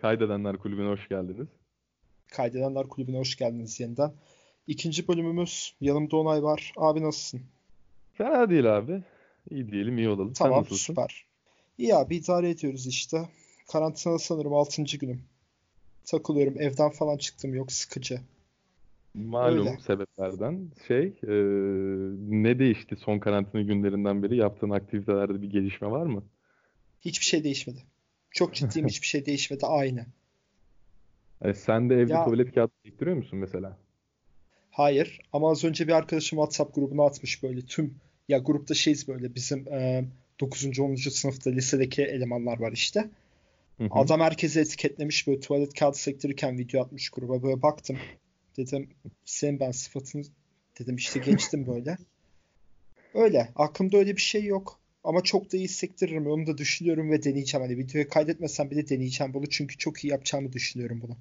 Kaydedenler Kulübü'ne hoş geldiniz. Kaydedenler Kulübü'ne hoş geldiniz yeniden. İkinci bölümümüz. Yanımda Onay var. Abi nasılsın? Fena değil abi. İyi diyelim, iyi olalım. Tamam, Sen nasılsın? süper. İyi abi idare ediyoruz işte. Karantina sanırım 6. günüm. Takılıyorum. Evden falan çıktım yok sıkıcı. Malum Öyle. sebeplerden şey, e, ne değişti son karantina günlerinden beri? Yaptığın aktivitelerde bir gelişme var mı? Hiçbir şey değişmedi. Çok ciddiyim hiçbir şey değişmedi. Aynı. E, sen de evde Ya tuvalet kağıdı biriktiriyor musun mesela? hayır ama az önce bir arkadaşım WhatsApp grubuna atmış böyle tüm ya grupta şeyiz böyle bizim e, 9. 10. sınıfta lisedeki elemanlar var işte. Hı hı. Adam herkesi etiketlemiş böyle tuvalet kağıdı sektirirken video atmış gruba böyle baktım. Dedim senin ben sıfatını dedim işte geçtim böyle. Öyle. Aklımda öyle bir şey yok. Ama çok da iyi sektiririm. Onu da düşünüyorum ve deneyeceğim. Hani videoyu kaydetmesem bile deneyeceğim bunu. Çünkü çok iyi yapacağımı düşünüyorum bunu.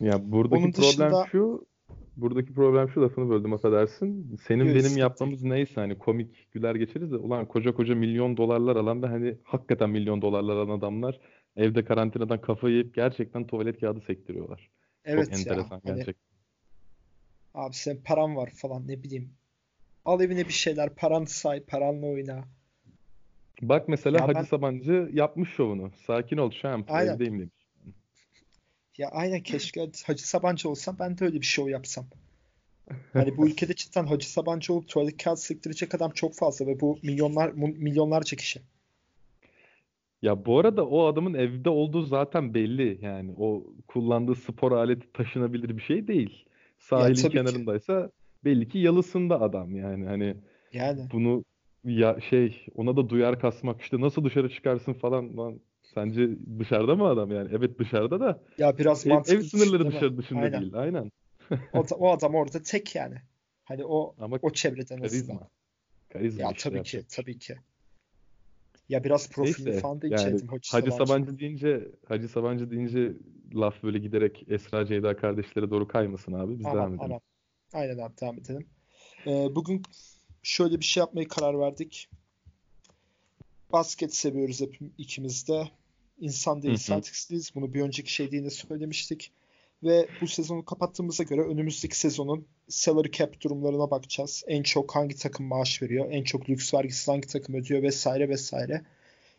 Ya buradaki Onun problem dışında şu, buradaki problem şu lafını böldüm affedersin. Senin yok benim yapmamız neyse hani komik güler geçeriz de ulan koca koca milyon dolarlar alan ve hani hakikaten milyon dolarlar alan adamlar evde karantinadan kafayı yiyip gerçekten tuvalet kağıdı sektiriyorlar. Çok Evet ya. enteresan Hani gerçekten. abi senin paran var falan ne bileyim. Al evine bir şeyler. Paranı say. Paranla oyna. Bak mesela Ya Hacı ben Sabancı yapmış şovunu. Sakin ol champ, aynen. evdeyim demiş. Ya aynen keşke Hacı Sabancı olsam ben de öyle bir show yapsam. Hani bu ülkede cidden Hacı Sabancı olup tuvalet kağıdı sektirecek adam çok fazla ve bu milyonlar milyonlarca kişi. Ya bu arada o adamın evde olduğu zaten belli. Yani o kullandığı spor aleti taşınabilir bir şey değil. Sahilin tabii ki. Belli ki yalısında adam yani. Hani Yani bunu ya şey ona da duyar kasmak işte nasıl dışarı çıkarsın falan lan. Sence dışarıda mı adam yani? Evet dışarıda da ya biraz ev, ev sınırları değil mi? dışarı dışında Aynen. değil. Aynen. O, o adam orada tek yani. Hani o Ama o çevrede en azından. karizma. Karizma Ya işte tabii ki yapacak bir şey. tabii ki. Ya biraz Neyse falan da yani Hacı Hacı Sabancı'nın. Sabancı deyince Hacı Sabancı deyince laf böyle giderek Esra Ceyda kardeşlere doğru kaymasın abi. Biz Aman devam edelim. aman. Aynen abi devam edelim. Ee, bugün şöyle bir şey yapmaya karar verdik. Basket seviyoruz hep ikimiz de. İnsan değil. Celtics'liyiz. Bunu bir önceki şeyde yine söylemiştik. Ve bu sezonu kapattığımıza göre önümüzdeki sezonun salary cap durumlarına bakacağız. En çok hangi takım maaş veriyor, en çok lüks vergisi hangi takım ödüyor vesaire vesaire.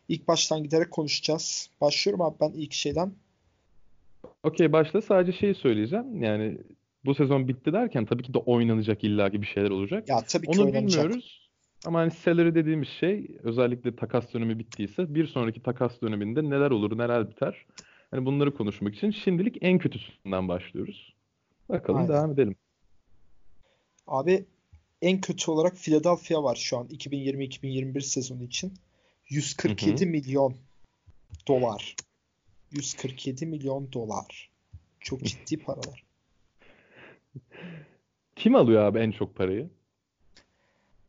İlk baştan giderek konuşacağız. Başlıyorum abi ben ilk şeyden. Okey başla sadece şeyi söyleyeceğim. Yani bu sezon bitti derken tabii ki de oynanacak illaki bir şeyler olacak. Ya tabii ki Onu oynanacak. bilmiyoruz. Ama hani salary dediğimiz şey özellikle takas dönemi bittiyse bir sonraki takas döneminde neler olur neler biter. Hani bunları konuşmak için şimdilik en kötüsünden başlıyoruz. Bakalım Aynen. devam edelim. Abi en kötü olarak Philadelphia var şu an 2020-2021 sezonu için. Hı 147 hı. milyon dolar. 147 milyon dolar. Çok ciddi paralar. Kim alıyor abi en çok parayı?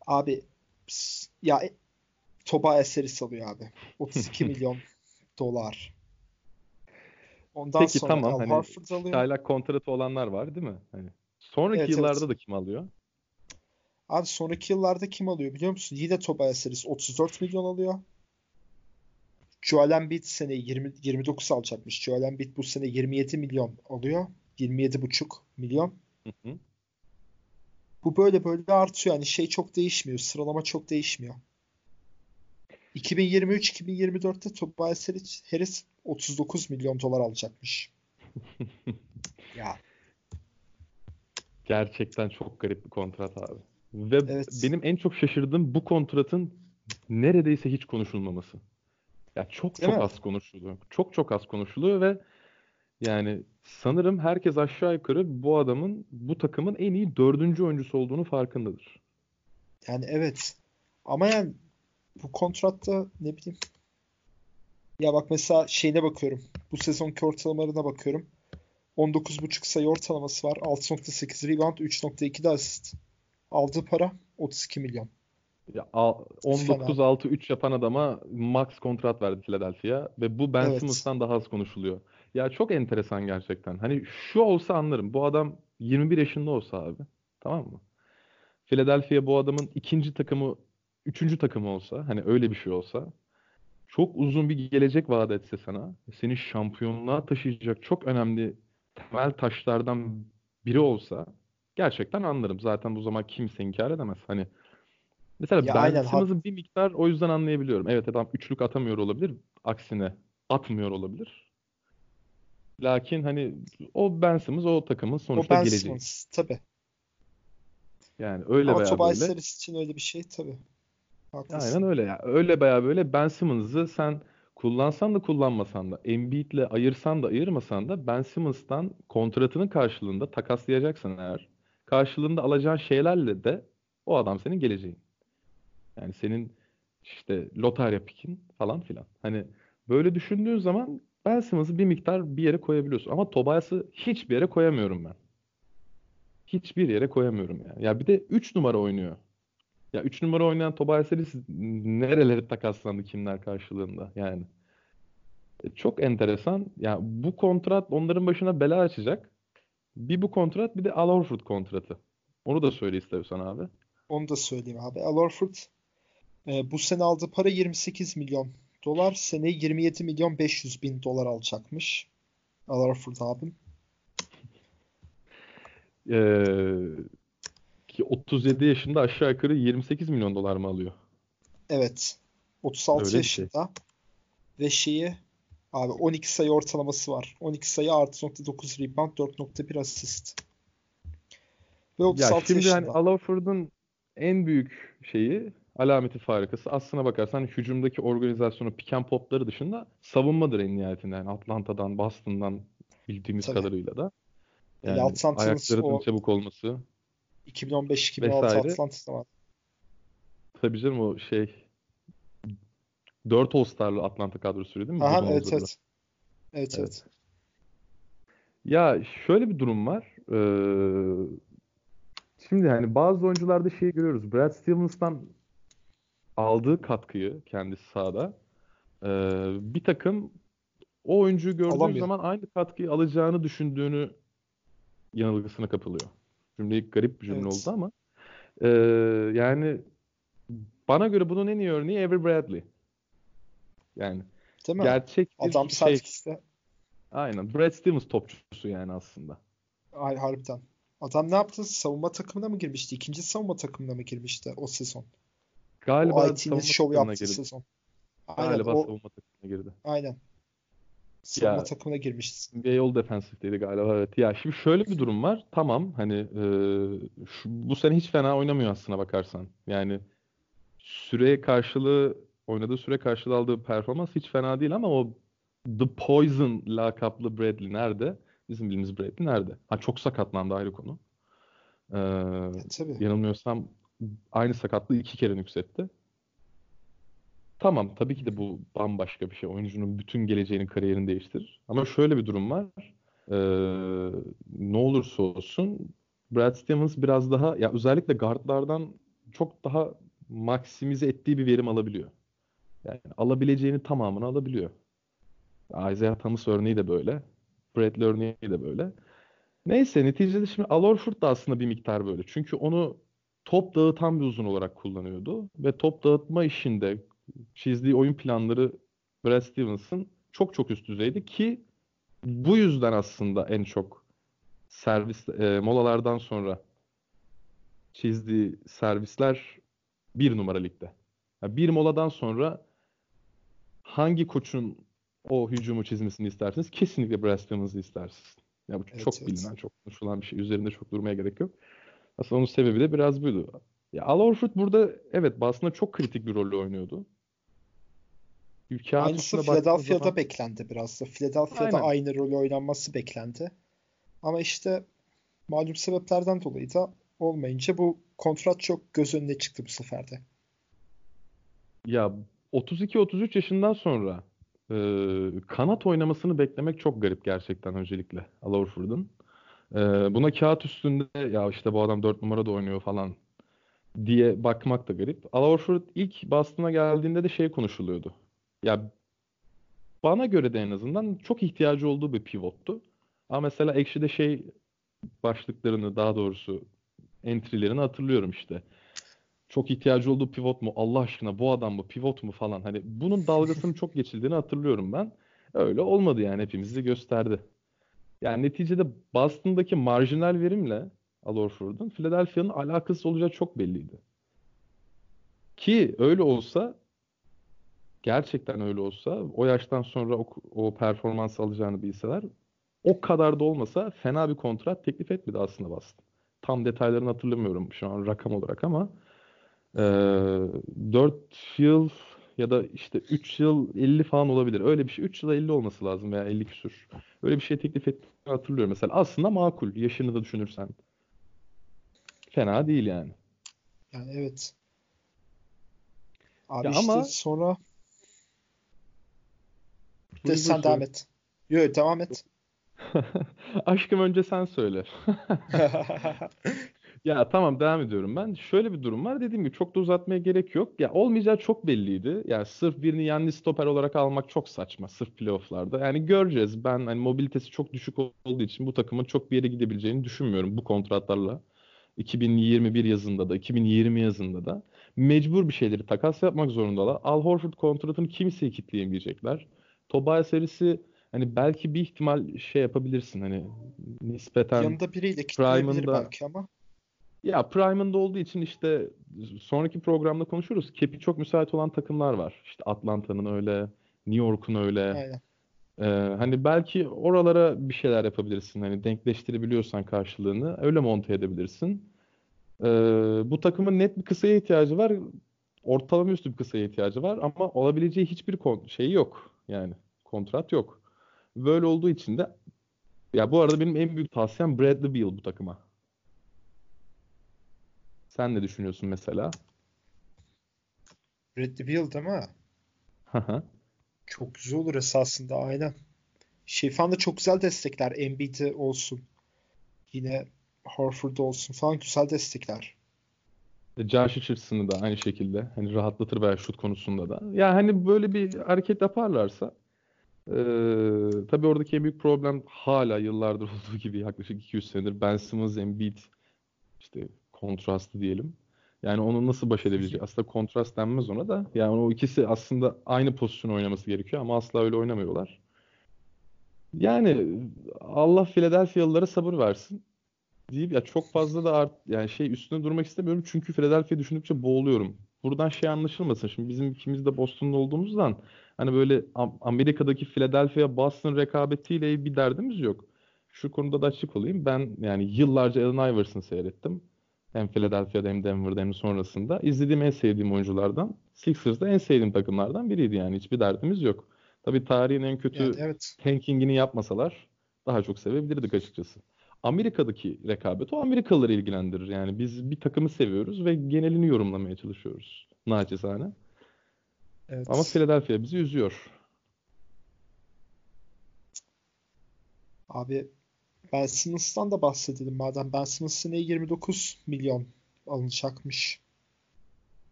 Abi ya e, Tobias Harris alıyor abi. 32 milyon dolar. Ondan Peki sonra tamam Al hani Horford alıyor. hala kontratı olanlar var değil mi? Hani sonraki Evet evet. yıllarda da kim alıyor? Abi sonraki yıllarda kim alıyor biliyor musun? Yine Tobias Harris 34 milyon alıyor. Joel Embiid sene 20, 29 alacakmış. Joel Embiid bu sene 27 milyon alıyor. 27,5 milyon. Hı hı. Bu böyle böyle artıyor. Yani şey çok değişmiyor. Sıralama çok değişmiyor. 2023-2024'te Tobias Harris Harris 39 milyon dolar alacakmış. Ya Gerçekten çok garip bir kontrat abi. Ve evet. benim en çok şaşırdığım bu kontratın neredeyse hiç konuşulmaması. Ya çok Değil çok mi? az konuşuluyor. Çok çok az konuşuluyor ve yani sanırım herkes aşağı yukarı bu adamın, bu takımın en iyi dördüncü oyuncusu olduğunu farkındadır. Yani evet. Ama yani bu kontratta ne bileyim. Ya bak mesela şeyine bakıyorum. Bu sezonki ortalamalarına bakıyorum. 19.5 sayı ortalaması var. 6.8 rebound, 3.2 de asist. Aldığı para 32 milyon. Ya al- Fena. 19-6-3 yapan adama max kontrat verdi Philadelphia ve bu Ben Evet. Simmons'tan daha az konuşuluyor. Ya çok enteresan gerçekten. Hani şu olsa anlarım. Bu adam 21 yaşında olsa abi. Tamam mı? Philadelphia bu adamın ikinci takımı, üçüncü takımı olsa, hani öyle bir şey olsa çok uzun bir gelecek vaat etse sana, seni şampiyonluğa taşıyacak çok önemli temel taşlardan biri olsa gerçekten anlarım. Zaten bu zaman kimse inkar edemez. Hani mesela Ya Ben Simmons'ı bir miktar o yüzden anlayabiliyorum. Evet adam üçlük atamıyor olabilir. Aksine atmıyor olabilir. Lakin hani o Ben Simmons o takımın o sonuçta Ben geleceği. Simmons tabii. Yani öyle Ama veya Tobias böyle. Harris için öyle bir şey tabii. Aynen Haklısın. öyle ya. Öyle veya böyle Ben Simmons'ı sen kullansan da kullanmasan da Embiid'le ayırsan da ayırmasan da Ben Simmons'tan kontratının karşılığında takaslayacaksan eğer karşılığında alacağın şeylerle de o adam senin geleceğin. Yani senin işte lotarya pikin falan filan. Hani böyle düşündüğün zaman Ben Simmons'ı bir miktar bir yere koyabiliyorsun. Ama Tobias'ı hiçbir yere koyamıyorum ben. Hiçbir yere koyamıyorum yani. Ya bir de 3 numara oynuyor. Ya 3 numara oynayan Tobias Harris nerelere takaslandı kimler karşılığında yani. E, Çok enteresan. Ya bu kontrat onların başına bela açacak. Bir bu kontrat bir de Al Horford kontratı. Onu da söyle istersen abi. Onu da söyleyeyim abi. Al Horford e, bu sene aldığı para 28 milyon dolar. Seneye 27 milyon 500 bin dolar alacakmış. Al Horford abim. Ee, ki 37 yaşında aşağı yukarı 28 milyon dolar mı alıyor? Evet. 36 Öyle şey. yaşında. Ve şeyi abi 12 sayı ortalaması var. 12 sayı artı 9 rebound 4.1 asist. Ve Ya 36 şimdi hani yaşında. Al Horford'un en büyük şeyi alameti farikası aslına bakarsan hücumdaki organizasyonu pick and popları dışında savunmadır en nihayetinde. Yani Atlanta'dan, Boston'dan bildiğimiz Tabii. kadarıyla da. Yani Atlanta'nın ayaklarının çabuk olması 2015-2016 vesaire. Atlanta'da var. Tabii canım o şey 4 All-Star'lı Atlanta kadrosuydu değil mi? Aha, evet evet. Evet Evet. evet. Ya şöyle bir durum var. Ee, şimdi hani bazı oyuncularda şeyi görüyoruz. Brad Stevens'tan aldığı katkıyı kendisi sahada ee, bir takım o oyuncuyu gördüğü Alamıyor. zaman aynı katkıyı alacağını düşündüğünü yanılgısına kapılıyor. Cümle garip bir cümle Evet. oldu ama ee, yani bana göre bunun en iyi örneği Avery Bradley. Yani Değil mi? gerçek bir Adam şey. Celtics'te Aynen. Brad Stevens topçusu yani aslında. Ay, harbiden. Adam ne yaptı? Savunma takımına mı girmişti? İkinci savunma takımına mı girmişti o sezon? Galiba O IT'nin şov yaptığı sezon. Aynen Galiba o savunma takımına girdi. aynen. Savunma Ya takımına girmişti. NBA All Defensive'deydi galiba evet. Ya şimdi şöyle bir durum var. Tamam hani e, şu, bu sene hiç fena oynamıyor aslına bakarsan. Yani süre karşılığı oynadığı süre karşılığı aldığı performans hiç fena değil ama o The Poison lakaplı Bradley nerede? Bizim bildiğimiz Bradley nerede? Ha çok sakatlandı ayrı konu. Ee, E, tabii. yanılmıyorsam aynı sakatlığı iki kere nüksetti. Tamam tabii ki de bu bambaşka bir şey. Oyuncunun bütün geleceğini, kariyerini değiştirir. Ama şöyle bir durum var. Ee, ne olursa olsun Brad Stevens biraz daha ya özellikle guardlardan çok daha maksimize ettiği bir verim alabiliyor. Yani alabileceğini tamamını alabiliyor. Isaiah Thomas örneği de böyle. Bradley örneği de böyle. Neyse neticede şimdi Al Horford da aslında bir miktar böyle. Çünkü onu top dağıtan bir uzun olarak kullanıyordu. Ve top dağıtma işinde çizdiği oyun planları Brad Stevens'ın çok çok üst düzeydi ki bu yüzden aslında en çok servis e, molalardan sonra çizdiği servisler bir numara ligde. Yani bir moladan sonra hangi koçun o hücumu çizmesini istersiniz? Kesinlikle Brad Stevens'ı istersiniz. Ya bu Evet, çok evet. bilinen, çok konuşulan bir şey. Üzerinde çok durmaya gerek yok. Aslında onun sebebi de biraz buydu. Ya Al Horford burada evet aslında çok kritik bir rolü oynuyordu. Kağıt Aynısı Philadelphia'da zaman beklendi biraz da. Philadelphia'da aynen. aynı rolü oynanması beklendi. Ama işte malum sebeplerden dolayı da olmayınca bu kontrat çok göz önüne çıktı bu sefer de. Ya 32-33 yaşından sonra e, kanat oynamasını beklemek çok garip gerçekten öncelikle Al Horford'un. E, buna kağıt üstünde ya işte bu adam 4 numara da oynuyor falan diye bakmak da garip. Al Horford ilk Boston'a geldiğinde de şey konuşuluyordu. Ya bana göre de en azından çok ihtiyacı olduğu bir pivottu. Ama mesela Ekşi'de şey başlıklarını daha doğrusu entry'lerini hatırlıyorum işte. çok ihtiyacı olduğu pivot mu? Allah aşkına bu adam mı? Pivot mu falan. Hani bunun dalgasının çok geçildiğini hatırlıyorum ben. Öyle olmadı yani hepimizi gösterdi. Yani neticede Boston'daki marjinal verimle Al Horford'un Philadelphia'nın alakası olacağı çok belliydi. Ki öyle olsa gerçekten öyle olsa o yaştan sonra o, o performans alacağını bilseler o kadar da olmasa fena bir kontrat teklif etmedi aslında Boston. Tam detaylarını hatırlamıyorum şu an rakam olarak ama e, 4 yıl ya da işte 3 yıl 50 falan olabilir. Öyle bir şey. 3 yıl 50 olması lazım veya 50 küsür. Öyle bir şey teklif ettiğini hatırlıyorum mesela. Aslında makul. Yaşını da düşünürsen. Fena değil yani. Yani evet. Abi ya işte ama... sonra de sen devam et. Yok devam et. Aşkım önce sen söyle. Ya tamam devam ediyorum ben. Şöyle bir durum var. Dediğim gibi çok da uzatmaya gerek yok. Ya olmayacağı çok belliydi. Yani sırf birini yanlı stoper olarak almak çok saçma. Sırf playoff'larda. Yani göreceğiz. Ben hani mobilitesi çok düşük olduğu için bu takımın çok bir yere gidebileceğini düşünmüyorum bu kontratlarla. 2021 yazında da 2020 yazında da mecbur bir şeyleri takas yapmak zorundalar. Al Horford kontratını kimseye kitleyemeyecekler. Tobias serisi hani belki bir ihtimal şey yapabilirsin hani nispeten yanında biriyle kitleyebilir belki ama ya Prime'ında olduğu için işte sonraki programda konuşuruz. Cap'i çok müsait olan takımlar var. İşte Atlanta'nın öyle, New York'un öyle. Aynen. Ee, hani belki oralara bir şeyler yapabilirsin. Hani denkleştirebiliyorsan karşılığını öyle monte edebilirsin. Ee, bu takımın net bir kısaya ihtiyacı var. Ortalama üstü bir kısaya ihtiyacı var ama olabileceği hiçbir kon- şeyi yok. Yani kontrat yok. Böyle olduğu için de ya bu arada benim en büyük tavsiyem Bradley Beal bu takıma. Sen ne düşünüyorsun mesela? Bradley Beal değil mi? Çok güzel olur esasında aynen. Şey falan da çok güzel destekler. Embiid'i olsun. Yine Horford olsun falan güzel destekler. E, Josh Richardson'ı da aynı şekilde hani rahatlatır veya şut konusunda da. Ya hani böyle bir hareket yaparlarsa ee, tabii oradaki en büyük problem hala yıllardır olduğu gibi yaklaşık 200 senedir Ben Simmons, Embiid işte kontrastı diyelim. Yani onu nasıl baş edebilecek? Aslında kontrast denmez ona da. Yani o ikisi aslında aynı pozisyon oynaması gerekiyor ama asla öyle oynamıyorlar. Yani Allah Philadelphia'lılara sabır versin. Deyip ya çok fazla da art, yani şey üstüne durmak istemiyorum çünkü Philadelphia düşündükçe boğuluyorum. Buradan şey anlaşılmasın. Şimdi bizim ikimiz de Boston'da olduğumuzdan hani böyle Amerika'daki Philadelphia Boston rekabetiyle bir derdimiz yok. Şu konuda da açık olayım. Ben yani yıllarca Allen Iverson seyrettim. Hem Philadelphia'da hem Denver'da hem sonrasında. izlediğim en sevdiğim oyunculardan. Sixers'da en sevdiğim takımlardan biriydi yani. Hiçbir derdimiz yok. Tabii tarihin en kötü yani, evet. tankingini yapmasalar daha çok sevebilirdik açıkçası. Amerika'daki rekabet o Amerikalıları ilgilendirir. Yani biz bir takımı seviyoruz ve genelini yorumlamaya çalışıyoruz. Naçizane. Evet. Ama Philadelphia bizi üzüyor. Abi ben Simmons'tan da bahsedelim madem. Ben Simmons seneye 29 milyon alınacakmış.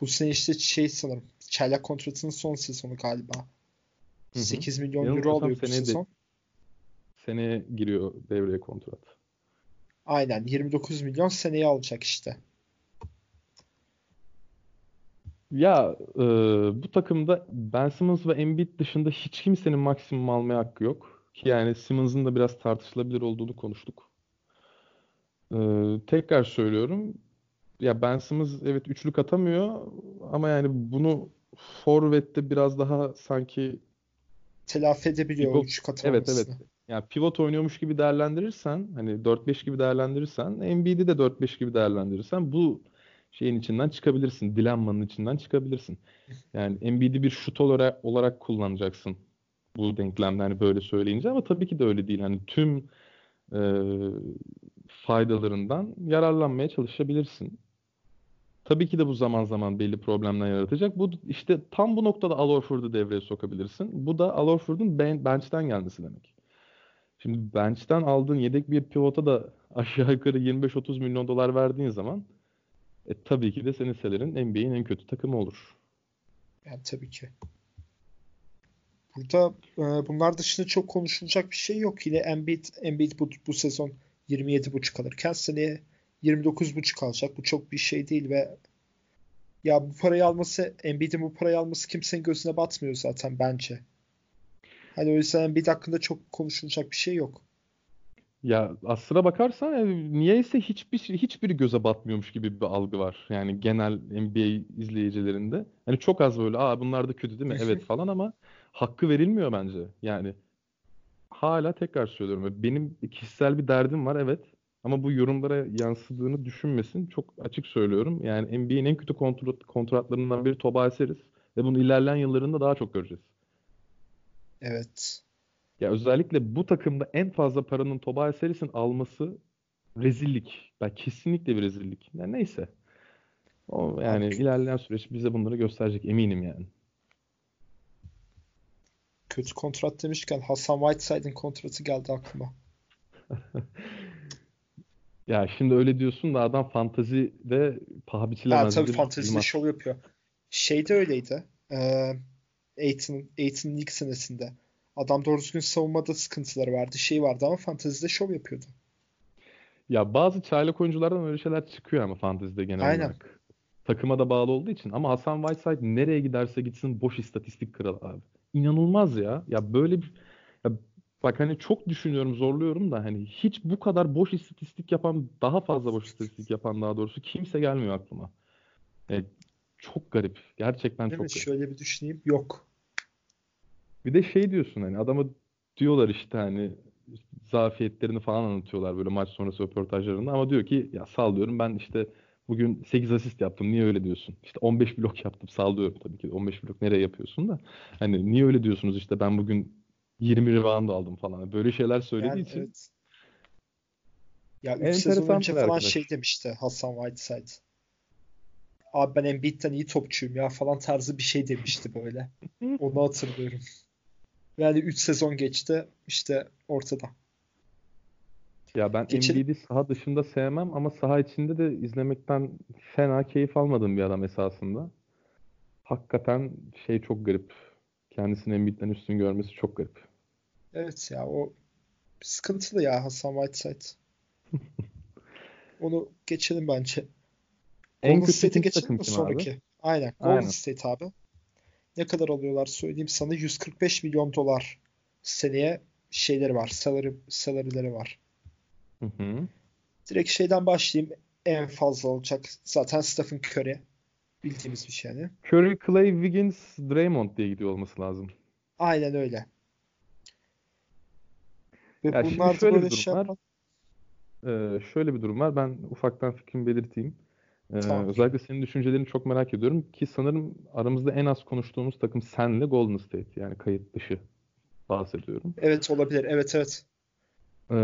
Bu sene işte şey sanırım. Çaylak kontratının son sezonu galiba. Hı hı. 8 milyon Yanılmıyorsam euro alıyor bu sezon. De, seneye giriyor devreye kontrat. Aynen 29 milyon seneye alacak işte. Ya e, bu takımda Ben Simmons ve Embiid dışında hiç kimsenin maksimum almaya hakkı yok. Ki yani Simmons'ın da biraz tartışılabilir olduğunu konuştuk. Ee, tekrar söylüyorum. Ya Ben Simmons evet üçlük atamıyor ama yani bunu Forvet'te biraz daha sanki telafi edebiliyor pivot, üçlük atamasını. Evet evet. Yani pivot oynuyormuş gibi değerlendirirsen hani 4-5 gibi değerlendirirsen Embiid'i de 4-5 gibi değerlendirirsen bu şeyin içinden çıkabilirsin. Dilemmanın içinden çıkabilirsin. Yani Embiid'i bir şut olarak, olarak kullanacaksın bu denklemde hani böyle söyleyince ama tabii ki de öyle değil. Hani tüm e, faydalarından yararlanmaya çalışabilirsin. Tabii ki de bu zaman zaman belli problemler yaratacak. Bu işte tam bu noktada Al Horford'u devreye sokabilirsin. Bu da Al Horford'un ben, bench'ten gelmesi demek. Şimdi bench'ten aldığın yedek bir pivota da aşağı yukarı 25-30 milyon dolar verdiğin zaman e, tabii ki de senin selerin NBA'in en kötü takımı olur. Yani tabii ki. Burada e, bunlar dışında çok konuşulacak bir şey yok. Yine Embiid, Embiid bu, bu sezon 27.5 alırken seneye 29.5 alacak. Bu çok bir şey değil ve Ya bu parayı alması, Embiid'in bu parayı alması kimsenin gözüne batmıyor zaten bence. Hani o yüzden Embiid hakkında çok konuşulacak bir şey yok. Ya aslına bakarsan yani niyeyse hiçbir şey- hiçbiri göze batmıyormuş gibi bir algı var. Yani genel NBA izleyicilerinde. Hani çok az böyle aa bunlar da kötü değil mi? Evet falan ama hakkı verilmiyor bence. Yani hala tekrar söylüyorum. Benim kişisel bir derdim var evet. Ama bu yorumlara yansıdığını düşünmesin. Çok açık söylüyorum. Yani NBA'nin en kötü kontrat, kontratlarından biri Tobias Harris. Ve bunu ilerleyen yıllarında daha çok göreceğiz. Evet. Ya özellikle bu takımda en fazla paranın Tobias Harris'in alması rezillik. Ben kesinlikle bir rezillik. Yani neyse. O yani ilerleyen süreç bize bunları gösterecek eminim yani. Kötü kontrat demişken Hasan Whiteside'in kontratı geldi aklıma. Ya şimdi öyle diyorsun da adam fantazide paha Ha biçilemez tabii bir fantezide elmas. şov yapıyor. Şey de öyleydi. Ee, Aiton, Aiton'un ilk senesinde. Adam doğru düzgün savunmada sıkıntıları vardı. Şey vardı ama fantezide şov yapıyordu. Ya bazı çaylak oyunculardan öyle şeyler çıkıyor ama fantezide genel Aynen. olarak. Takıma da bağlı olduğu için. Ama Hasan Whiteside nereye giderse gitsin boş istatistik kralı abi. İnanılmaz ya. Ya böyle bir ya bak hani çok düşünüyorum, zorluyorum da hani hiç bu kadar boş istatistik yapan, daha fazla boş istatistik yapan daha doğrusu kimse gelmiyor aklıma. E, çok garip. Gerçekten Değil mi? çok garip. Şöyle bir düşüneyim. Yok. Bir de şey diyorsun hani adama diyorlar işte hani zafiyetlerini falan anlatıyorlar böyle maç sonrası röportajlarında ama diyor ki ya sallıyorum ben işte bugün 8 asist yaptım niye öyle diyorsun? İşte 15 blok yaptım sallıyorum tabii ki 15 blok nereye yapıyorsun da hani niye öyle diyorsunuz işte ben bugün 20 rebound aldım falan böyle şeyler söylediği Yani için evet. Ya 3 sezon önce falan arkadaş. şey demişti Hasan Whiteside. Abi ben Embiid'den iyi topçuyum ya falan tarzı bir şey demişti böyle. Onu hatırlıyorum. Yani 3 sezon geçti işte ortada. Ya ben Geçelim. Embiid'i saha dışında sevmem ama saha içinde de izlemekten fena keyif almadığım bir adam esasında. Hakikaten şey çok garip. Kendisini Embiid'den üstün görmesi çok garip. Evet ya o sıkıntılı ya Hasan Whiteside. Onu geçelim bence. En Golden State'e geçelim mi kim abi? sonraki? Aynen. Golden Aynen. State abi. Ne kadar alıyorlar söyleyeyim sana. 145 milyon dolar seneye şeyleri var. Salary, salary'leri var. Hı hı. Direkt şeyden başlayayım. En fazla olacak. Zaten Stephen Curry. Bildiğimiz bir şey yani. Curry, Clay, Wiggins, Draymond diye gidiyor olması lazım. Aynen öyle. Ve Ya bunlar şöyle bir durum şey var. Ee, şöyle bir durum var. Ben ufaktan fikrimi belirteyim. Ee, Tamam. özellikle senin düşüncelerini çok merak ediyorum ki sanırım aramızda en az konuştuğumuz takım senle Golden State. Yani kayıt dışı bahsediyorum. Evet olabilir. Evet evet. Ee,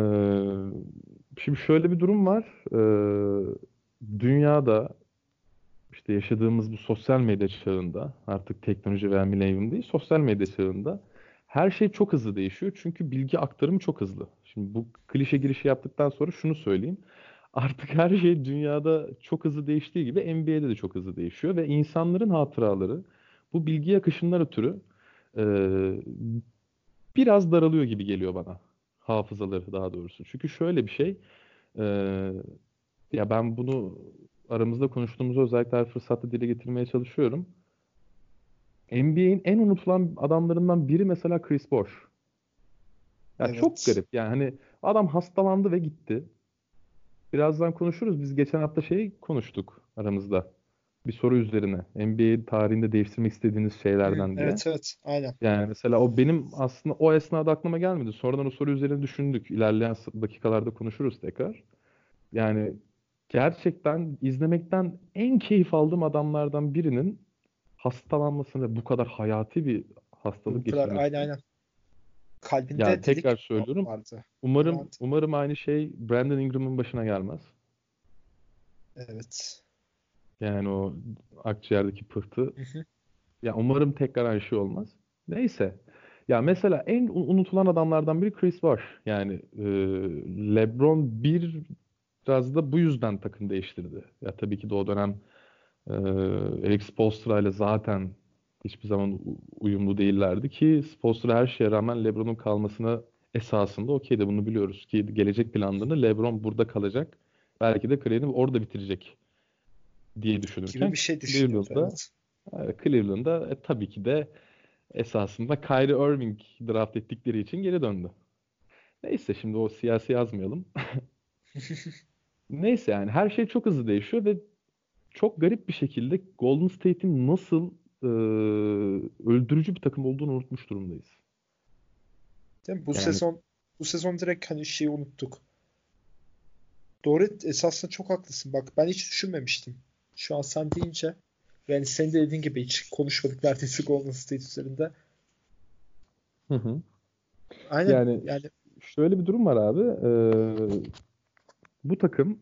şimdi şöyle bir durum var. Ee, dünyada işte yaşadığımız bu sosyal medya çağında artık teknoloji veya milenyum değil sosyal medya çağında her şey çok hızlı değişiyor. Çünkü bilgi aktarımı çok hızlı. Şimdi bu klişe girişi yaptıktan sonra şunu söyleyeyim. Artık her şey dünyada çok hızlı değiştiği gibi NBA'de de çok hızlı değişiyor ve insanların hatıraları bu bilgi akışından ötürü e, biraz daralıyor gibi geliyor bana. Hafızaları daha doğrusu. Çünkü şöyle bir şey e, ya ben bunu aramızda konuştuğumuzda özellikle her fırsatta dile getirmeye çalışıyorum. NBA'in en unutulan adamlarından biri mesela Chris Bosh. Ya çok Evet. garip. Yani hani adam hastalandı ve gitti. Birazdan konuşuruz. Biz geçen hafta şey konuştuk aramızda. Bir soru üzerine. NBA tarihinde değiştirmek istediğiniz şeylerden diye. evet evet. Aynen. Yani mesela o benim aslında o esnada aklıma gelmedi. Sonradan o soru üzerine düşündük. İlerleyen dakikalarda konuşuruz tekrar. Yani gerçekten izlemekten en keyif aldığım adamlardan birinin hastalanmasını bu kadar hayati bir hastalık Bu kadar aynen aynen. Kalbinde Ya delik tekrar söylüyorum. vardı. Umarım Evet. umarım aynı şey Brandon Ingram'ın başına gelmez. Evet. Yani o akciğerdeki pıhtı. Hı hı. Ya umarım tekrar aynı şey olmaz. Neyse. Ya mesela en unutulan adamlardan biri Chris Bosh. Yani e, LeBron bir biraz da bu yüzden takım değiştirdi. Ya tabii ki de o dönem e, Eric Spoelstra ile zaten hiçbir zaman uyumlu değillerdi ki Spoelstra her şeye rağmen LeBron'un kalmasına esasında okey de bunu biliyoruz ki gelecek planlarını LeBron burada kalacak. Belki de kariyerini orada bitirecek diye düşünürken gibi bir şey. Cleveland'da, Evet. Cleveland'da e, tabii ki de esasında Kyrie Irving draft ettikleri için geri döndü. Neyse şimdi o siyasi yazmayalım. Neyse yani her şey çok hızlı değişiyor ve çok garip bir şekilde Golden State'in nasıl e, öldürücü bir takım olduğunu unutmuş durumdayız. Değil mi? Bu Yani- sezon bu sezon direkt hani şeyi unuttuk. Doğru esasında çok haklısın. Bak ben hiç düşünmemiştim. Şu an sen deyince yani senin de dediğin gibi hiç konuşmadık neredeyse Golden State üzerinde. Hı hı. Aynen Yani- yani Şöyle bir durum var abi. Ee, bu takım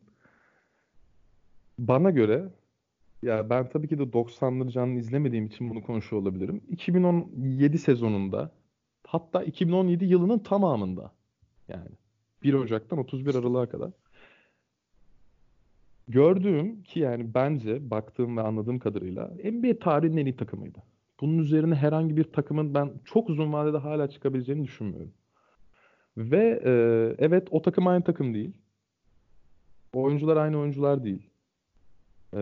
bana göre ya ben tabii ki de 90'ları canlı izlemediğim için bunu konuşuyor olabilirim. 2017 sezonunda hatta 2017 yılının tamamında yani 1 Ocak'tan 31 Aralık'a kadar gördüğüm ki yani bence baktığım ve anladığım kadarıyla NBA tarihinin en iyi takımıydı. Bunun üzerine herhangi bir takımın ben çok uzun vadede hala çıkabileceğini düşünmüyorum. Ve e, evet o takım aynı takım değil. Oyuncular aynı oyuncular değil. E,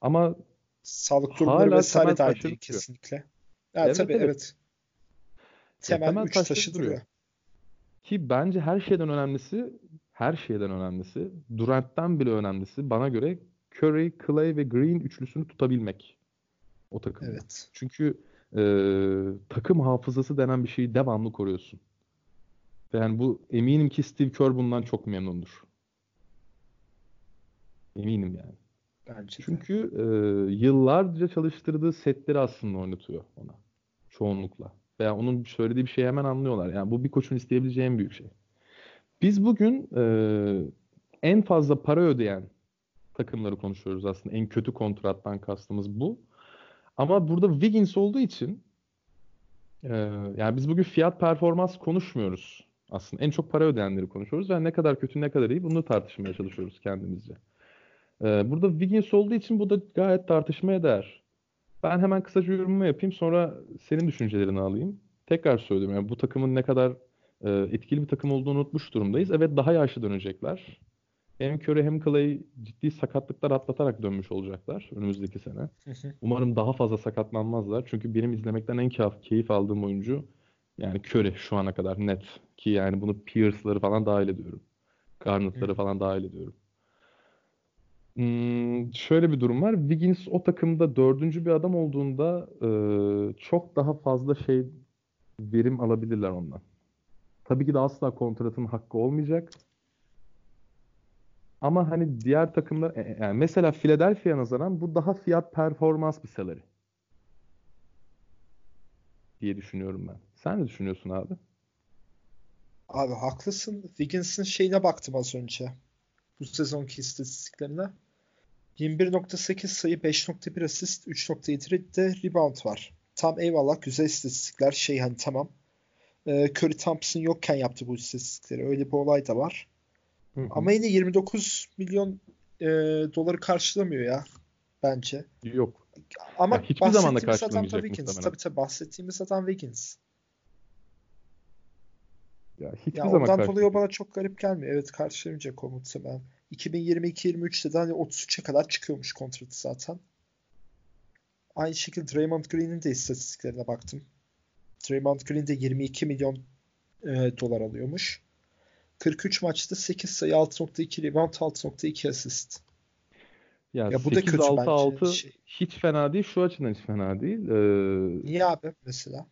ama sağlık durumları vesaire de aynı değil kesinlikle. Ya Evet, tabii evet. evet. Temel temel üç taşı duruyor. duruyor. ki bence her şeyden önemlisi her şeyden önemlisi Durant'ten bile önemlisi bana göre Curry, Clay ve Green üçlüsünü tutabilmek o takımda. Evet. Çünkü e, takım hafızası denen bir şeyi devamlı koruyorsun. Yani bu eminim ki Steve Kerr bundan çok memnundur. Eminim yani. Bence de. Çünkü e, yıllarca çalıştırdığı setleri aslında oynatıyor ona. Çoğunlukla. Veya onun söylediği bir şeyi hemen anlıyorlar. Yani bu bir koçun isteyebileceği en büyük şey. Biz bugün e, en fazla para ödeyen takımları konuşuyoruz aslında. En kötü kontrattan kastımız bu. Ama burada Wiggins olduğu için e, yani biz bugün fiyat performans konuşmuyoruz aslında. En çok para ödeyenleri konuşuyoruz ve ne kadar kötü ne kadar iyi bunu tartışmaya çalışıyoruz kendimizce. Ee, burada Wiggins olduğu için bu da gayet tartışmaya değer. Ben hemen kısaca yorumumu yapayım sonra senin düşüncelerini alayım. Tekrar söylüyorum yani bu takımın ne kadar e, etkili bir takım olduğunu unutmuş durumdayız. Evet daha yaşlı dönecekler. Hem Curry hem Clay ciddi sakatlıklar atlatarak dönmüş olacaklar önümüzdeki sene. Umarım daha fazla sakatlanmazlar. Çünkü benim izlemekten en keyif, keyif aldığım oyuncu yani Curry şu ana kadar net. Ki yani bunu Pierce'ları falan dahil ediyorum. Garnett'ları Hı. falan dahil ediyorum. Hmm, şöyle bir durum var. Wiggins o takımda dördüncü bir adam olduğunda e, çok daha fazla şey verim alabilirler ondan. Tabii ki de asla kontratın hakkı olmayacak. Ama hani diğer takımlar e, e, yani mesela Philadelphia nazaran bu daha fiyat performans bir salary diye düşünüyorum ben. Sen ne düşünüyorsun abi? Abi haklısın. Wiggins'in şeyine baktım az önce. Bu sezonki istatistiklerine. 21.8 sayı, 5.1 asist, 3.7 de rebound var. Tam eyvallah güzel istatistikler. Şey hani tamam. Ee, Curry Thompson yokken yaptı bu istatistikleri. Öyle bir olay da var. Hı hı. Ama yine 29 milyon e, doları karşılamıyor ya bence. Yok. Ama Ya hiçbir zaman da karşılamayacak Wiggins. Tabii tabii bahsettiğimiz adam Wiggins. Ya hiçbir Ya zaman ondan dolayı o bana çok garip gelmiyor. Evet karşılamayacak o muhtemelen. 2022-23'te de hani 33'e kadar çıkıyormuş kontratı zaten. Aynı şekilde Draymond Green'in de istatistiklerine baktım. Draymond Green de 22 milyon e, dolar alıyormuş. 43 maçta 8 sayı, 6.2 rebound, 6.2 asist. Ya Ya bu da kötü 8-6-6 bence. Şey. hiç fena değil. Şu açıdan hiç fena değil. Ee, Niye abi mesela?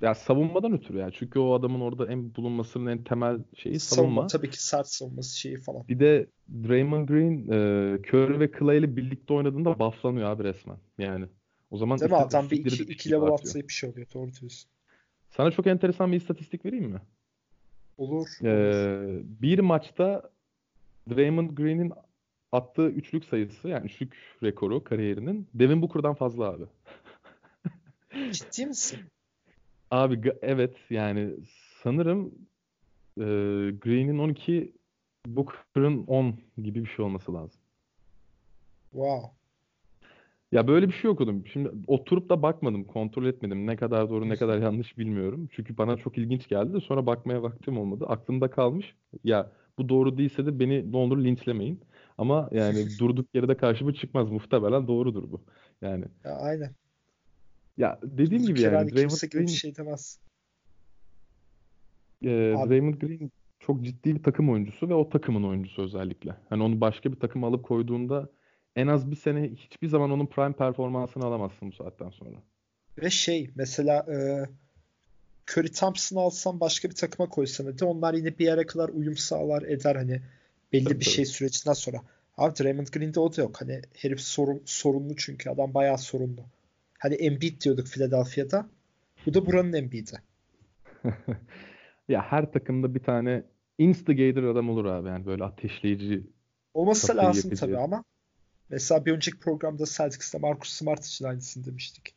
ya savunmadan ötürü ya. Çünkü o adamın orada en bulunmasının en temel şeyi Savunma savunma. tabii ki sert savunması şeyi falan. Bir de Draymond Green, e, Curry ve Clay ile birlikte oynadığında bufflanıyor abi resmen. Yani o zaman Değil mi? Adam bir iki, iki level atlayıp bir şey oluyor. Doğru diyorsun. Sana çok enteresan bir istatistik vereyim mi? Olur. Ee, bir maçta Draymond Green'in attığı üçlük sayısı yani üçlük rekoru kariyerinin Devin Booker'dan fazla abi. Ciddi misin? Abi evet yani sanırım e, Green'in 12 Booker'ın 10 gibi bir şey olması lazım. Wow. Ya böyle bir şey okudum. Şimdi oturup da bakmadım, kontrol etmedim. Ne kadar doğru, ne kadar yanlış bilmiyorum. Çünkü bana çok ilginç geldi. Sonra bakmaya vaktim olmadı. Aklımda kalmış. Ya bu doğru değilse de beni ne olur linçlemeyin. Ama yani durduk yere de karşıma çıkmaz. Muhtemelen doğrudur bu. Yani. Ya, aynen. Ya dediğim gibi yani Draymond kimse Green, bir şey demez. E, Draymond Green çok ciddi bir takım oyuncusu ve o takımın oyuncusu özellikle. Hani onu başka bir takım alıp koyduğunda en az bir sene hiçbir zaman onun prime performansını alamazsın bu saatten sonra. Ve şey mesela e, Curry Thompson'ı alsan başka bir takıma koysan hadi onlar yine bir yere kadar uyum sağlar eder hani belli tabii, bir tabii. şey sürecinden sonra. Abi Draymond Green'de o da yok. Hani herif sorun, sorunlu çünkü adam bayağı sorunlu. Hani Embiid diyorduk Philadelphia'da. Bu da buranın Embiid'i. ya her takımda bir tane instigator adam olur abi yani böyle ateşleyici olması lazım yapıcı. tabii ama mesela bir önceki programda Celtics'te Marcus Smart için aynısını demiştik.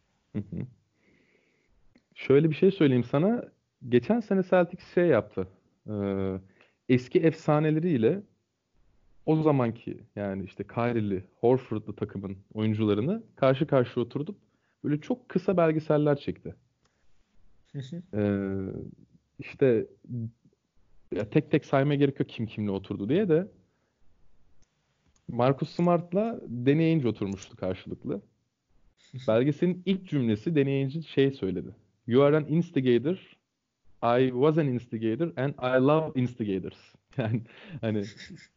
Şöyle bir şey söyleyeyim sana. Geçen sene Celtics şey yaptı. Ee, eski efsaneleriyle o zamanki yani işte Kyrie'li, Horford'lu takımın oyuncularını karşı karşıya oturdup böyle çok kısa belgeseller çekti. ee, işte ya tek tek saymaya gerek yok kim kimle oturdu diye de Marcus Smart'la Danny Ainge oturmuştu karşılıklı. Belgeselin ilk cümlesi Danny Ainge şey söyledi. You are an instigator. I was an instigator and I love instigators. Yani hani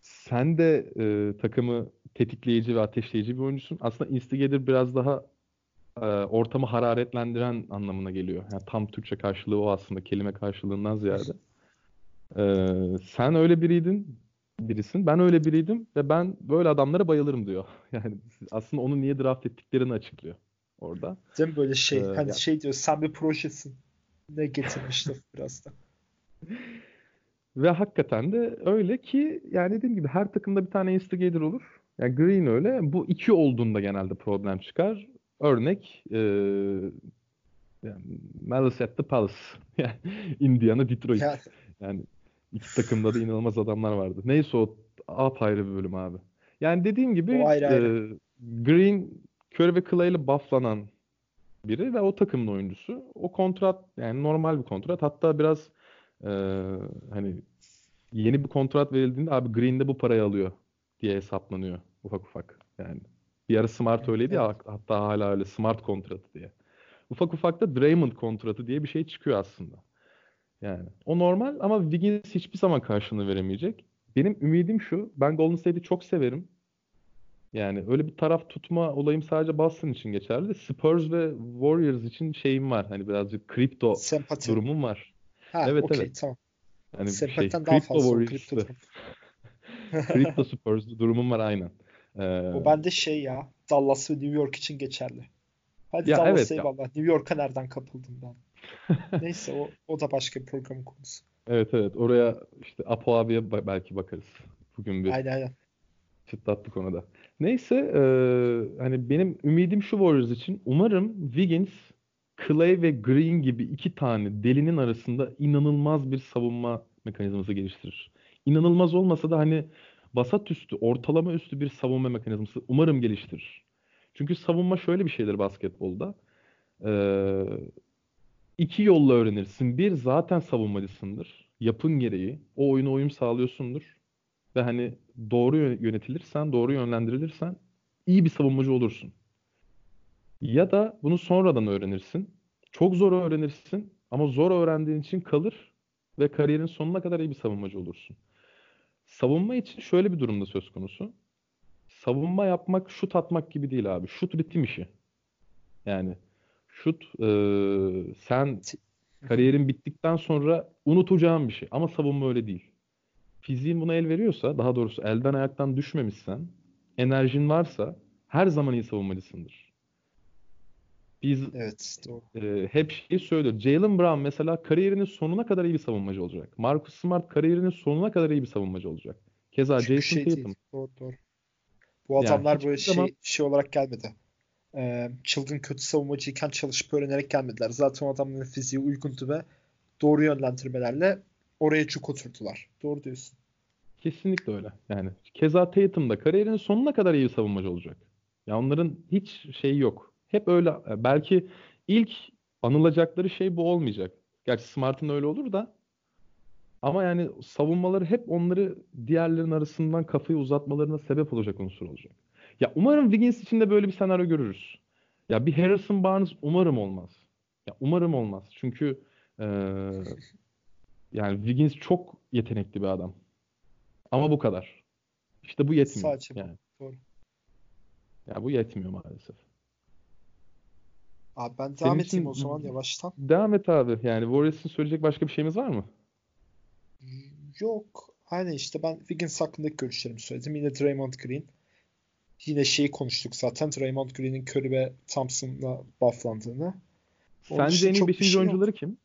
sen de e, takımı tetikleyici ve ateşleyici bir oyuncusun. Aslında instigator biraz daha e, ortamı hararetlendiren anlamına geliyor. Yani tam Türkçe karşılığı o aslında kelime karşılığından ziyade. E, sen öyle biriydin, birisin. Ben öyle biriydim ve ben böyle adamlara bayılırım diyor. Yani aslında onu niye draft ettiklerini açıklıyor orada. Değil mi böyle şey? Ee, hani yani... şey diyor sen bir projesin. Ne getirmişti biraz da. Ve hakikaten de öyle ki yani dediğim gibi her takımda bir tane instigator olur. Yani Green öyle. Bu iki olduğunda genelde problem çıkar. Örnek e, yani Malice at the Palace. Yani Indiana, Detroit. Yani. yani iki takımda da inanılmaz adamlar vardı. Neyse o apayrı bir bölüm abi. Yani dediğim gibi ayrı, ayrı. E, Green, Curry ve Clay ile bufflanan biri ve o takımın oyuncusu. O kontrat yani normal bir kontrat. Hatta biraz e, hani yeni bir kontrat verildiğinde abi Green'de bu parayı alıyor diye hesaplanıyor ufak ufak. Yani bir ara Smart öyleydi evet. ya hatta hala öyle Smart kontratı diye. Ufak ufak da Draymond kontratı diye bir şey çıkıyor aslında. Yani o normal ama Wiggins hiçbir zaman karşılığını veremeyecek. Benim ümidim şu. Ben Golden State'i çok severim. Yani öyle bir taraf tutma olayım sadece Boston için geçerli Spurs ve Warriors için şeyim var. Hani birazcık kripto Sempati. durumum var. Ha, evet okay, evet. Tamam. Yani şey, daha fazla kripto. kripto Spurs durumum var aynen. Ee, o bende şey ya Dallas ve New York için geçerli. Hadi ya Dallas evet eyvallah. Ya. New York'a nereden kapıldım ben? Neyse o, o da başka bir programın konusu. Evet evet oraya işte Apo abiye belki bakarız. Bugün bir aynen, aynen. çıtlatlı konuda. Neyse e, hani benim ümidim şu Warriors için. Umarım Wiggins, Clay ve Green gibi iki tane delinin arasında inanılmaz bir savunma mekanizması geliştirir. İnanılmaz olmasa da hani basat üstü, ortalama üstü bir savunma mekanizması umarım geliştirir. Çünkü savunma şöyle bir şeydir basketbolda. Ee, iki yolla öğrenirsin. Bir zaten savunmacısındır. Yapın gereği. O oyuna uyum sağlıyorsundur. Ve hani doğru yönetilirsen, doğru yönlendirilirsen iyi bir savunmacı olursun. Ya da bunu sonradan öğrenirsin. Çok zor öğrenirsin ama zor öğrendiğin için kalır ve kariyerin sonuna kadar iyi bir savunmacı olursun. Savunma için şöyle bir durumda söz konusu. Savunma yapmak şut atmak gibi değil abi. Şut ritim işi. Yani şut e, sen kariyerin bittikten sonra unutacağın bir şey. Ama savunma öyle değil. Fiziğin buna el veriyorsa, daha doğrusu elden ayaktan düşmemişsen, enerjin varsa her zaman iyi savunmacısındır. Biz evet, doğru. E, hep şeyi söylüyoruz. Jalen Brown mesela kariyerinin sonuna kadar iyi bir savunmacı olacak. Marcus Smart kariyerinin sonuna kadar iyi bir savunmacı olacak. Keza Hiçbir Jason şey Tatum. Değil. Doğru doğru. Bu adamlar yani böyle şey, zaman... şey olarak gelmedi. Ee, çılgın kötü savunmacıyken çalışıp öğrenerek gelmediler. Zaten o adamların fiziği uygundu ve doğru yönlendirmelerle oraya çok oturdular. Doğru diyorsun. Kesinlikle öyle. Yani keza Tatum da kariyerinin sonuna kadar iyi savunmacı olacak. Ya onların hiç şeyi yok. Hep öyle. E, belki ilk anılacakları şey bu olmayacak. Gerçi Smart'ın öyle olur da Ama yani savunmaları hep onları diğerlerinin arasından kafayı uzatmalarına sebep olacak unsur olacak. Ya umarım Wiggins için de böyle bir senaryo görürüz. Ya bir Harrison Barnes umarım olmaz. Ya umarım olmaz. Çünkü ee, yani Wiggins çok yetenekli bir adam. Ama bu kadar. İşte bu yetmiyor. Bu. yani. Doğru. Ya bu yetmiyor maalesef. Abi ben Senin devam için- edeyim o zaman yavaştan. Devam et abi. Yani Warriors'ın söyleyecek başka bir şeyimiz var mı? Yok. Aynen işte ben Wiggins hakkındaki görüşlerimi söyledim. Yine Draymond Green. Yine şeyi konuştuk zaten. Draymond Green'in Curry ve Thompson'la bufflandığını. Onun Sence en iyi çok bir 5. şey yok. oyuncuları kim?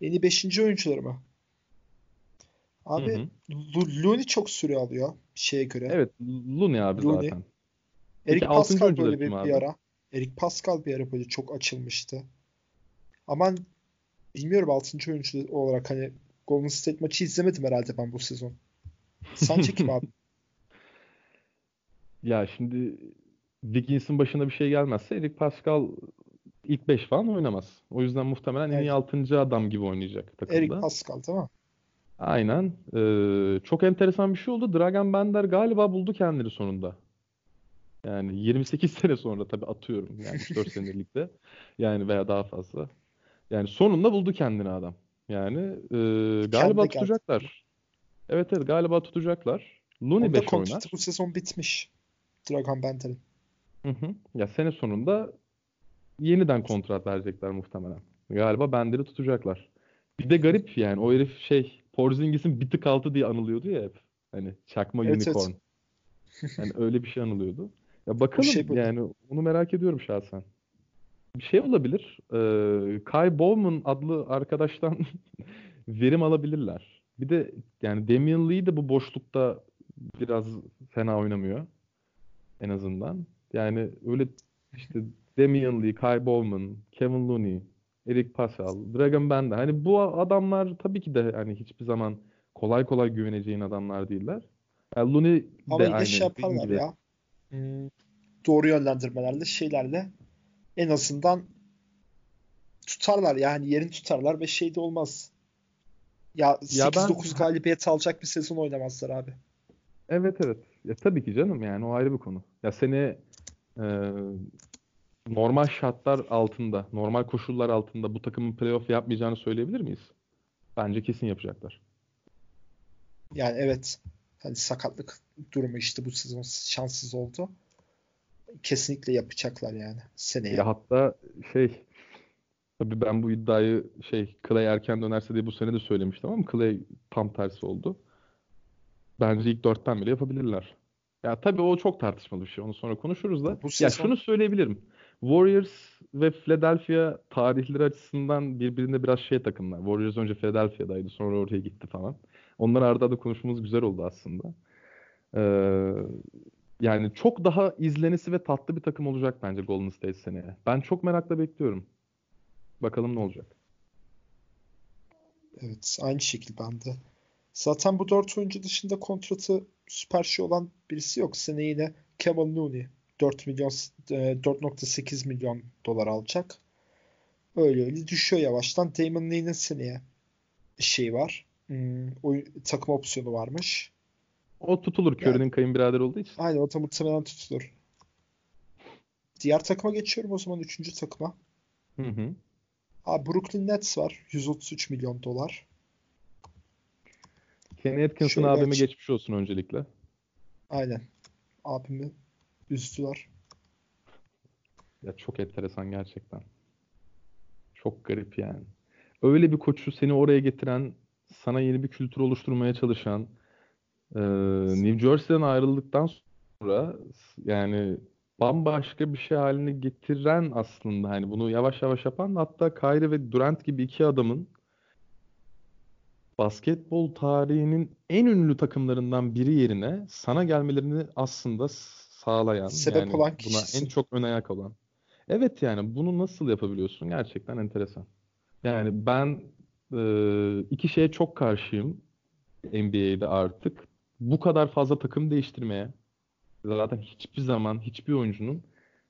Yeni 5. oyuncuları mı? Abi Hı Looney çok süre alıyor şeye göre. Evet, Looney abi Looney. zaten. Eric Peki, Pascal böyle bir, bir ara. Eric Pascal bir ara böyle çok açılmıştı. Ama bilmiyorum 6. oyuncu olarak hani Golden State maçı izlemedim herhalde ben bu sezon. Sence kim abi? Ya şimdi Wiggins'in başına bir şey gelmezse Eric Pascal ilk 5 falan oynamaz. O yüzden muhtemelen en iyi Evet. 6. adam gibi oynayacak takımda. Eric Pascal mi? Aynen. Ee, çok enteresan bir şey oldu. Dragan Bender galiba buldu kendini sonunda. Yani 28 sene sonra tabii atıyorum. Yani 4 senelikte. Yani veya daha fazla. Yani sonunda buldu kendini adam. Yani e, galiba geldi. tutacaklar. Evet evet galiba tutacaklar. Da 5 oynar. bu sezon bitmiş. Dragan Bender'in. Hı hı. Ya sene sonunda yeniden kontrat verecekler muhtemelen. Galiba Bender'i tutacaklar. Bir de garip yani o herif şey Porzingis'in bir tık altı diye anılıyordu ya hep. Hani çakma Evet, evet. unicorn. Hani öyle bir şey anılıyordu. Ya bakalım şey böyle. yani onu merak ediyorum şahsen. Bir şey olabilir. Ee, Kai Bowman adlı arkadaştan verim alabilirler. Bir de yani Damian Lee de bu boşlukta biraz fena oynamıyor. En azından. Yani öyle işte Damian Lee, Kai Bowman, Kevin Looney, Eric Pascal, Dragan Bender. Hani bu adamlar tabii ki de hani hiçbir zaman kolay kolay güveneceğin adamlar değiller. Yani Looney de Ama yine aynı şey yaparlar gibi. ya. Hmm, Doğru yönlendirmelerle şeylerle en azından tutarlar yani yerini tutarlar ve şey de olmaz. Ya Ya ben- 8-9 galibiyet alacak bir sezon oynamazlar abi. Evet evet. Ya tabii ki canım yani o ayrı bir konu. Ya seni e, normal şartlar altında, normal koşullar altında bu takımın playoff yapmayacağını söyleyebilir miyiz? Bence kesin yapacaklar. Yani evet. Hani sakatlık durumu işte bu sezon şanssız oldu. Kesinlikle yapacaklar yani seneye. Ya hatta şey tabii ben bu iddiayı şey Clay erken dönerse diye bu sene de söylemiştim ama Clay tam tersi oldu. Bence ilk dörtten bile yapabilirler. Ya tabii o çok tartışmalı bir şey. Onu sonra konuşuruz da. Bu Ya şunu söyleyebilirim. Warriors ve Philadelphia tarihleri açısından birbirine biraz şey takımlar. Warriors önce Philadelphia'daydı sonra oraya gitti falan. Onları arda arda konuşmamız güzel oldu aslında. Ee, yani çok daha izlenesi ve tatlı bir takım olacak bence Golden State seneye. Ben çok merakla bekliyorum. Bakalım ne olacak. Evet, aynı şekilde bende. Zaten bu dört oyuncu dışında kontratı süper şey olan birisi yok. Seneye yine Kevin Looney 4 milyon e, 4.8 milyon dolar alacak. Öyle öyle düşüyor yavaştan. Damon Lee'nin seneye şey var. Hmm, oyun, takım opsiyonu varmış. O tutulur Curry'nin kayınbirader olduğu için. Aynen o da muhtemelen tutulur. Diğer takıma geçiyorum o zaman. Üçüncü takıma. Hı hı. Abi Brooklyn Nets var. 133 milyon dolar. Kenny Atkinson Şöyle abime aç- geçmiş olsun öncelikle. Aynen. Abimi üzdüler. Ya çok enteresan gerçekten. Çok garip yani. Öyle bir koçu seni oraya getiren, sana yeni bir kültür oluşturmaya çalışan, e, New Jersey'den ayrıldıktan sonra yani bambaşka bir şey haline getiren aslında hani bunu yavaş yavaş yapan hatta Kyrie ve Durant gibi iki adamın basketbol tarihinin en ünlü takımlarından biri yerine sana gelmelerini aslında sağlayan Sebep yani olan buna kişisin. en çok ön ayak olan. Evet yani bunu nasıl yapabiliyorsun? Gerçekten enteresan. Yani ben e, iki şeye çok karşıyım NBA'de artık. Bu kadar fazla takım değiştirmeye zaten hiçbir zaman hiçbir oyuncunun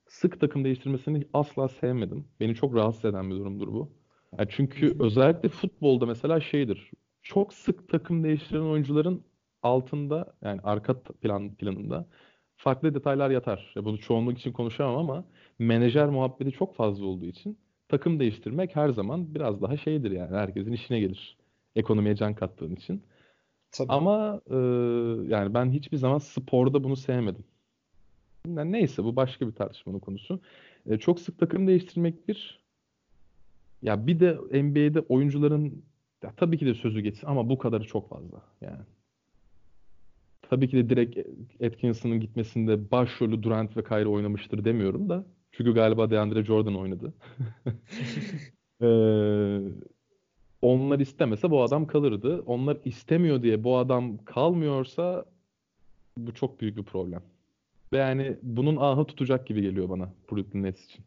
sık takım değiştirmesini asla sevmedim. Beni çok rahatsız eden bir durumdur bu. Yani çünkü özellikle futbolda mesela şeydir. Çok sık takım değiştiren oyuncuların altında yani arka plan planında farklı detaylar yatar. Ya bunu çoğunluk için konuşamam ama menajer muhabbeti çok fazla olduğu için takım değiştirmek her zaman biraz daha şeydir yani herkesin işine gelir. Ekonomiye can kattığın için. Tabii. Ama e, yani ben hiçbir zaman sporda bunu sevmedim. Yani neyse bu başka bir tartışmanın konusu. E, çok sık takım değiştirmek bir. Ya bir de NBA'de oyuncuların ya tabii ki de sözü geçsin ama bu kadarı çok fazla yani. Tabii ki de direkt Atkinson'ın gitmesinde başrolü Durant ve Kyrie oynamıştır demiyorum da. Çünkü galiba DeAndre Jordan oynadı. ee, onlar istemese bu adam kalırdı. Onlar istemiyor diye bu adam kalmıyorsa bu çok büyük bir problem. Ve yani bunun ahı tutacak gibi geliyor bana Brooklyn Nets için.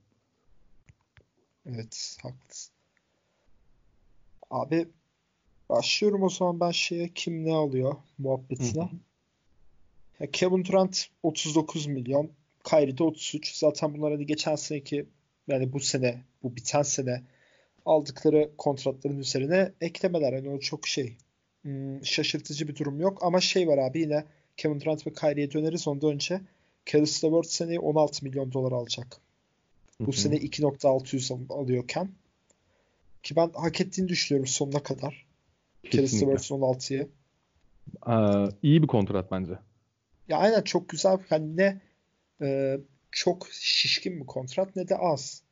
Evet, haklısın. Abi başlıyorum o zaman ben şeye kim ne alıyor muhabbetine. Hı hı. Ya Kevin Durant 39 milyon, Kyrie de 33. Zaten bunlar hani geçen seneki yani bu sene, bu biten sene aldıkları kontratların üzerine eklemeler. Hani o çok şey hmm, şaşırtıcı bir durum yok. Ama şey var abi yine Kevin Durant ve Kyrie'ye döneriz. Ondan önce Caris LeVert seneye 16 milyon dolar alacak. Bu Hı-hı. sene 2.600 alıyorken ki ben hak ettiğini düşünüyorum sonuna kadar. Caris LeVert'ın 16'yı. Ee, iyi bir kontrat bence. Ya aynen çok güzel. Yani ne e, çok şişkin bir kontrat ne de az.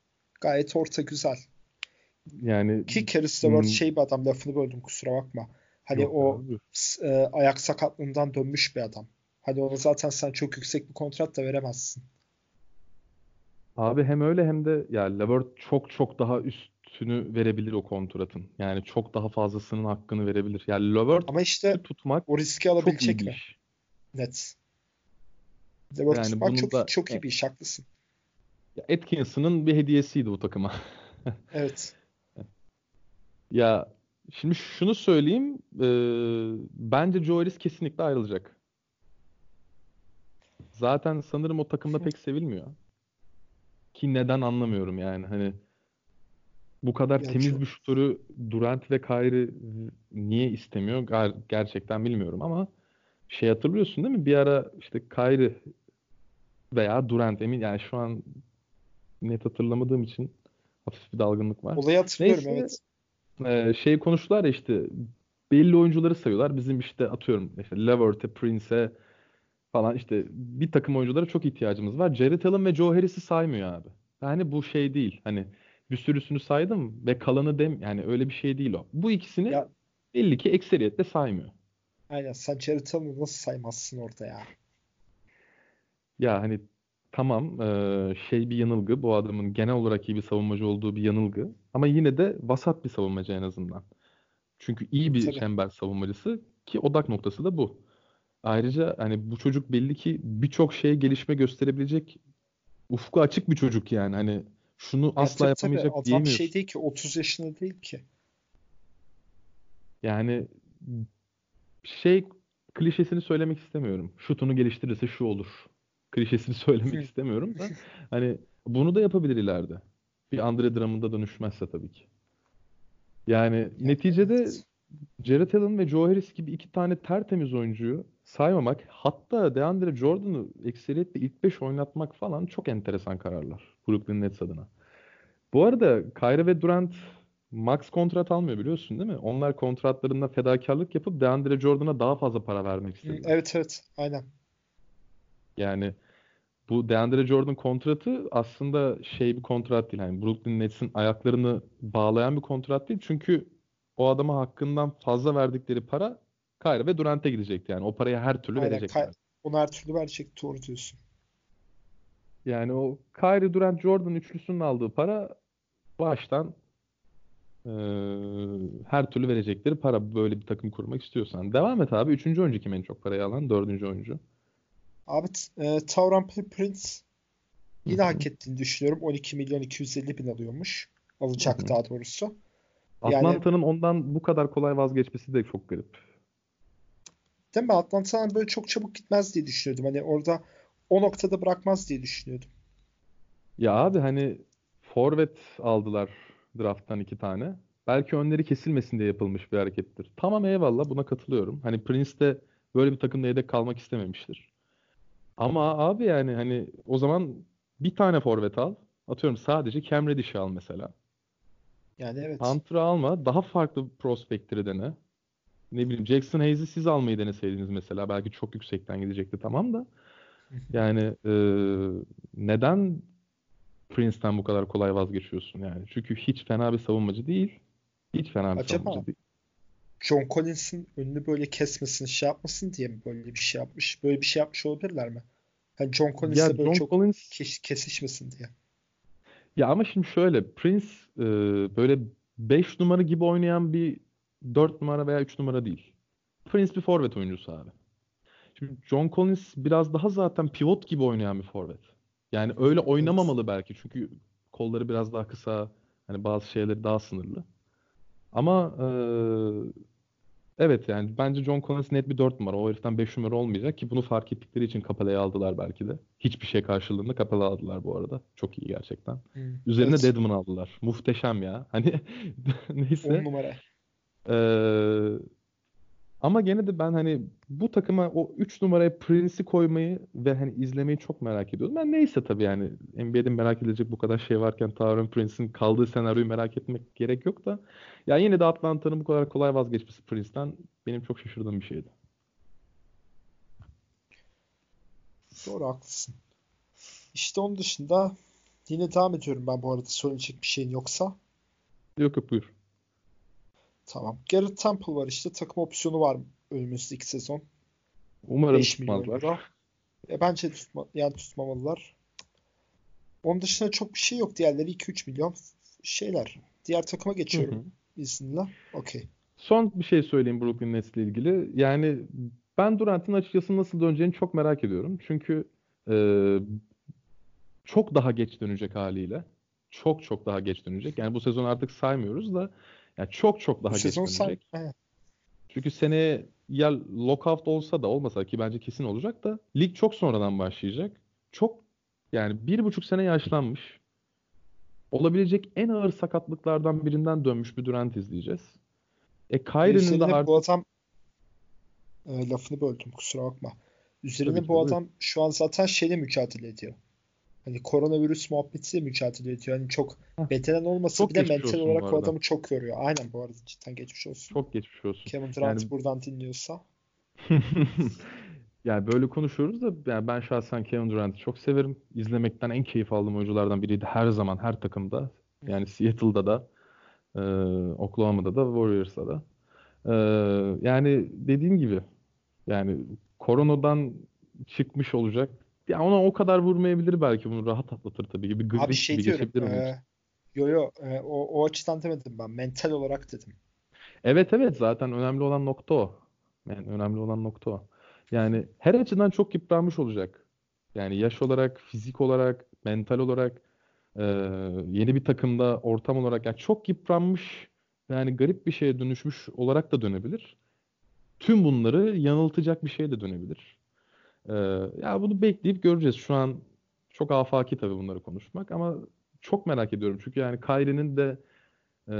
Gayet orta güzel. Yani ki Caris LeVert hmm. şey bir adam lafını böldüm kusura bakma. Hani Yok, o e, ayak sakatlığından dönmüş bir adam. Hani ona zaten sen çok yüksek bir kontrat da veremezsin. Abi hem öyle hem de ya Levert çok çok daha üstünü verebilir o kontratın. Yani çok daha fazlasının hakkını verebilir. Yani Levert Ama işte tutmak o riski alabilecek mi? Net. Levert yani tutmak çok, da, çok iyi bir iş haklısın. Ya Atkinson'ın bir hediyesiydi bu takıma. evet. Ya şimdi şunu söyleyeyim. E, bence Joe Harris kesinlikle ayrılacak. Zaten sanırım o takımda pek sevilmiyor. Ki neden anlamıyorum yani. Hani bu kadar ya temiz çok... bir şutörü Durant ve Kyrie niye istemiyor Ger- gerçekten bilmiyorum ama şey hatırlıyorsun değil mi? Bir ara işte Kyrie veya Durant emin yani şu an net hatırlamadığım için hafif bir dalgınlık var. Olayı hatırlıyorum Neyse, evet e, şey konuştular ya işte belli oyuncuları sayıyorlar. Bizim işte atıyorum işte Levert'e, Prince'e falan işte bir takım oyunculara çok ihtiyacımız var. Jared Allen ve Joe Harris'i saymıyor abi. Yani bu şey değil. Hani bir sürüsünü saydım ve kalanı dem yani öyle bir şey değil o. Bu ikisini ya, belli ki ekseriyetle saymıyor. Aynen sen Jared Allen'ı nasıl saymazsın orada ya? Ya hani tamam e, şey bir yanılgı bu adamın genel olarak iyi bir savunmacı olduğu bir yanılgı ama yine de vasat bir savunmacı en azından. Çünkü iyi bir Tabii. çember savunmacısı ki odak noktası da bu. Ayrıca hani bu çocuk belli ki birçok şeye gelişme gösterebilecek ufku açık bir çocuk yani. Hani şunu ya asla tabii, yapamayacak tabii. Adam diyemiyorsun. şey değil ki 30 yaşında değil ki. Yani şey klişesini söylemek istemiyorum. Şutunu geliştirirse şu olur klişesini söylemek istemiyorum da hani bunu da yapabilir ileride. Bir Andre Drummond'a dönüşmezse tabii ki. Yani neticede Jared Allen ve Joe Harris gibi iki tane tertemiz oyuncuyu saymamak hatta DeAndre Jordan'ı ekseriyetle ilk 5 oynatmak falan çok enteresan kararlar Brooklyn Nets adına. Bu arada Kyrie ve Durant max kontrat almıyor biliyorsun değil mi? Onlar kontratlarında fedakarlık yapıp DeAndre Jordan'a daha fazla para vermek istediler. Evet evet aynen. Yani bu DeAndre Jordan kontratı aslında şey bir kontrat değil. Yani Brooklyn Nets'in ayaklarını bağlayan bir kontrat değil. Çünkü o adama hakkından fazla verdikleri para Kyrie ve Durant'e gidecekti. Yani o parayı her türlü Aynen, verecekler. Kay- onu her türlü verecek. Doğru diyorsun. Yani o Kyrie, Durant, Jordan üçlüsünün aldığı para baştan e, her türlü verecekleri para böyle bir takım kurmak istiyorsan. Devam et abi. Üçüncü oyuncu kim en çok parayı alan? Dördüncü oyuncu. Abi e, Tauran Prince yine Hı-hı. hak ettiğini düşünüyorum. 12 milyon 250 bin alıyormuş. Alacak Hı-hı. daha doğrusu. Atlanta'nın yani, ondan bu kadar kolay vazgeçmesi de çok garip. Değil mi? Atlanta'dan böyle çok çabuk gitmez diye düşünüyordum. Hani orada o noktada bırakmaz diye düşünüyordum. Ya abi hani forvet aldılar drafttan iki tane. Belki önleri kesilmesin diye yapılmış bir harekettir. Tamam eyvallah buna katılıyorum. Hani Prince de böyle bir takımda yedek kalmak istememiştir. Ama abi yani hani o zaman bir tane forvet al. Atıyorum sadece Cam Reddish'i al mesela. Yani evet. Hunter'ı alma. Daha farklı prospektleri dene. Ne bileyim Jackson Hayes'i siz almayı deneseydiniz mesela. Belki çok yüksekten gidecekti tamam da. Yani e, neden Prince'ten bu kadar kolay vazgeçiyorsun yani? Çünkü hiç fena bir savunmacı değil. Hiç fena bir Acaba savunmacı değil. John Collins'in önünü böyle kesmesin, şey yapmasın diye mi böyle bir şey yapmış? Böyle bir şey yapmış olabilirler mi? Hani John Ya Collins'le böyle John çok Collins kes- kesişmesin diye. ya ama şimdi şöyle Prince e, böyle 5 numara gibi oynayan bir 4 numara veya 3 numara değil. Prince bir forvet oyuncusu abi. Şimdi John Collins biraz daha zaten pivot gibi oynayan bir forvet. Yani öyle oynamamalı belki çünkü kolları biraz daha kısa, hani bazı şeyleri daha sınırlı. Ama e, evet yani bence John Collins net bir 4 numara. O heriften 5 numara olmayacak ki bunu fark ettikleri için Capella'yı aldılar belki de. Hiçbir şey karşılığında Capella aldılar bu arada. Çok iyi gerçekten. Hmm. Üzerine Evet. Dedmon aldılar. Muhteşem ya. Hani 10 neyse. numara. Ee, ama gene de ben hani bu takıma o 3 numaraya Prince'i koymayı ve hani izlemeyi çok merak ediyordum. Ben neyse tabii yani NBA'de merak edilecek bu kadar şey varken Taurean Prince'in kaldığı senaryoyu merak etmek gerek yok da ya yine de Atlanta'nın bu kadar kolay vazgeçmesi Prince'ten benim çok şaşırdığım bir şeydi. Doğru haklısın. İşte onun dışında yine devam ediyorum ben bu arada söyleyecek bir şeyin yoksa. Yok yok buyur. Tamam. Garrett Temple var işte. Takım opsiyonu var önümüzdeki sezon. Umarım 5 milyon tutmazlar. E, bence tutma, yani tutmamalılar. Onun dışında çok bir şey yok. Diğerleri 2-3 milyon şeyler. Diğer takıma Hı geçiyorum hı. izninle. Okey. Son bir şey söyleyeyim Brooklyn Nets'le ilgili. Yani ben Durant'ın açıkçası nasıl döneceğini çok merak ediyorum. Çünkü e, çok daha geç dönecek haliyle. Çok çok daha geç dönecek. Yani bu sezon artık saymıyoruz da yani çok çok daha geç dönecek. Evet. Çünkü seneye ya lockout olsa da olmasa ki bence kesin olacak da lig çok sonradan başlayacak. Çok yani bir buçuk sene yaşlanmış. Olabilecek en ağır sakatlıklardan birinden dönmüş bir Durant izleyeceğiz. E Kyrie'nin de Üzerine bu artık adam e, lafını böldüm kusura bakma. Üzerine tabii bu adam şu an zaten şeyle mücadele ediyor. Hani koronavirüs muhabbetiyle mücadele ediyor. Hani çok veteran olmasa Çok bile geçmiş mental olarak o adamı çok yoruyor. Aynen bu arada cidden geçmiş olsun. Çok geçmiş olsun. Kevin Durant Yani buradan dinliyorsa. yani böyle konuşuyoruz da yani ben şahsen Kevin Durant'ı çok severim. İzlemekten en keyif aldığım oyunculardan biriydi her zaman her takımda. Yani Seattle'da da, e, Oklahoma'da da, Warriors'da da. E, yani dediğim gibi yani koronadan çıkmış olacak. Ya ona o kadar vurmayabilir belki bunu rahat atlatır tabii ki. Bir Abi şey gibi diyorum. E, yo yo e, o, o açıdan demedim ben. Mental olarak dedim. Evet evet zaten önemli olan nokta o. Yani önemli olan nokta o. Yani her açıdan çok yıpranmış olacak. Yani yaş olarak, fizik olarak, mental olarak, e, yeni bir takımda, ortam olarak yani çok yıpranmış, yani garip bir şeye dönüşmüş olarak da dönebilir. Tüm bunları yanıltacak bir şeye de dönebilir. E, ya bunu bekleyip göreceğiz. Şu an çok afaki tabii bunları konuşmak ama çok merak ediyorum. Çünkü yani Kyrie'nin de ee,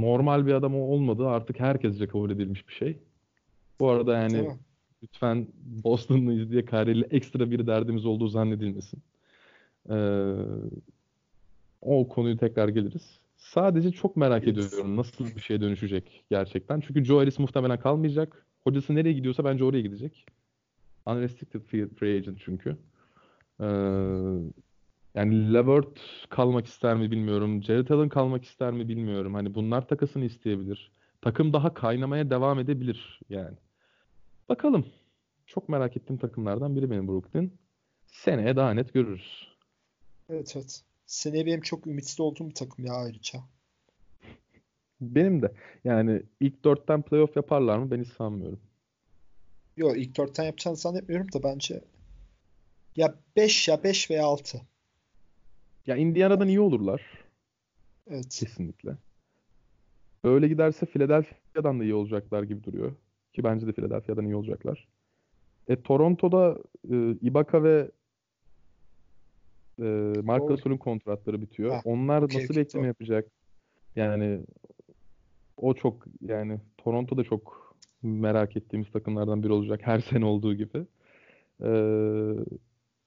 normal bir adam olmadığı artık herkesce kabul edilmiş bir şey. Bu arada yani mi? lütfen Boston'lıyız diye Kyrie'yle ekstra bir derdimiz olduğu zannedilmesin. Ee, o konuyu tekrar geliriz. Sadece çok merak Geliriz. ediyorum nasıl bir şeye dönüşecek gerçekten. Çünkü Joe Harris muhtemelen kalmayacak. Hocası nereye gidiyorsa bence oraya gidecek. Unrestricted free agent çünkü. Ee, yani Levert kalmak ister mi bilmiyorum. Jared Allen kalmak ister mi bilmiyorum. Hani bunlar takasını isteyebilir. Takım daha kaynamaya devam edebilir yani. Bakalım. Çok merak ettiğim takımlardan biri benim Brooklyn. Seneye daha net görürüz. Evet evet. Seneye benim çok ümitsiz olduğum bir takım ya ayrıca. Benim de. Yani ilk dörtten playoff yaparlar mı? Ben hiç sanmıyorum. Yo ilk dörtten yapacağını zannetmiyorum da bence ya 5 ya 5 veya 6. Ya Indiana'dan iyi olurlar. Evet. Kesinlikle. Öyle giderse Philadelphia'dan da iyi olacaklar gibi duruyor. Ki bence de Philadelphia'dan iyi olacaklar. E, Toronto'da e, Ibaka ve e, Marc O Gasol'ün kontratları bitiyor. ha, Onlar okey nasıl okey bekleme doğru. yapacak? Yani o çok yani Toronto da çok merak ettiğimiz takımlardan biri olacak her sene olduğu gibi. Ee,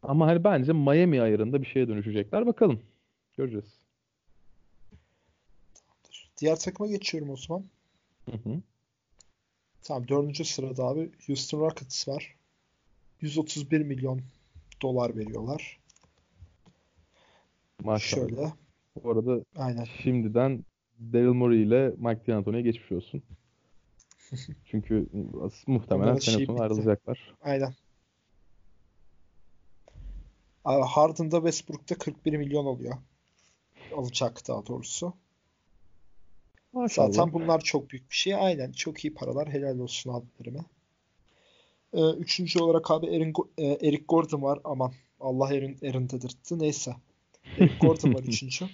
ama hani bence Miami ayarında bir şeye dönüşecekler. Bakalım. Göreceğiz. Diğer takıma geçiyorum o zaman. Hı hı. Tamam dördüncü sırada abi Houston Rockets var. 131 milyon dolar veriyorlar. Maşallah. Şöyle. Bu arada Aynen. şimdiden Daryl Morey ile Mike D'Antoni'ye geçmiş olsun. Çünkü muhtemelen sene sonu ayrılacaklar. Aynen. Harden'da Westbrook'ta 41 milyon oluyor. Alacak daha doğrusu. Maşallah. Zaten bunlar çok büyük bir şey. Aynen. Çok iyi paralar. Helal olsun abilerime. Ee, üçüncü olarak abi Go- e, Eric Gordon var. Aman Allah Aaron, Aaron dedirtti. Neyse. Eric Gordon var üçüncü.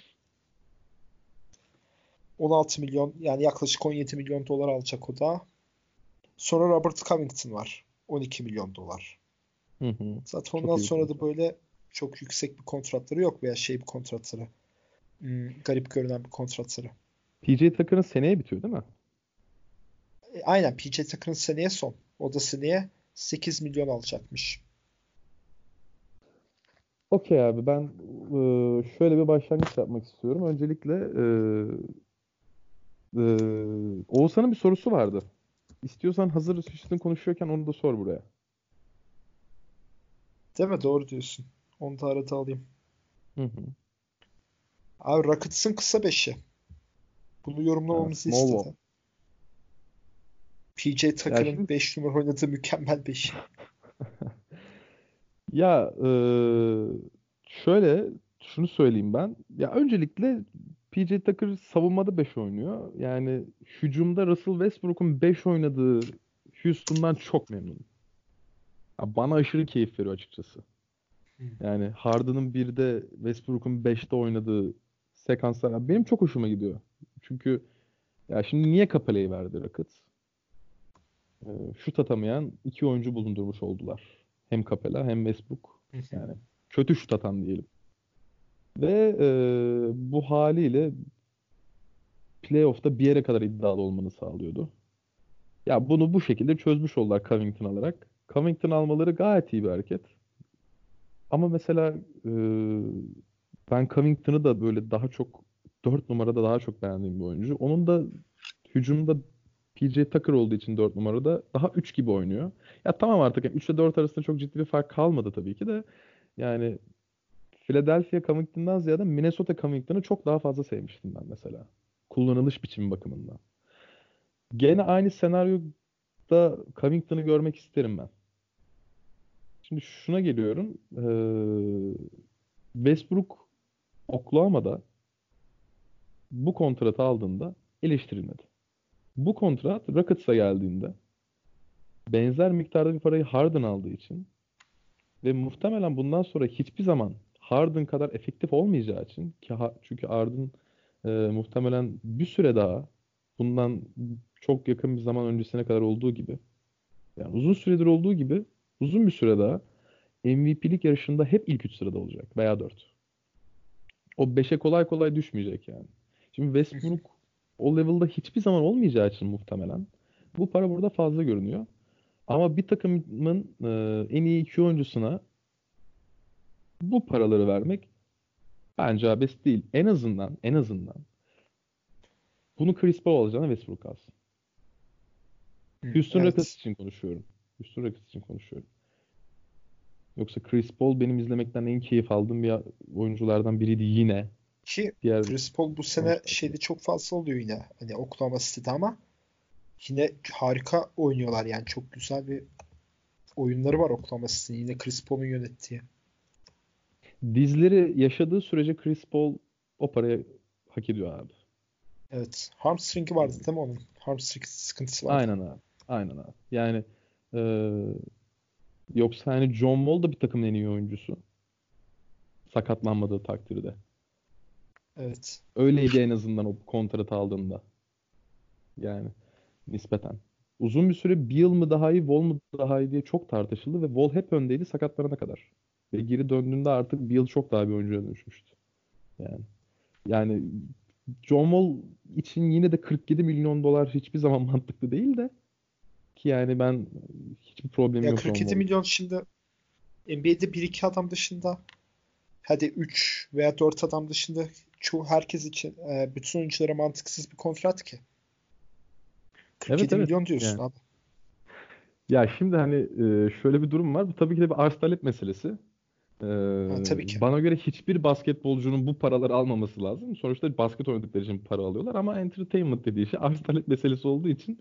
16 milyon yani yaklaşık 17 milyon dolar alacak o da. Sonra Robert Covington var. 12 milyon dolar. Hı hı. Zaten ondan sonra da böyle çok yüksek bir kontratları yok veya şey bir kontratları. Hmm, garip görünen bir kontratları. PJ Tucker'ın seneye bitiyor değil mi? E, aynen PJ Tucker'ın seneye son. O da seneye 8 milyon alacakmış. Okey abi ben e, şöyle bir başlangıç yapmak istiyorum. Öncelikle e, e, Oğuzhan'ın bir sorusu vardı. İstiyorsan hazır Houston konuşuyorken onu da sor buraya. Değil mi? Doğru diyorsun. Onu da arada alayım. Hı hı. Abi Rockets'ın kısa beşi. Bunu yorumlamamızı small istedi. PJ Tucker'ın şimdi 5 numara oynadığı mükemmel beşi. ya e, şöyle şunu söyleyeyim ben. Ya öncelikle PJ Tucker savunmada 5 oynuyor. Yani hücumda Russell Westbrook'un 5 oynadığı Houston'dan çok memnunum. Ya bana aşırı keyif veriyor açıkçası. Hmm. Yani Harden'ın 1'de Westbrook'un 5'te oynadığı sekanslar benim çok hoşuma gidiyor. Çünkü ya şimdi niye Capela'yı verdi Rockets? Ee, şut atamayan iki oyuncu bulundurmuş oldular. Hem Capela hem Westbrook. Yani kötü şut atan diyelim. Ve e, bu haliyle playoff'ta bir yere kadar iddialı olmanı sağlıyordu. Ya bunu bu şekilde çözmüş oldular Covington alarak. Covington almaları gayet iyi bir hareket. Ama mesela e, ben Covington'ı da böyle daha çok 4 numarada daha çok beğendiğim bir oyuncu. Onun da hücumda PJ Tucker olduğu için 4 numarada daha 3 gibi oynuyor. Ya tamam artık yani 3 ile 4 arasında çok ciddi bir fark kalmadı tabii ki de. Yani Philadelphia Covington'dan ziyade Minnesota Covington'ı çok daha fazla sevmiştim ben mesela. Kullanılış biçimi bakımından. Gene aynı senaryoda Covington'ı görmek isterim ben. Şimdi şuna geliyorum. Ee, Westbrook Oklahoma'da bu kontratı aldığında eleştirilmedi. Bu kontrat Rockets'a geldiğinde benzer miktarda bir parayı Harden aldığı için ve muhtemelen bundan sonra hiçbir zaman Harden kadar efektif olmayacağı için ki ha- çünkü Harden e, muhtemelen bir süre daha bundan çok yakın bir zaman öncesine kadar olduğu gibi yani uzun süredir olduğu gibi uzun bir süre daha MVP'lik yarışında hep ilk 3 sırada olacak veya 4. O 5'e kolay kolay düşmeyecek yani. Şimdi Westbrook o level'da hiçbir zaman olmayacağı için muhtemelen bu para burada fazla görünüyor. Ama bir takımın e, en iyi iki oyuncusuna bu paraları vermek bence abes değil. En azından en azından bunu Chris Paul alacağına Westbrook alsın. Houston Evet. Rockets için konuşuyorum. Houston Rockets için konuşuyorum. Yoksa Chris Paul benim izlemekten en keyif aldığım bir oyunculardan biriydi yine. Ki Diğer Chris Paul bu sene şeyde çok fazla oluyor yine. Hani Oklahoma City'de ama yine harika oynuyorlar yani çok güzel bir oyunları var Oklahoma City'nin yine Chris Paul'un yönettiği. Dizleri yaşadığı sürece Chris Paul o parayı hak ediyor abi. Evet. Hamstring'i vardı değil mi onun? Hamstring sıkıntısı vardı. Aynen abi. Aynen abi. Yani e, yoksa hani John Wall da bir takımın en iyi oyuncusu. Sakatlanmadığı takdirde. Evet. Öyleydi en azından o kontratı aldığında. Yani nispeten. Uzun bir süre Beal mı daha iyi, Wall mu daha iyi diye çok tartışıldı ve Wall hep öndeydi sakatlarına kadar. Ve geri döndüğünde artık Beal çok daha bir oyuncuya dönüşmüştü. Yani yani John Wall için yine de 47 milyon dolar hiçbir zaman mantıklı değil de ki yani ben hiçbir problem Ya yok John 47 Wall. milyon şimdi NBA'de 1-2 adam dışında hadi 3 veya 4 adam dışında çoğu herkes için e, bütün oyunculara mantıksız bir kontrat ki. 47 Evet evet milyon diyorsun yani. abi. Ya şimdi hani e, şöyle bir durum var. Bu tabii ki de bir arz talep meselesi. E, Ha, tabii ki. bana göre hiçbir basketbolcunun bu paraları almaması lazım. Sonuçta basket oynadıkları için para alıyorlar ama entertainment dediği şey arz talep meselesi olduğu için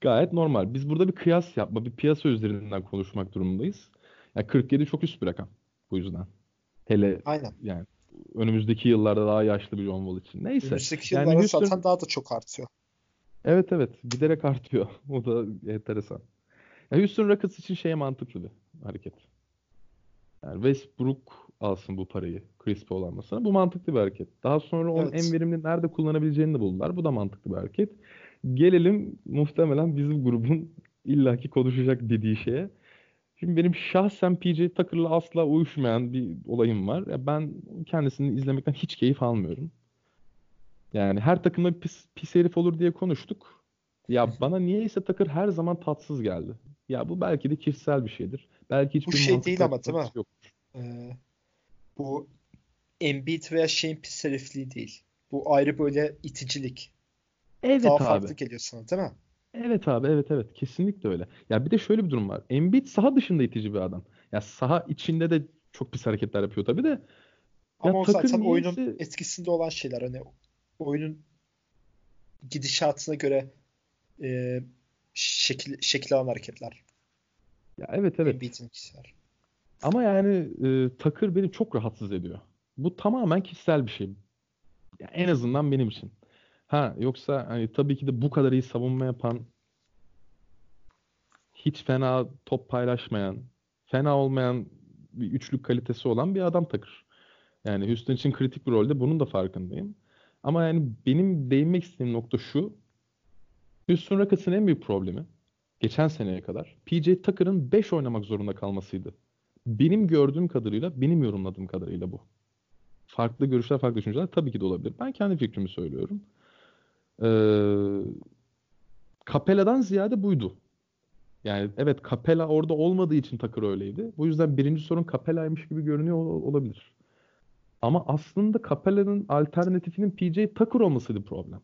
gayet normal. Biz burada bir kıyas yapma, bir piyasa üzerinden konuşmak durumundayız. Ya 47 çok üst bir rakam bu yüzden. Hele Aynen. yani önümüzdeki yıllarda daha yaşlı bir John Wall için. Neyse. Önümüzdeki Yani yıllarda Houston zaten daha da çok artıyor. Evet evet giderek artıyor. O da enteresan. Ya Houston Rockets için şeye mantıklı bir hareket. Yani Westbrook alsın bu parayı Chris Paul almasına. Bu mantıklı bir hareket. Daha sonra onun en Evet. verimli nerede kullanabileceğini de buldular. Bu da mantıklı bir hareket. Gelelim muhtemelen bizim grubun illaki konuşacak dediği şeye. Şimdi benim şahsen PJ Tucker'la asla uyuşmayan bir olayım var. Ya ben kendisini izlemekten hiç keyif almıyorum. Yani her takımda pis, pis herif olur diye konuştuk. Ya bana niyeyse Tucker her zaman tatsız geldi. Ya bu belki de kişisel bir şeydir. Belki Bu hiçbir şey değil ama değil mi? yok. Ee, bu Embiid veya şeyin pis herifliği değil. Bu ayrı böyle iticilik. Evet Daha abi. farklı geliyor sana değil mi? Evet abi evet evet kesinlikle öyle. Ya bir de şöyle bir durum var. Embiid saha dışında itici bir adam. Ya saha içinde de çok pis hareketler yapıyor tabii de. Ya Ama o Tucker zaten oyunun niyeyse etkisinde olan şeyler. Hani oyunun gidişatına göre e, şekil, şekil alan hareketler. ya evet evet. Embiid'in kişiler. Ama yani e, Tucker beni çok rahatsız ediyor. Bu tamamen kişisel bir şey. Ya en azından benim için. Ha yoksa hani tabii ki de bu kadar iyi savunma yapan, hiç fena top paylaşmayan, fena olmayan bir üçlük kalitesi olan bir adam Tucker. Yani Houston için kritik bir rolde bunun da farkındayım. Ama yani benim değinmek istediğim nokta şu. Houston Rockets'ın en büyük problemi geçen seneye kadar PJ Tucker'ın 5 oynamak zorunda kalmasıydı. Benim gördüğüm kadarıyla, benim yorumladığım kadarıyla bu. Farklı görüşler, farklı düşünceler tabii ki de olabilir. Ben kendi fikrimi söylüyorum. Ee, Capella'dan ziyade buydu. Yani evet Capella orada olmadığı için Tucker öyleydi. Bu yüzden birinci sorun Capella'ymış gibi görünüyor ol- olabilir. Ama aslında Capella'nın alternatifinin PJ Tucker olmasıydı problem.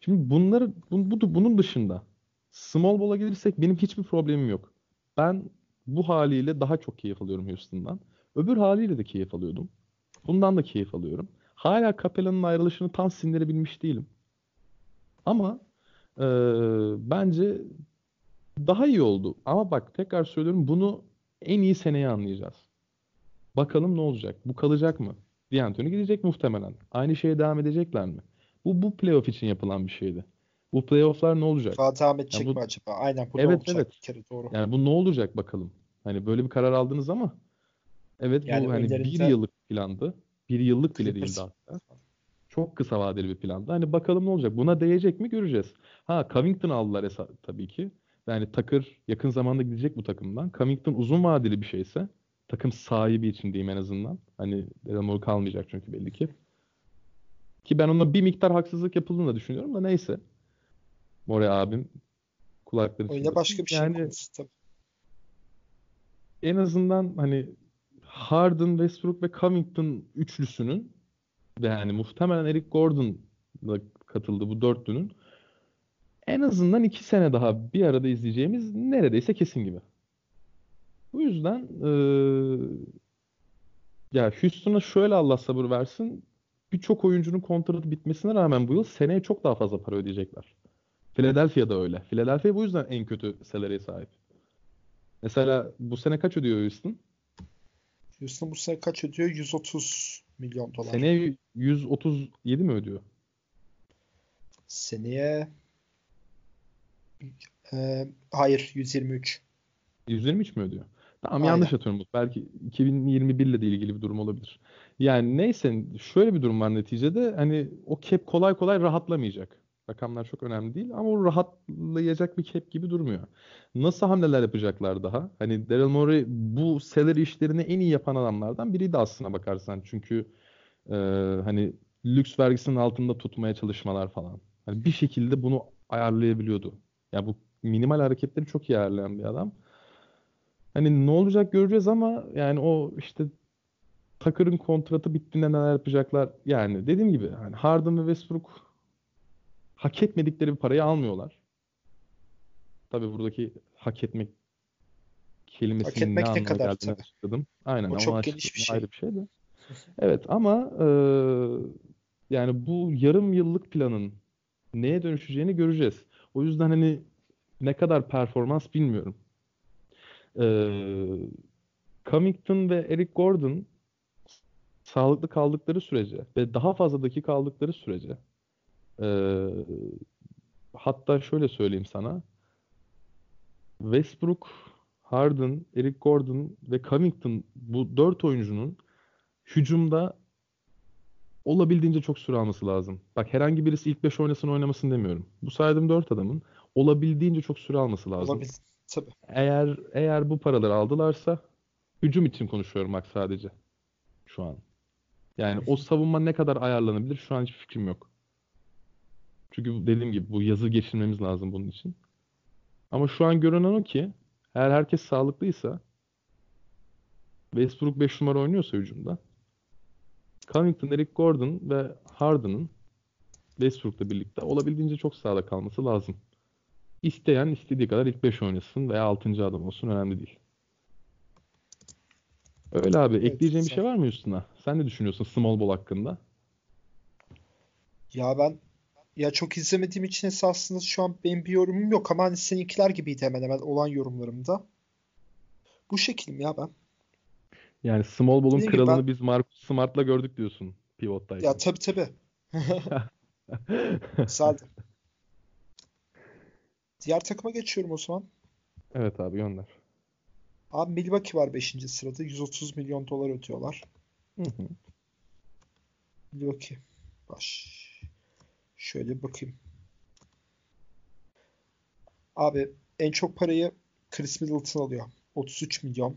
Şimdi bunları bu, bu- bunun dışında small ball'a gelirsek benim hiçbir problemim yok. Ben bu haliyle daha çok keyif alıyorum Houston'dan. Öbür haliyle de keyif alıyordum. Bundan da keyif alıyorum. Hala Capella'nın ayrılışını tam sindirebilmiş değilim. Ama eee, bence daha iyi oldu. Ama bak tekrar söylüyorum bunu en iyi seneye anlayacağız. Bakalım ne olacak? Bu kalacak mı? D'Antoni gidecek muhtemelen. Aynı şeye devam edecekler mi? Bu bu playoff için yapılan bir şeydi. Bu playofflar ne olacak? Daha devam Ya edecek bu mi acaba? Aynen bu evet olacak evet. bir kere doğru. Yani bu ne olacak bakalım. Hani böyle bir karar aldınız ama evet Yani bu hani bir yıllık plandı. Bir yıllık bile değildi hatta. Çok kısa vadeli bir plandı. Hani bakalım ne olacak. Buna değecek mi göreceğiz. Ha Covington aldılar esa- tabii ki. Yani Tucker yakın zamanda gidecek bu takımdan. Covington uzun vadeli bir şeyse takım sahibi için diyeyim en azından. Hani Daryl Morey kalmayacak çünkü belli ki. Ki ben ona bir miktar haksızlık yapıldığını da düşünüyorum da neyse. Morey abim kulakları Öyle çınlasın. başka bir şey Yani tabii. en azından hani Harden, Westbrook ve Covington üçlüsünün ve yani muhtemelen Eric Gordon da katıldı bu dörtlünün en azından iki sene daha bir arada izleyeceğimiz neredeyse kesin gibi. Bu yüzden eee, ya Houston'a şöyle Allah sabır versin birçok oyuncunun kontratı bitmesine rağmen bu yıl seneye çok daha fazla para ödeyecekler. Philadelphia'da öyle. Philadelphia bu yüzden en kötü salary'e sahip. Mesela bu sene kaç ödüyor Houston? Houston bu sene kaç ödüyor? 130 milyon dolar. Seneye 137 mi ödüyor? Seneye e, hayır 123. 123 mi ödüyor? Tamam Aynen. yanlış atıyorum. Belki 2021 ile de ilgili bir durum olabilir. Yani neyse şöyle bir durum var neticede. Hani o cap kolay kolay rahatlamayacak. Rakamlar çok önemli değil ama o rahatlayacak bir cap gibi durmuyor. Nasıl hamleler yapacaklar daha? Hani Daryl Morey bu salary işlerini en iyi yapan adamlardan biriydi aslına bakarsan. Çünkü e, hani lüks vergisinin altında tutmaya çalışmalar falan. Hani bir şekilde bunu ayarlayabiliyordu. Ya bu minimal hareketleri çok iyi ayarlayan bir adam. Hani ne olacak göreceğiz ama yani o işte Tucker'ın kontratı bittiğinde neler yapacaklar. Yani dediğim gibi hani Harden ve Westbrook hak etmedikleri bir parayı almıyorlar. Tabii buradaki hak etmek kelimesinin Hak etmek ne ne kadar geldiğini tabii. açıkladım. Aynen O çok geniş bir şey. Ayrı bir şey de. Evet ama e, yani bu yarım yıllık planın neye dönüşeceğini göreceğiz. O yüzden hani ne kadar performans bilmiyorum. E, Covington ve Eric Gordon sağlıklı kaldıkları sürece ve daha fazla dakika aldıkları sürece e, hatta şöyle söyleyeyim sana Westbrook, Harden, Eric Gordon ve Covington bu dört oyuncunun hücumda olabildiğince çok süre alması lazım. Bak herhangi birisi ilk 5 oynasın oynamasın demiyorum. Bu saydığım 4 adamın olabildiğince çok süre alması lazım. Olabilir. Tabii. Eğer eğer bu paraları aldılarsa hücum için konuşuyorum bak sadece şu an. Yani o savunma ne kadar ayarlanabilir şu an hiçbir fikrim yok. Çünkü dediğim gibi bu yazı geçirmemiz lazım bunun için. Ama şu an görünen o ki eğer herkes sağlıklıysa Westbrook 5 numara oynuyorsa hücumda Covington, Eric Gordon ve Harden'ın Westbrook'la birlikte olabildiğince çok sahada kalması lazım. İsteyen istediği kadar ilk 5 oynasın veya 6. adam olsun önemli değil. Öyle abi. Evet, Ekleyeceğin bir güzel. şey var mı üstüne? Sen ne düşünüyorsun small ball hakkında? Ya ben ya çok izlemediğim için esasında şu an benim bir yorumum yok ama hani seninkiler gibiydi hemen hemen olan yorumlarımda. Bu şekilim ya ben. Yani small ball'un gibi kralını ben- biz Marcus Smart'la gördük diyorsun pivottayken. Ya tabii tabii. Güzeldi. Diğer takıma geçiyorum o zaman. Evet abi gönder. Abi Milwaukee var 5. sırada. 130 milyon dolar ödüyorlar. Hı hı. Milwaukee. Baş. Şöyle bakayım. Abi en çok parayı Chris Middleton alıyor. 33 milyon.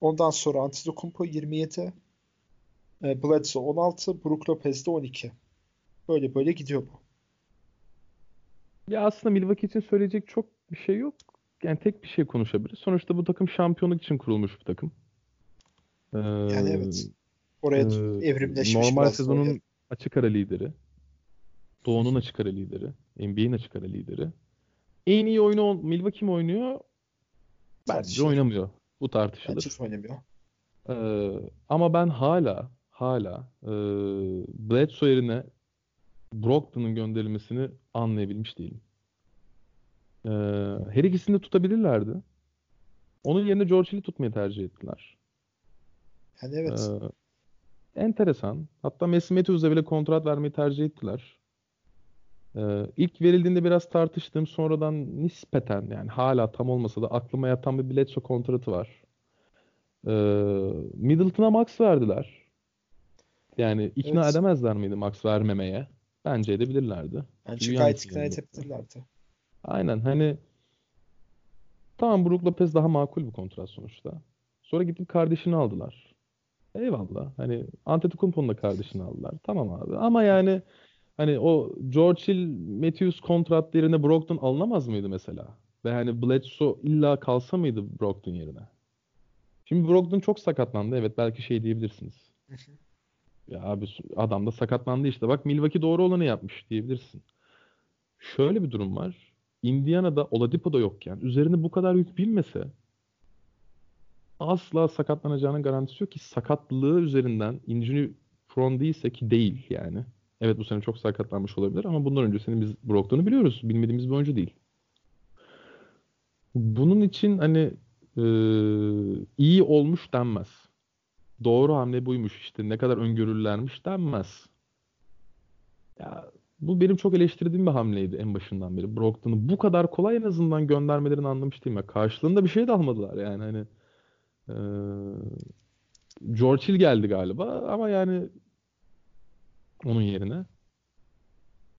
Ondan sonra Antetokounmpo 27. e, Bledsoe 16. Brook Lopez de 12. Böyle böyle gidiyor bu. Ya aslında Milwaukee için söyleyecek çok bir şey yok. Yani tek bir şey konuşabiliriz. Sonuçta bu takım şampiyonluk için kurulmuş bir takım. Ee, Yani evet. Oraya e, evrimleşmiş normal sezonun böyle. açık ara lideri. Doğu'nun açık ara lideri. NBA'in açık ara lideri. En iyi oyunu Milwaukee mi oynuyor? Bence oynamıyor. Bu tartışılır. Bence oynamıyor. Ee, ama ben hala hala e, Bledsoe yerine Brogdon'un gönderilmesini anlayabilmiş değilim. Ee, her ikisini de tutabilirlerdi. Onun yerine George Hill'i tutmayı tercih ettiler. Yani evet. Ee, enteresan. Hatta Messi Matthews'e bile kontrat vermeyi tercih ettiler. Ee, ilk verildiğinde biraz tartıştım. Sonradan nispeten yani hala tam olmasa da aklıma yatan bir Bledsoe kontratı var. Ee, Middleton'a max verdiler. Yani ikna Evet. edemezler miydi max vermemeye? Bence edebilirlerdi. Bence Çünkü gayet ikna edebilirlerdi. Aynen hani tamam Brook Lopez daha makul bir kontrat sonuçta. Sonra gidip kardeşini aldılar. Eyvallah. Hani Antetokounmpo'nun da kardeşini aldılar. Tamam abi. Ama yani hani o George Hill, Matthews kontrat yerine Brogdon alınamaz mıydı mesela? Ve hani Bledsoe illa kalsa mıydı Brogdon yerine? Şimdi Brogdon çok sakatlandı. Evet belki şey diyebilirsiniz. Ya abi adam da sakatlandı işte. Bak Milwaukee doğru olanı yapmış diyebilirsin. Şöyle bir durum var. Indiana'da Oladipo da yokken üzerine bu kadar yük binmese asla sakatlanacağının garantisi yok ki sakatlığı üzerinden injury prone değilse ki değil yani. Evet bu sene çok sakatlanmış olabilir ama bundan öncesini biz Brogdon'u biliyoruz. Bilmediğimiz bir oyuncu değil. Bunun için hani e, iyi olmuş denmez. Doğru hamle buymuş işte ne kadar öngörülermiş denmez. Ya bu benim çok eleştirdiğim bir hamleydi en başından beri. Brogdon'u bu kadar kolay en azından göndermelerini anlamış değilim. Ya karşılığında bir şey de almadılar yani hani e, George Hill geldi galiba ama yani onun yerine.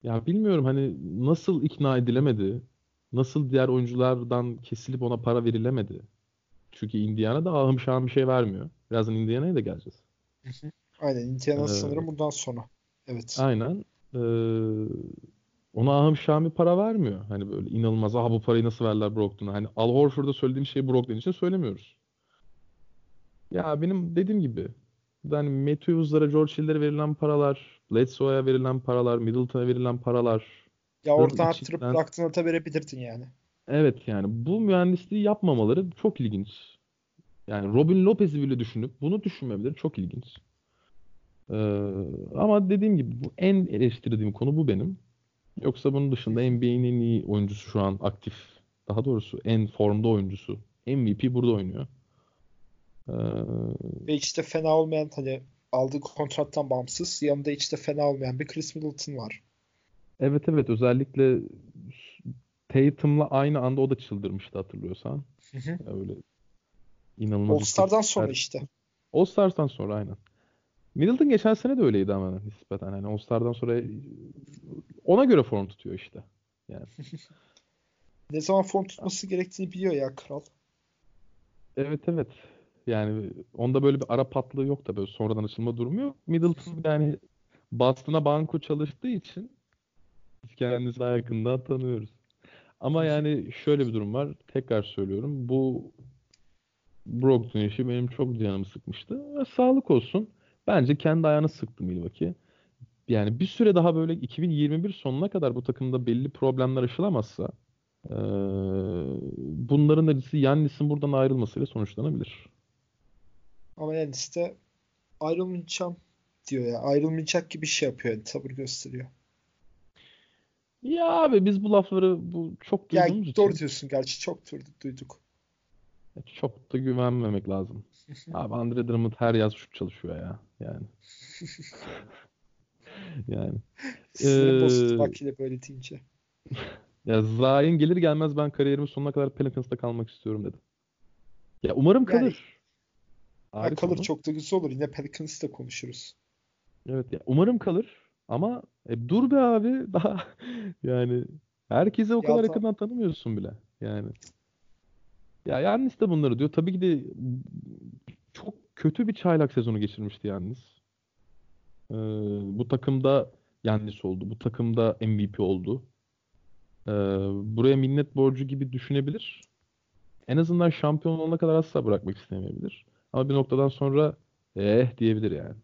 Ya bilmiyorum hani nasıl ikna edilemedi? Nasıl diğer oyunculardan kesilip ona para verilemedi? Çünkü Indiana da ahım şahım bir şey vermiyor. Birazdan Indiana'ya da geleceğiz. Aynen Indiana Ee, sanırım bundan sonra. Evet. aynen. Ee, ona ahım şahım bir para vermiyor. Hani böyle inanılmaz. Aha bu parayı nasıl verdiler Brogdon'a? Hani Al Horford'a söylediğim şeyi Brogdon için söylemiyoruz. Ya benim dediğim gibi yani Matthews'lara, George Hill'lere verilen paralar, Bledsoe'ya verilen paralar, Middleton'a verilen paralar Ya orada arttırıp içinden bıraktığında da verebilirdin yani. Evet yani bu mühendisliği yapmamaları çok ilginç. Yani Robin Lopez'i bile düşünüp bunu düşünmemeleri çok ilginç. Ee, ama dediğim gibi bu en eleştirdiğim konu bu benim. Yoksa bunun dışında NBA'nin en iyi oyuncusu şu an aktif. Daha doğrusu en formda oyuncusu. MVP burada oynuyor. Ee, Ve de fena olmayan hani aldığı kontrattan bağımsız yanında hiç de fena olmayan bir Chris Middleton var. evet evet özellikle Tatum'la aynı anda o da çıldırmıştı hatırlıyorsan. Hı hı. Öyle inanılmaz All-Star'dan sonra istatistikler. işte. All-Star'dan sonra aynen. Middleton geçen sene de öyleydi ama nispeten. Hani All-Star'dan sonra ona göre form tutuyor işte. Yani Ne zaman form tutması gerektiğini biliyor ya kral. evet evet. Yani onda böyle bir ara patlığı yok da böyle sonradan açılma durumu yok. Middleton yani Boston'a banko çalıştığı için biz kendimizi daha yakından tanıyoruz. Ama yani şöyle bir durum var. Tekrar söylüyorum. Bu Brogdon işi benim çok canımı sıkmıştı. Sağlık olsun. Bence kendi ayağını sıktı Milwaukee. Yani bir süre daha böyle 2021 sonuna kadar bu takımda belli problemler aşılamazsa eee, bunların acısı Yannis'in buradan ayrılmasıyla sonuçlanabilir. Ama yani işte ayrılmayacağım diyor ya. Ayrılmayacak gibi şey yapıyor yani tavır gösteriyor. Ya abi biz bu lafları bu çok duyduğumuz doğru için diyorsun gerçi çok du- duyduk. çok da güvenmemek lazım. Abi Andre Drummond her yaz şut çalışıyor ya. Yani. Yani. Bozuldu bak yine böyle deyince. ya Zayn gelir gelmez ben kariyerimin sonuna kadar Pelicans'ta kalmak istiyorum dedim. Ya umarım Yani kalır. Ayrı kalır konu. çok da güzel olur. Yine Pelicans'ı da konuşuruz. Evet ya umarım kalır ama e, dur be abi daha yani herkese o Ya kadar da yakından tanımıyorsun bile. Yani ya Yannis de bunları diyor. Tabii ki de çok kötü bir çaylak sezonu geçirmişti Yannis. Ee, bu takımda Yannis oldu. Bu takımda MVP oldu. Ee, buraya minnet borcu gibi düşünebilir. En azından şampiyon olana kadar asla bırakmak istemeyebilir. Ama bir noktadan sonra eh diyebilir yani.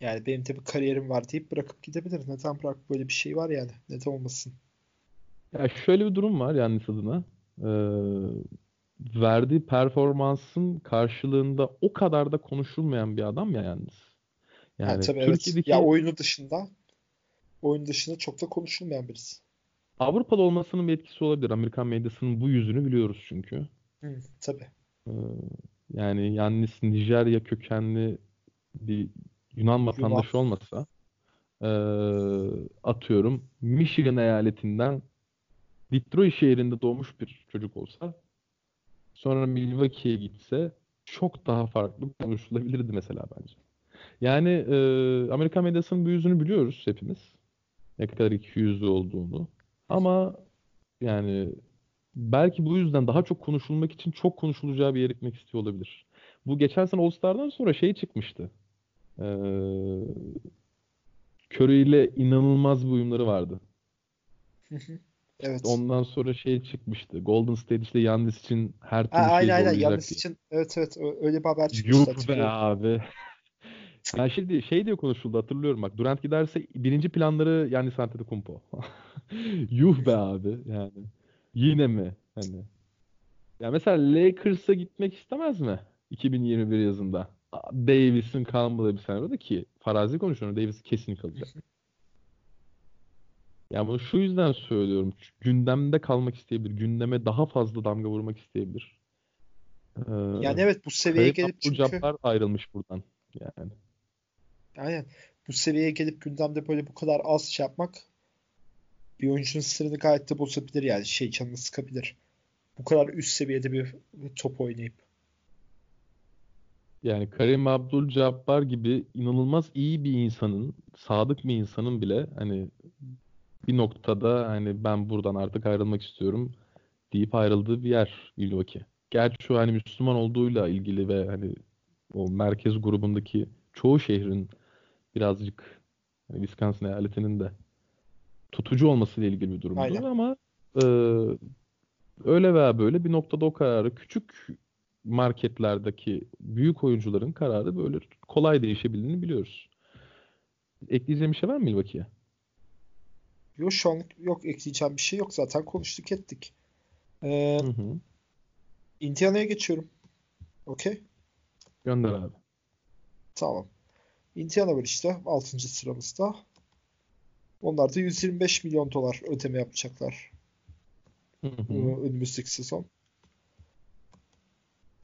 Yani benim bir kariyerim var deyip bırakıp gidebilir. Neden bırak böyle bir şey var yani. Neden olmasın? Ya şöyle bir durum var Yannis adına. Ee, verdiği performansın karşılığında o kadar da konuşulmayan bir adam ya Yannis. Ha Yani tabii evet. Ya Türkiye'deki oyunu dışında oyun dışında çok da konuşulmayan birisi. Avrupa'da olmasının bir etkisi olabilir. Amerikan medyasının bu yüzünü biliyoruz çünkü. Hı, tabii. Ee, yani Yannis Nijerya kökenli bir Yunan Yunan. vatandaşı olmasa ee, atıyorum Michigan eyaletinden Detroit şehrinde doğmuş bir çocuk olsa sonra Milwaukee'ye gitse çok daha farklı konuşulabilirdi mesela bence. Yani e, Amerikan medyasının bu yüzünü biliyoruz hepimiz. Ne kadar ikiyüzlü olduğunu. Ama yani belki bu yüzden daha çok konuşulmak için çok konuşulacağı bir yere gitmek istiyor olabilir. Bu geçen sene All-Star'dan sonra şey çıkmıştı. Ee, Curry ile inanılmaz bir uyumları vardı. Evet. Ondan sonra şey çıkmıştı. Golden State işte Giannis için her Ha, türlü şeyi aynen aynen. diye. için evet evet öyle bir haber çıkmıştı Yuh be abi. Ya şimdi şey diye konuşuldu hatırlıyorum bak. Durant giderse birinci planları Giannis Antetokounmpo. Yuh be abi yani. Yine mi? Hani. Ya mesela Lakers'a gitmek istemez mi? 2021 yazında. Davis'in kalmadığı bir senaryoda ki farazi konuşuyorum. Davis kesin kalacak. Ya bunu şu yüzden söylüyorum. Çünkü Gündemde kalmak isteyebilir. Gündeme daha fazla damga vurmak isteyebilir. Ee, Yani evet bu seviyeye gelip çünkü Abdul-Jabbar ayrılmış buradan. Yani. aynen bu seviyeye gelip gündemde böyle bu kadar az şey yapmak bir oyuncunun sırrını gayet de bozabilir yani şey canını sıkabilir. Bu kadar üst seviyede bir top oynayıp. Yani Kareem Abdul-Jabbar gibi inanılmaz iyi bir insanın, sadık bir insanın bile hani bir noktada hani ben buradan artık ayrılmak istiyorum deyip ayrıldığı bir yer Milwaukee. Gerçi şu hani Müslüman olduğuyla ilgili ve hani o merkez grubundaki çoğu şehrin birazcık hani Wisconsin eyaletinin de tutucu olmasıyla ilgili bir durumdur Aynen. ama e, öyle veya böyle bir noktada o kararı küçük marketlerdeki büyük oyuncuların kararı böyle kolay değişebildiğini biliyoruz. Ekleyeceğim bir şey var mı Milwaukee'ye? Yok şu anlık yok ekleyeceğim bir şey yok zaten konuştuk ettik. Ee, Hı hı. Indiana'ya geçiyorum. Okey. Gönder abi. Tamam. Indiana var işte 6. sıramızda. Onlar da 125 milyon dolar ödeme yapacaklar Hı hı. e, önümüzdeki sezon.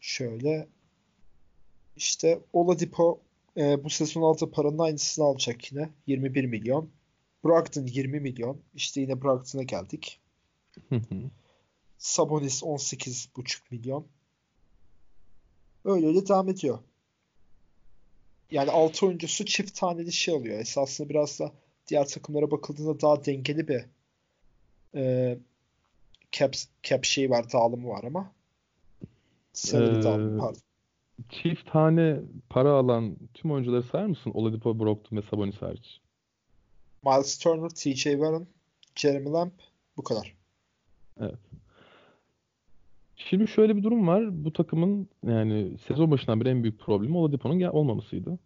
Şöyle işte Oladipo e, bu sezon aldığı paranın aynısını alacak yine. 21 milyon. Brogdon 20 milyon. İşte yine Brogdon'a geldik. Sabonis 18,5 milyon. Öyle öyle devam ediyor. Yani 6 oyuncusu çift taneli şey alıyor. Esasında biraz da diğer takımlara bakıldığında daha dengeli bir e, cap, cap şeyi var, dağılımı var ama Ee, pardon. Çift tane para alan tüm oyuncuları sayar mısın? Oladipo, Brogdon ve Sabonis hariç. Miles Turner, TJ Warren, Jeremy Lamb bu kadar. Şimdi şöyle bir durum var. Bu takımın yani sezon başından beri en büyük problemi Oladipo'nun gel- olmamasıydı.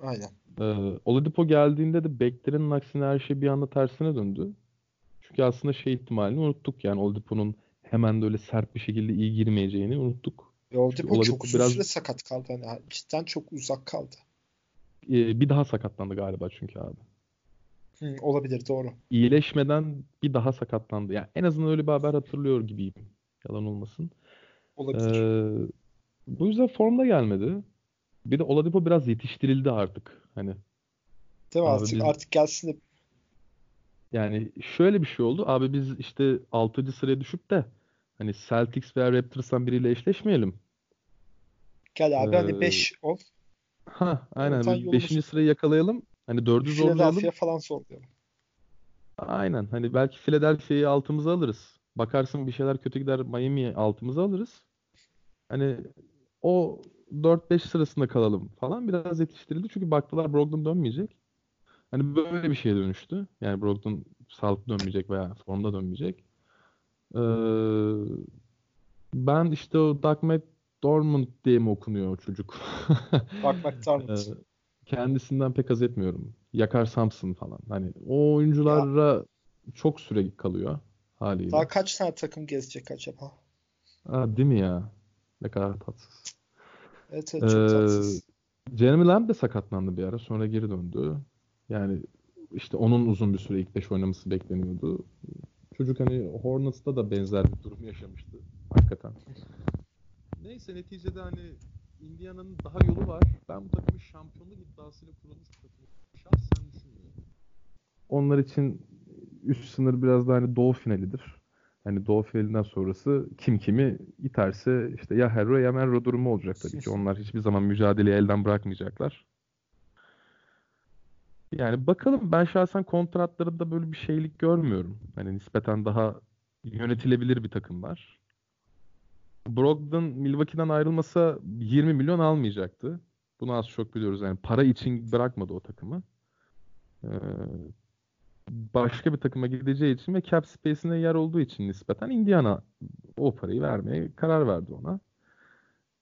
Aynen. Ee, Oladipo geldiğinde de beklenenin aksine her şey bir anda tersine döndü. Çünkü aslında şey ihtimalini unuttuk yani Oladipo'nun hemen de öyle sert bir şekilde iyi girmeyeceğini unuttuk. Ve Oladipo Oladipo çok uzun biraz- süre sakat kaldı. Yani cidden çok uzak kaldı. Ee, bir daha sakatlandı galiba çünkü abi. Hı, olabilir doğru. İyileşmeden bir daha sakatlandı. Yani en azından öyle bir haber hatırlıyor gibiyim. Yalan olmasın. Olabilir. Ee, bu yüzden formda gelmedi. Bir de Oladipo biraz yetiştirildi artık. Hani Değil mi? abi Artık biz- artık gelsin de yani şöyle bir şey oldu. Abi biz işte 6. sıraya düşüp de hani Celtics veya Raptors'tan biriyle eşleşmeyelim. gel abi hani Ee, 5 ol. Ha, aynen. Oradan Biz yolumuz- 5. sırayı yakalayalım. Hani 4'ü zorlayalım. Philadelphia falan zorlayalım. Aynen. Hani belki Philadelphia'yı altımıza alırız. Bakarsın bir şeyler kötü gider Miami'yi altımıza alırız. Hani o 4-5 sırasında kalalım falan biraz yetiştirildi. Çünkü baktılar Brogdon dönmeyecek. Hani böyle bir şeye dönüştü. Yani Brogdon sağlıklı dönmeyecek veya formda dönmeyecek. Ee, ben işte o Doug McDermott diye mi okunuyor o çocuk? Mark McDermott. Ee, kendisinden pek haz etmiyorum. Yakar Samson falan. Hani o oyunculara çok süre kalıyor haliyle. Daha kaç tane takım gezecek acaba? Ha, değil mi ya? Ne kadar tatsız. Evet evet çok Ee, tatsız. Jeremy Lamb de sakatlandı bir ara. Sonra geri döndü. Yani işte onun uzun bir süre ilk beş oynaması bekleniyordu. Çocuk hani Hornets'ta da benzer bir durum yaşamıştı. Hakikaten. Neyse neticede hani Indiana'nın daha yolu var. Ben bu takımın şampiyonluk iddiasıyla kurulmuş bir takım şahsen düşünmüyorum. Onlar için üst sınır biraz da hani doğu finalidir. Hani doğu finalinden sonrası kim kimi iterse işte ya Herro ya Merro durumu olacak tabii ki. Onlar hiçbir zaman mücadeleyi elden bırakmayacaklar. Yani bakalım ben şahsen kontratlarında böyle bir şeylik görmüyorum. Hani nispeten daha yönetilebilir bir takım var. Brogdon Milwaukee'den ayrılmasa 20 milyon almayacaktı. Bunu az çok biliyoruz. Yani para için bırakmadı o takımı. Ee, başka bir takıma gideceği için ve cap space'ine yer olduğu için nispeten Indiana o parayı vermeye karar verdi ona.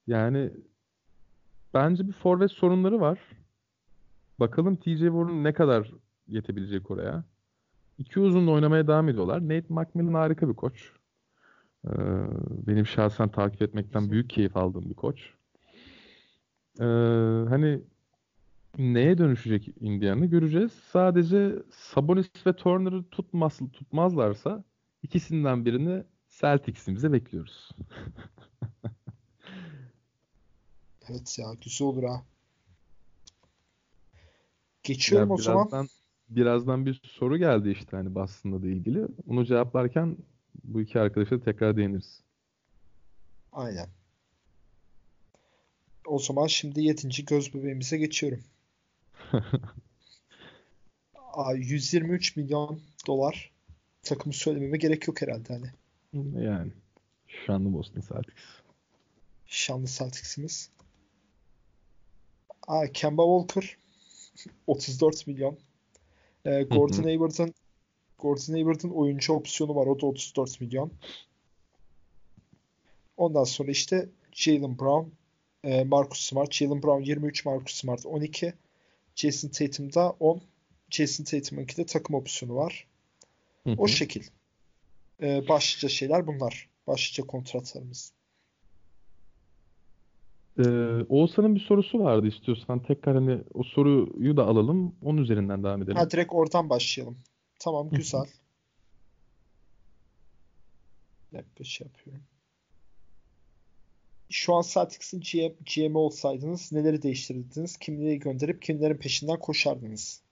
Yani bence bir forvet sorunları var. Bakalım TJ Warren ne kadar yetebilecek oraya. İki uzunla oynamaya devam ediyorlar. Nate McMillan harika bir koç. Ee, benim şahsen takip etmekten büyük keyif aldığım bir koç. Ee, hani neye dönüşecek Indiana göreceğiz. Sadece Sabonis ve Turner'ı tutmaz, tutmazlarsa ikisinden birini Celtics'imize bekliyoruz. Evet ya güzel olur ha. Geçiyorum Ya o zaman. birazdan bir soru geldi işte hani Boston'la da ilgili. Onu cevaplarken bu iki arkadaşa da tekrar değiniriz. Aynen. O zaman şimdi 7. göz bebeğimize geçiyorum. Aa, 123 milyon dolar takımı söylememe gerek yok herhalde hani. Yani şanlı Boston Celtics. Şanlı Celtics'imiz. Aa, Kemba Walker 34 milyon. Ee, Gordon Hayward'ın Gordon Hayward'ın oyuncu opsiyonu var. O da 34 milyon. Ondan sonra işte Jalen Brown, e, Marcus Smart. Jalen Brown 23, Marcus Smart 12. Jason Tatum'da 10. Jason Tatum'unki de takım opsiyonu var. Hı hı. O şekil. Ee, başlıca şeyler bunlar. Başlıca kontratlarımız. Ee, Oğuzhan'ın bir sorusu vardı istiyorsan tekrar hani o soruyu da alalım onun üzerinden devam edelim. Ha direkt oradan başlayalım. Tamam güzel. Dakika şey yapıyorum. Şu an Celtics'in GM, GM'i olsaydınız neleri değiştirirdiniz? Kimleri gönderip kimlerin peşinden koşardınız?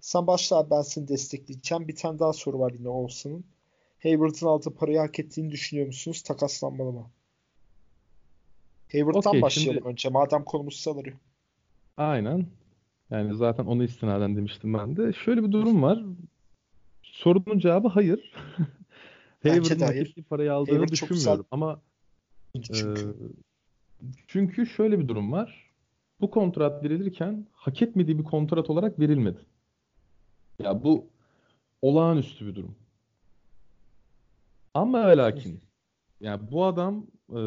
Sen başla abi ben seni destekleyeceğim. Bir tane daha soru var yine Oğuzhan'ın. Hayward'ın aldığı parayı hak ettiğini düşünüyor musunuz? Takaslanmalı mı? Hayward'dan Okey başlayalım şimdi önce. Madem konumuz salırıyor. aynen yani zaten ona istinaden demiştim ben de. Şöyle bir durum var. Sorunun cevabı hayır. Hayward'ın de hak hayır. ettiği parayı aldığını Hayward çok düşünmüyorum ama çünkü. e, çünkü şöyle bir durum var. Bu kontrat verilirken hak etmediği bir kontrat olarak verilmedi. Ya bu olağanüstü bir durum. Ama ve lakin yani bu adam e,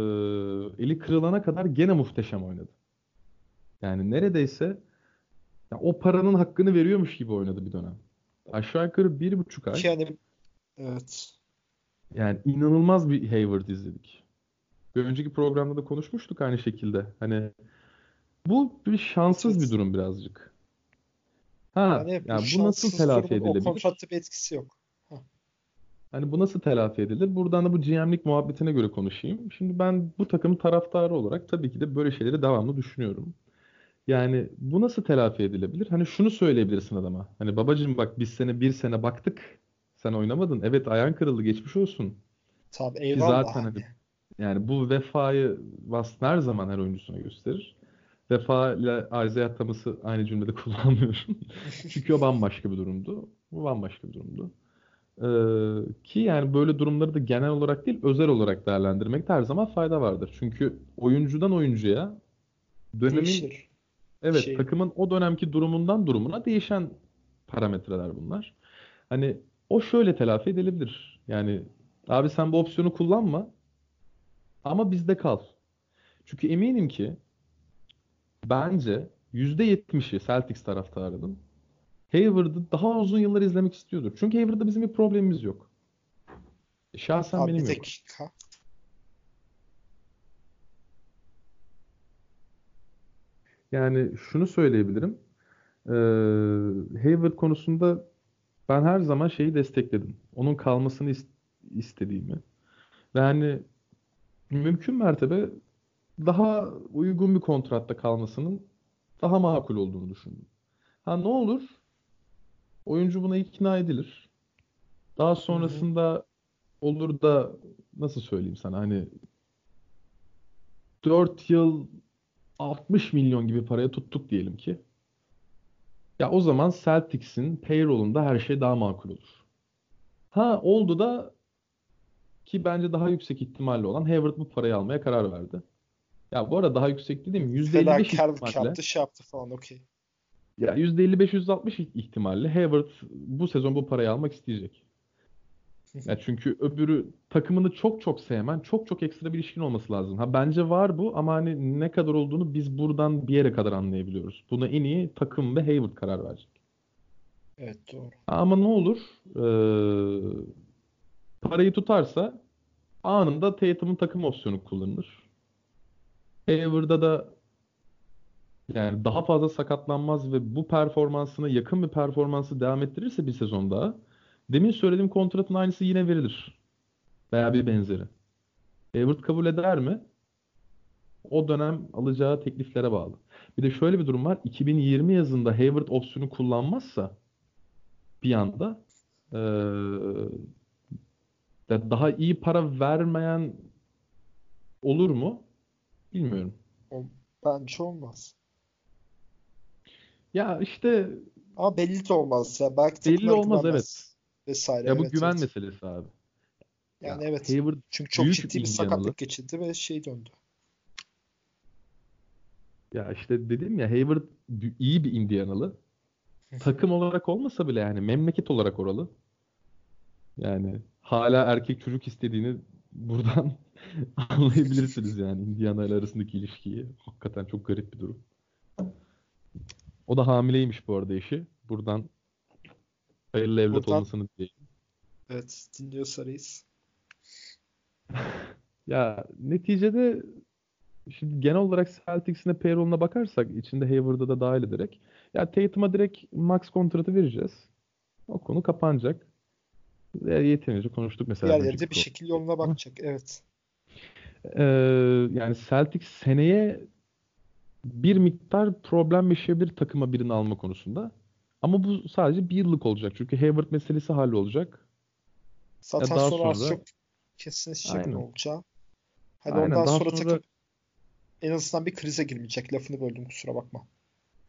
eli kırılana kadar gene muhteşem oynadı. Yani neredeyse ya o paranın hakkını veriyormuş gibi oynadı bir dönem. Aşağı yukarı bir buçuk ay. Yani evet. Yani inanılmaz bir Hayward izledik. Bir önceki programda da konuşmuştuk aynı şekilde. Hani bu bir şanssız bir durum birazcık. Ha, Yani bu yani bu nasıl telafi durumun o edilebilir? kontratta bir etkisi yok. Hani bu nasıl telafi edilir? Buradan da bu GM'lik muhabbetine göre konuşayım. Şimdi ben bu takımın taraftarı olarak tabii ki de böyle şeyleri devamlı düşünüyorum. Yani bu nasıl telafi edilebilir? Hani şunu söyleyebilirsin adama. Hani babacığım bak biz sene bir sene baktık. Sen oynamadın. Evet ayağın kırıldı geçmiş olsun. Tabii Ki eyvallah zaten hani yani bu vefayı Wasp her zaman her oyuncusuna gösterir. Vefa ile Isaiah Thomas'ı aynı cümlede kullanmıyorum. Çünkü o bambaşka bir durumdu. Bu bambaşka bir durumdu. Ee, ki yani böyle durumları da genel olarak değil özel olarak değerlendirmekte her zaman fayda vardır. Çünkü oyuncudan oyuncuya dönemin Değişir. evet Şey takımın o dönemki durumundan durumuna değişen parametreler bunlar. Hani o şöyle telafi edilebilir. Yani abi sen bu opsiyonu kullanma ama bizde kal. Çünkü eminim ki bence %70'i Celtics taraftarının Hayward'ı daha uzun yıllar izlemek istiyordur. Çünkü Hayward'da bizim bir problemimiz yok. Şahsen abi benim yok. dakika. Yani şunu söyleyebilirim. Ee, Hayward konusunda ben her zaman şeyi destekledim. Onun kalmasını is- istediğimi. Ve hani mümkün mertebe daha uygun bir kontratta kalmasının daha makul olduğunu düşündüm. Ha ne olur? Oyuncu buna ikna edilir. Daha sonrasında olur da nasıl söyleyeyim sana hani 4 yıl 60 milyon gibi paraya tuttuk diyelim ki. Ya o zaman Celtics'in payroll'unda her şey daha makul olur. Ha oldu da ki bence daha yüksek ihtimalle olan Hayward bu parayı almaya karar verdi. Ya bu arada daha yüksek dediğim %55 Fedakarlık ihtimalle yaptı, şey yaptı falan okey. Ya %55-%60 ihtimalle Hayward bu sezon bu parayı almak isteyecek. Ya çünkü öbürü takımını çok çok sevmen, çok çok ekstra bir ilişkin olması lazım. Ha bence var bu ama hani ne kadar olduğunu biz buradan bir yere kadar anlayabiliyoruz. Buna en iyi takım ve Hayward karar verecek. Evet doğru. Ama ne olur? Ee, parayı tutarsa anında Tatum'un takım opsiyonu kullanılır. Hayward'a da yani daha fazla sakatlanmaz ve bu performansına yakın bir performansı devam ettirirse bir sezon daha demin söylediğim kontratın aynısı yine verilir. Veya bir benzeri. Hayward kabul eder mi? O dönem alacağı tekliflere bağlı. Bir de şöyle bir durum var. 2020 yazında Hayward opsiyonu kullanmazsa bir anda de daha iyi para vermeyen olur mu? Bilmiyorum. Bence olmaz. Ya işte Ama belli olmaz ya. Belki belli olmaz evet. Vesaire. Ya bu Evet güven evet. meselesi abi. Ya Yani evet. Hayward Çünkü çok ciddi bir sakatlık geçirdi ve şey döndü. Ya işte dedim ya Hayward iyi bir Indianalı. Takım olarak olmasa bile yani memleket olarak oralı. Yani hala erkek çocuk istediğini buradan anlayabilirsiniz yani Indiana ile arasındaki ilişkiyi. Hakikaten çok garip bir durum. O da hamileymiş bu arada eşi. Buradan hayırlı evlat Buradan- olmasını dileyim. Evet dinliyorsa reis. Ya neticede şimdi genel olarak Celtics'in de payroll'una bakarsak içinde Hayward'ı da dahil ederek ya Tatum'a direkt max kontratı vereceğiz. O konu kapanacak. Ve yeterince konuştuk mesela. Diğerleri bir şekilde yoluna bakacak. Evet. Ee, yani Celtics seneye bir miktar problem yaşayabilir takıma birini alma konusunda. Ama bu sadece bir yıllık olacak. Çünkü Hayward meselesi hallolacak. Zaten daha sonra az sonra- çok kesinleşecek ne olacağı. Hani Aynen, ondan daha sonra sonra- takım en azından bir krize girmeyecek. Lafını böldüm kusura bakma.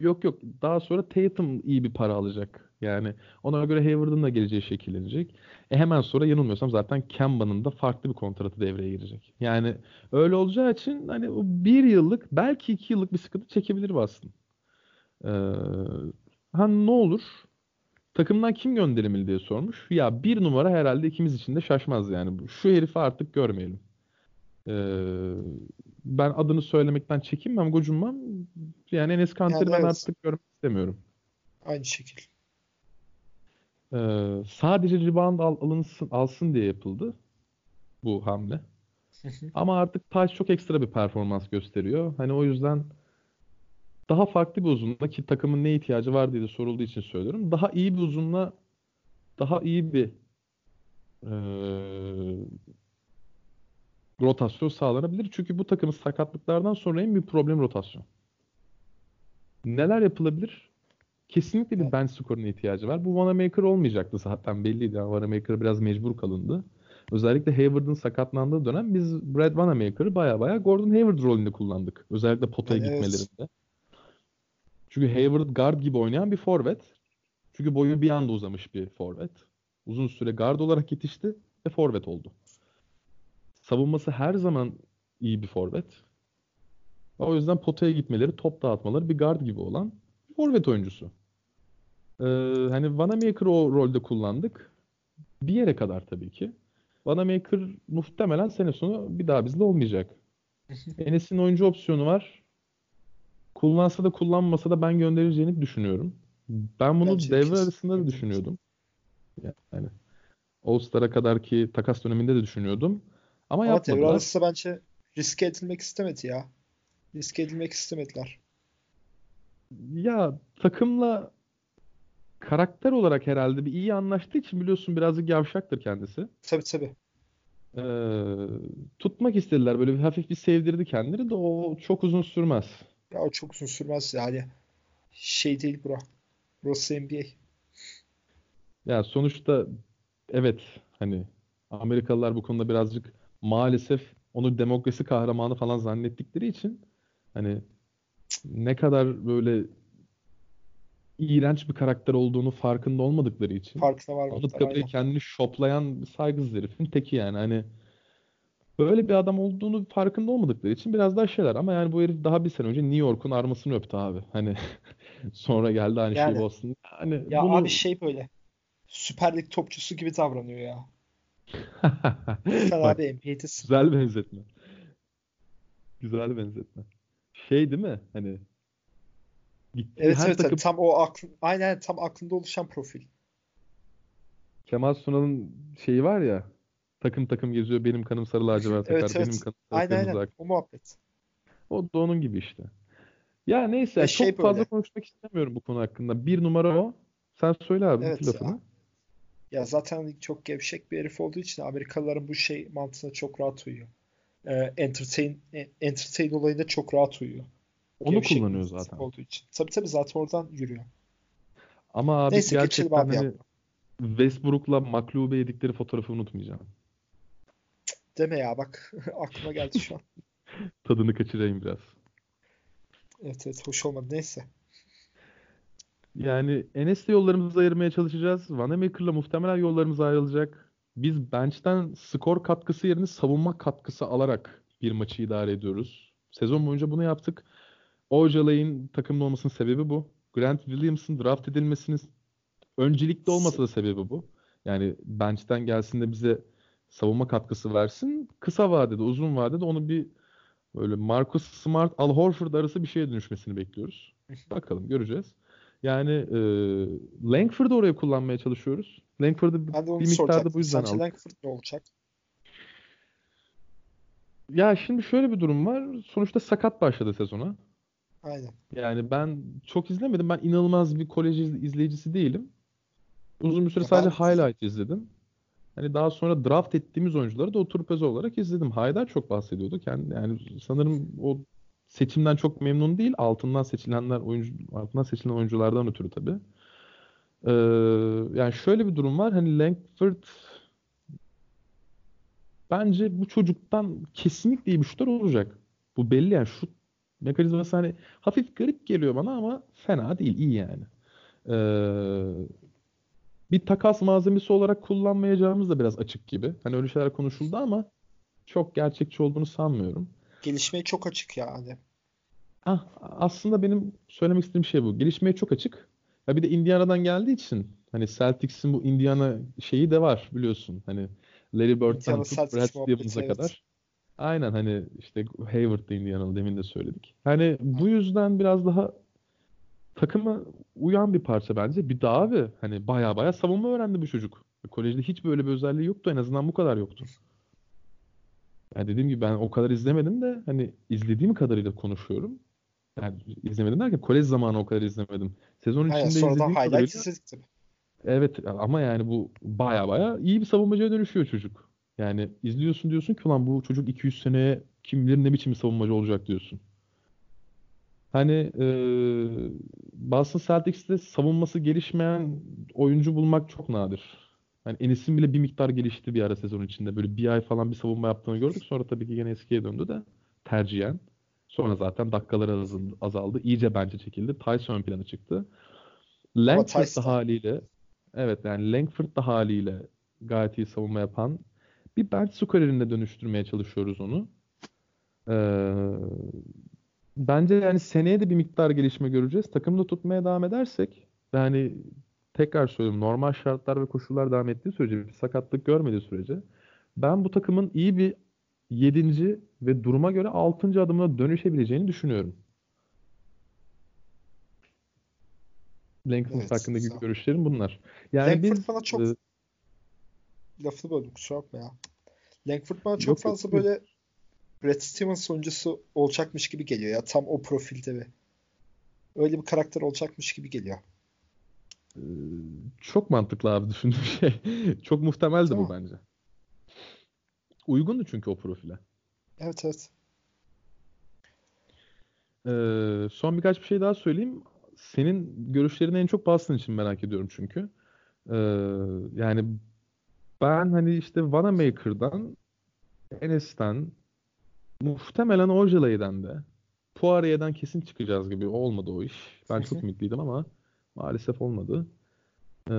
Yok yok. Daha sonra Tatum iyi bir para alacak. Yani ona göre Hayward'ın da geleceği şekillenecek. E hemen sonra yanılmıyorsam zaten Kemba'nın da farklı bir kontratı devreye girecek. Yani öyle olacağı için hani o bir yıllık belki iki yıllık bir sıkıntı çekebilir Boston. Ee, ha ne olur? Takımdan kim gönderilmeli diye sormuş. Ya bir numara herhalde ikimiz için de şaşmaz yani. Şu herifi artık görmeyelim. Ee, ben adını söylemekten çekinmem, gocunmam. Yani Enes Kanter'i Yani ben evet. artık görmek istemiyorum. Aynı şekil. Ee, sadece rebound al, alınsın, alsın diye yapıldı bu hamle. Ama artık Taş çok ekstra bir performans gösteriyor. Hani o yüzden daha farklı bir uzunla ki takımın ne ihtiyacı var diye de sorulduğu için söylüyorum. Daha iyi bir uzunla daha iyi bir eee, rotasyon sağlanabilir. Çünkü bu takımın sakatlıklardan sonra en büyük problem rotasyon. Neler yapılabilir? Kesinlikle bir bench skoruna ihtiyacı var. Bu Wanamaker olmayacaktı zaten belliydi. Yani Wanamaker biraz mecbur kalındı. Özellikle Hayward'ın sakatlandığı dönem biz Brad Wanamaker'ı baya baya Gordon Hayward rolünde kullandık. Özellikle potaya Evet. gitmelerinde. Çünkü Hayward guard gibi oynayan bir forvet. Çünkü boyu bir anda uzamış bir forvet. Uzun süre guard olarak yetişti ve forvet oldu. Savunması her zaman iyi bir forvet. O yüzden potaya gitmeleri, top dağıtmaları bir guard gibi olan bir forvet oyuncusu. Ee, hani Wanamaker'ı o rolde kullandık. Bir yere kadar tabii ki. Wanamaker muhtemelen sene sonu bir daha bizde olmayacak. Enes'in oyuncu opsiyonu var. Kullansa da kullanmasa da ben göndereceğini düşünüyorum. Ben bunu de devre arasında da düşünüyordum. Yani All-Star'a kadar ki takas döneminde de düşünüyordum. Ama Ama yapmadılar. bence riske edilmek istemedi ya. Riske edilmek istemediler. Ya takımla karakter olarak herhalde bir iyi anlaştığı için biliyorsun birazcık yavşaktır kendisi. Tabii tabii. Ee, tutmak istediler böyle bir hafif bir sevdirdi kendini de o çok uzun sürmez. Ya o çok uzun sürmez yani. Şey değil bura. Burası NBA. Ya sonuçta evet hani Amerikalılar bu konuda birazcık maalesef onu demokrasi kahramanı falan zannettikleri için hani ne kadar böyle iğrenç bir karakter olduğunu farkında olmadıkları için Farkına varmadılar. Anıtkabir'e kendini şoplayan saygısız herifin teki yani hani böyle bir adam olduğunu farkında olmadıkları için biraz daha şeyler ama yani bu herif daha bir sene önce New York'un armasını öptü abi. Hani sonra geldi aynı Yani. şeyi Boston. Hani Ya bunu abi şey böyle. Süper Lig topçusu gibi davranıyor ya. Sen Bak, abi NBA'desin. güzel benzetme. Güzel benzetme. Şey değil mi? Hani gittiği Evet her evet takım tam o aklın aynen tam aklında oluşan profil. Kemal Sunal'ın şeyi var ya takım takım geziyor benim kanım sarı lacivert Evet, akar benim evet. kanım sarı Aynen aynen. akar. O muhabbet. O da onun gibi işte. Ya neyse Ya çok şey fazla böyle. konuşmak istemiyorum bu konu hakkında. Bir numara o. Sen söyle abi Evet lafını. Ya zaten çok gevşek bir herif olduğu için Amerikalıların bu şey mantığına çok rahat uyuyor. Ee, entertain, e, entertain olayında çok rahat uyuyor. Onu Gevşek kullanıyor zaten. olduğu için. Tabii tabii zaten oradan yürüyor. Ama abi Neyse gerçekten abi hani ya. Westbrook'la McLube yedikleri fotoğrafı unutmayacağım. Deme ya bak aklıma geldi şu an. Tadını kaçırayım biraz. Evet evet hoş olmadı neyse. Yani Enes'le yollarımızı ayırmaya çalışacağız. Vanamaker'la muhtemelen yollarımız ayrılacak. Biz bench'ten skor katkısı yerine savunma katkısı alarak bir maçı idare ediyoruz. Sezon boyunca bunu yaptık. Ojalay'ın takımda olmasının sebebi bu. Grant Williams'ın draft edilmesinin öncelikli olmasa da sebebi bu. Yani bench'ten gelsin de bize savunma katkısı versin. Kısa vadede, uzun vadede onu bir böyle Marcus Smart, Al Horford arası bir şeye dönüşmesini bekliyoruz. Bakalım göreceğiz. Yani e, Langford'u oraya kullanmaya çalışıyoruz. Langford'u bir miktarda bu yüzden Sence aldık. Langford ne olacak? Ya şimdi şöyle bir durum var. Sonuçta sakat başladı sezona. Aynen. Yani ben çok izlemedim. Ben inanılmaz bir kolej izleyicisi değilim. Uzun bir süre sadece ben... highlight izledim. Hani daha sonra draft ettiğimiz oyuncuları da oturup özel olarak izledim. Haydar çok bahsediyordu. Yani, yani sanırım o seçimden çok memnun değil. Altından seçilenler oyuncu altından seçilen oyunculardan ötürü tabii. Ee, yani şöyle bir durum var. Hani Langford bence bu çocuktan kesinlikle iyi bir şutör olacak. Bu belli yani şut mekanizması hani hafif garip geliyor bana ama fena değil. iyi yani. Ee, bir takas malzemesi olarak kullanmayacağımız da biraz açık gibi. Hani öyle şeyler konuşuldu ama çok gerçekçi olduğunu sanmıyorum. Gelişmeye çok açık yani. Ah, aslında benim söylemek istediğim şey bu. Gelişmeye çok açık. Ya bir de Indiana'dan geldiği için hani Celtics'in bu Indiana şeyi de var biliyorsun. Hani Larry Bird'den tut Brad Stevens'a evet. kadar. Aynen hani işte Hayward da Indianalı demin de söyledik. Hani bu yüzden biraz daha takıma uyan bir parça bence. Bir daha abi hani baya baya savunma öğrendi bu çocuk. Kolejde hiç böyle bir özelliği yoktu. En azından bu kadar yoktu. Yani dediğim gibi ben o kadar izlemedim de hani izlediğim kadarıyla konuşuyorum. Yani izlemedim derken kolej zamanı o kadar izlemedim. Sezon içinde izlediğim kadarıyla izledik Evet ama yani bu baya baya iyi bir savunmacıya dönüşüyor çocuk. Yani izliyorsun diyorsun ki ulan bu çocuk 200 seneye kim bilir ne biçim bir savunmacı olacak diyorsun. Hani e, Boston Celtics'te savunması gelişmeyen oyuncu bulmak çok nadir. Hani Enes'in bile bir miktar gelişti bir ara sezon içinde. Böyle bir ay falan bir savunma yaptığını gördük. Sonra tabii ki yine eskiye döndü de tercihen. Sonra zaten dakikaları azaldı. İyice bence çekildi. Tyson ön plana çıktı. Langford da haliyle evet yani Langford da haliyle gayet iyi savunma yapan bir bench skorerine dönüştürmeye çalışıyoruz onu. Ee, bence yani seneye de bir miktar gelişme göreceğiz. Takımda tutmaya devam edersek yani tekrar söylüyorum normal şartlar ve koşullar devam ettiği sürece bir sakatlık görmediği sürece ben bu takımın iyi bir 7. ve duruma göre 6. adımına dönüşebileceğini düşünüyorum. Langford evet, hakkındaki güzel. görüşlerim bunlar. Yani Langford biz, bana çok e, lafını böldüm kusura bakma ya. Langford bana çok yok, fazla yok. böyle Brad Stevens oyuncusu olacakmış gibi geliyor ya. Tam o profilde bir. Öyle bir karakter olacakmış gibi geliyor. Ee, çok mantıklı abi düşündüğüm şey. çok muhtemeldi bu bence. Uygundu çünkü o profile. Evet evet. Ee, son birkaç bir şey daha söyleyeyim. Senin görüşlerini en çok Boston için merak ediyorum çünkü. Ee, yani ben hani işte Vanamaker'dan Enes'ten muhtemelen Ojalay'den de Poirier'den kesin çıkacağız gibi olmadı o iş. Ben çok ümitliydim ama maalesef olmadı. Ee,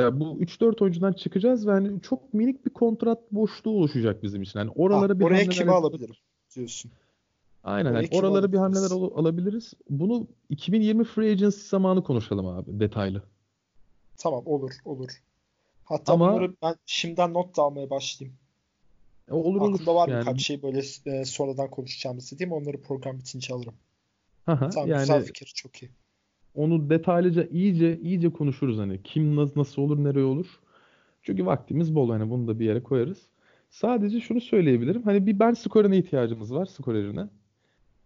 ya bu 3-4 oyuncudan çıkacağız ve hani çok minik bir kontrat boşluğu oluşacak bizim için. Yani oralara ha, bir oraya kimi alabilir diyorsun. Aynen. Yani oralara bir hamleler al- alabiliriz. Bunu 2020 free agency zamanı konuşalım abi detaylı. Tamam olur olur. Hatta Ama, bunları ben şimdiden not da almaya başlayayım. E, olur Aklımda olur. var yani... birkaç şey böyle e, sonradan konuşacağımız dediğim onları program bitince alırım. Aha, tamam yani, güzel fikir çok iyi. Onu detaylıca iyice iyice konuşuruz hani kim nasıl, nasıl olur nereye olur. Çünkü vaktimiz bol hani bunu da bir yere koyarız. Sadece şunu söyleyebilirim. Hani bir bench skorerine ihtiyacımız var skorerine.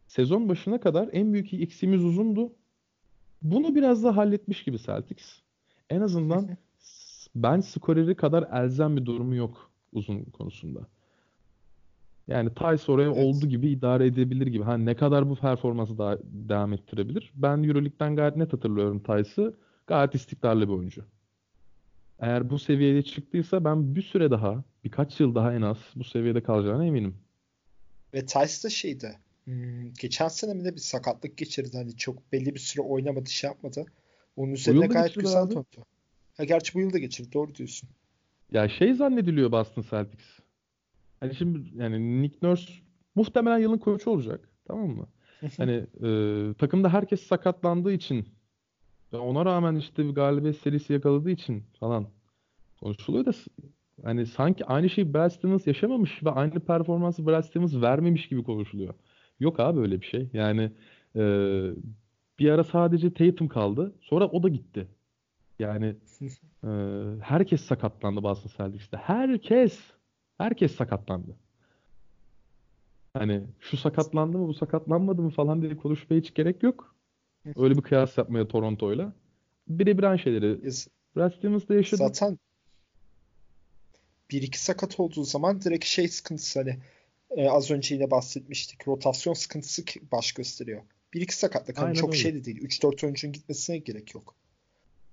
Sezon başına kadar en büyük eksiğimiz uzundu. Bunu biraz da halletmiş gibi Celtics. En azından bench skoreri kadar elzem bir durumu yok uzun konusunda. Yani Tice oraya evet. olduğu gibi idare edebilir gibi. Hani ne kadar bu performansı daha devam ettirebilir? Ben Euroleague'den gayet net hatırlıyorum Tice'ı. Gayet istikrarlı bir oyuncu. Eğer bu seviyeye çıktıysa ben bir süre daha, birkaç yıl daha en az bu seviyede kalacağına eminim. Ve Tice da şeydi. Hmm, geçen sene mi de bir sakatlık geçirdi. Hani çok belli bir süre oynamadı, şey yapmadı. Onun üzerine gayet güzel döndü. Ha, gerçi bu yıl da geçirdi. Doğru diyorsun. Ya şey zannediliyor Boston Celtics. Hani şimdi yani Nick Nurse muhtemelen yılın koçu olacak. Tamam mı? Hani e, takımda herkes sakatlandığı için ve ona rağmen işte bir galibiyet serisi yakaladığı için falan konuşuluyor da hani sanki aynı şeyi Brad Stevens yaşamamış ve aynı performansı Brad Stevens vermemiş gibi konuşuluyor. Yok abi öyle bir şey. Yani e, bir ara sadece Tatum kaldı. Sonra o da gitti. Yani e, herkes sakatlandı Boston Celtics'te. Herkes. Herkes sakatlandı. Hani şu sakatlandı mı bu sakatlanmadı mı falan diye konuşmaya hiç gerek yok. Öyle bir kıyas yapmaya Toronto'yla. Birebir aynı şeyleri Brad Stevens de yaşadı. Zaten bir iki sakat olduğu zaman direkt şey sıkıntısı hani e, az önce yine bahsetmiştik. Rotasyon sıkıntısı baş gösteriyor. Bir iki sakatlık hani çok öyle. şey de değil. 3-4 oyuncunun gitmesine gerek yok.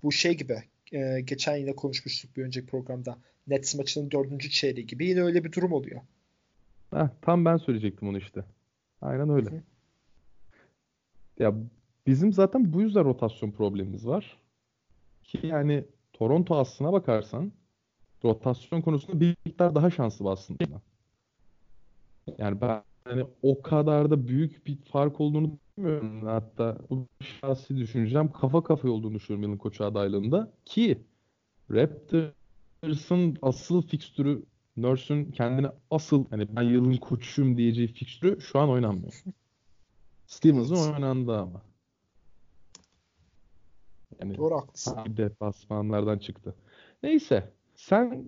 Bu şey gibi e, geçen yine konuşmuştuk bir önceki programda. Nets maçının dördüncü çeyreği gibi yine öyle bir durum oluyor. Heh, tam ben söyleyecektim onu işte. Aynen öyle. Hı-hı. Ya bizim zaten bu yüzden rotasyon problemimiz var. Ki yani Toronto aslına bakarsan rotasyon konusunda bir miktar daha şanslı aslında. Yani ben hani o kadar da büyük bir fark olduğunu düşünmüyorum. Hatta bu şahsi düşüneceğim kafa kafa olduğunu düşünüyorum yılın koçu adaylığında. Ki Raptors'ın asıl fikstürü Nurse'ün kendine asıl hani ben yılın koçuyum diyeceği fikstürü şu an oynanmıyor. Stevens'ın oynandı ama. Yani Doğru haklısın. Deplasmanlardan çıktı. Neyse. Sen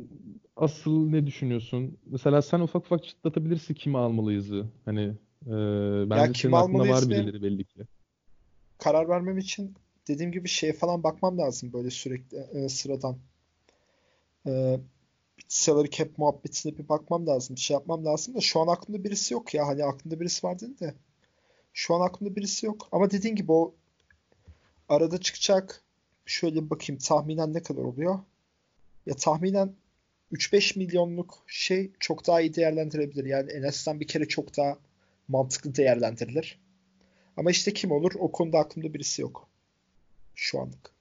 asıl ne düşünüyorsun? Mesela sen ufak ufak çıtlatabilirsin kimi almalıyızı. Hani e, bence ya senin aklında var birileri belli ki. Karar vermem için dediğim gibi şeye falan bakmam lazım böyle sürekli e, sıradan. E, salary cap muhabbetine bir bakmam lazım. Bir şey yapmam lazım da şu an aklımda birisi yok ya. Hani aklımda birisi var dedi de. Şu an aklımda birisi yok. Ama dediğin gibi o arada çıkacak. Şöyle bir bakayım tahminen ne kadar oluyor? Ya tahminen 3-5 milyonluk şey çok daha iyi değerlendirebilir. Yani en azından bir kere çok daha mantıklı değerlendirilir. Ama işte kim olur o konuda aklımda birisi yok. Şu anlık.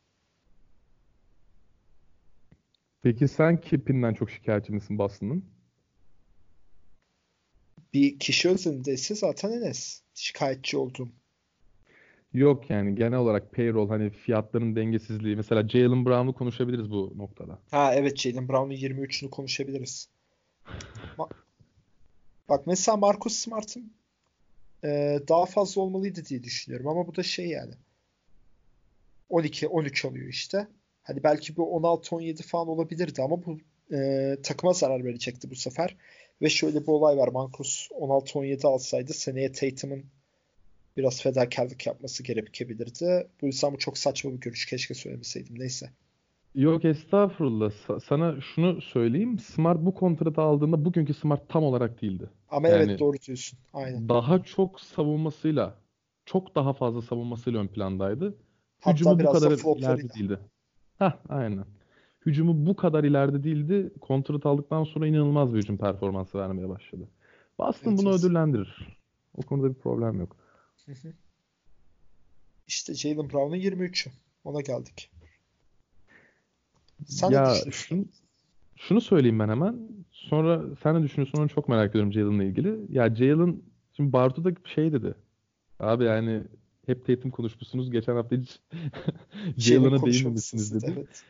Peki sen Kipin'den çok şikayetçi misin Boston'ın? Bir kişi özelindeyse zaten Enes şikayetçi oldum. Yok yani genel olarak payroll hani fiyatların dengesizliği. Mesela Jalen Brown'u konuşabiliriz bu noktada. Ha evet Jalen Brown'un 23'ünü konuşabiliriz. Ma- Bak mesela Marcus Smart'ın e, daha fazla olmalıydı diye düşünüyorum ama bu da şey yani 12-13 alıyor işte. Hani belki bu 16-17 falan olabilirdi ama bu e, takıma zarar verecekti bu sefer. Ve şöyle bir olay var. Marcus 16-17 alsaydı seneye Tatum'un biraz fedakarlık yapması gerekebilirdi. Bu yüzden bu çok saçma bir görüş. Keşke söylemeseydim. Neyse. Yok estağfurullah. Sana şunu söyleyeyim. Smart bu kontratı aldığında bugünkü Smart tam olarak değildi. Ama yani evet doğru diyorsun. Aynen. Daha çok savunmasıyla, çok daha fazla savunmasıyla ön plandaydı. Hücumu bu kadar ileride değildi. Hah aynen. Hücumu bu kadar ileride değildi. Kontrat aldıktan sonra inanılmaz bir hücum performansı vermeye başladı. Boston evet, bunu ödüllendirir. O konuda bir problem yok. İşte Jalen Brown'un 23'ü. Ona geldik. Sen ya şunu, şunu söyleyeyim ben hemen. Sonra sen ne düşünüyorsun onu çok merak ediyorum Jalen'la ilgili. Ya Jalen şimdi Bartu da şey dedi. Abi yani hep Tatum konuşmuşsunuz. Geçen hafta hiç Jalen'a değinmemişsiniz dedi. Evet.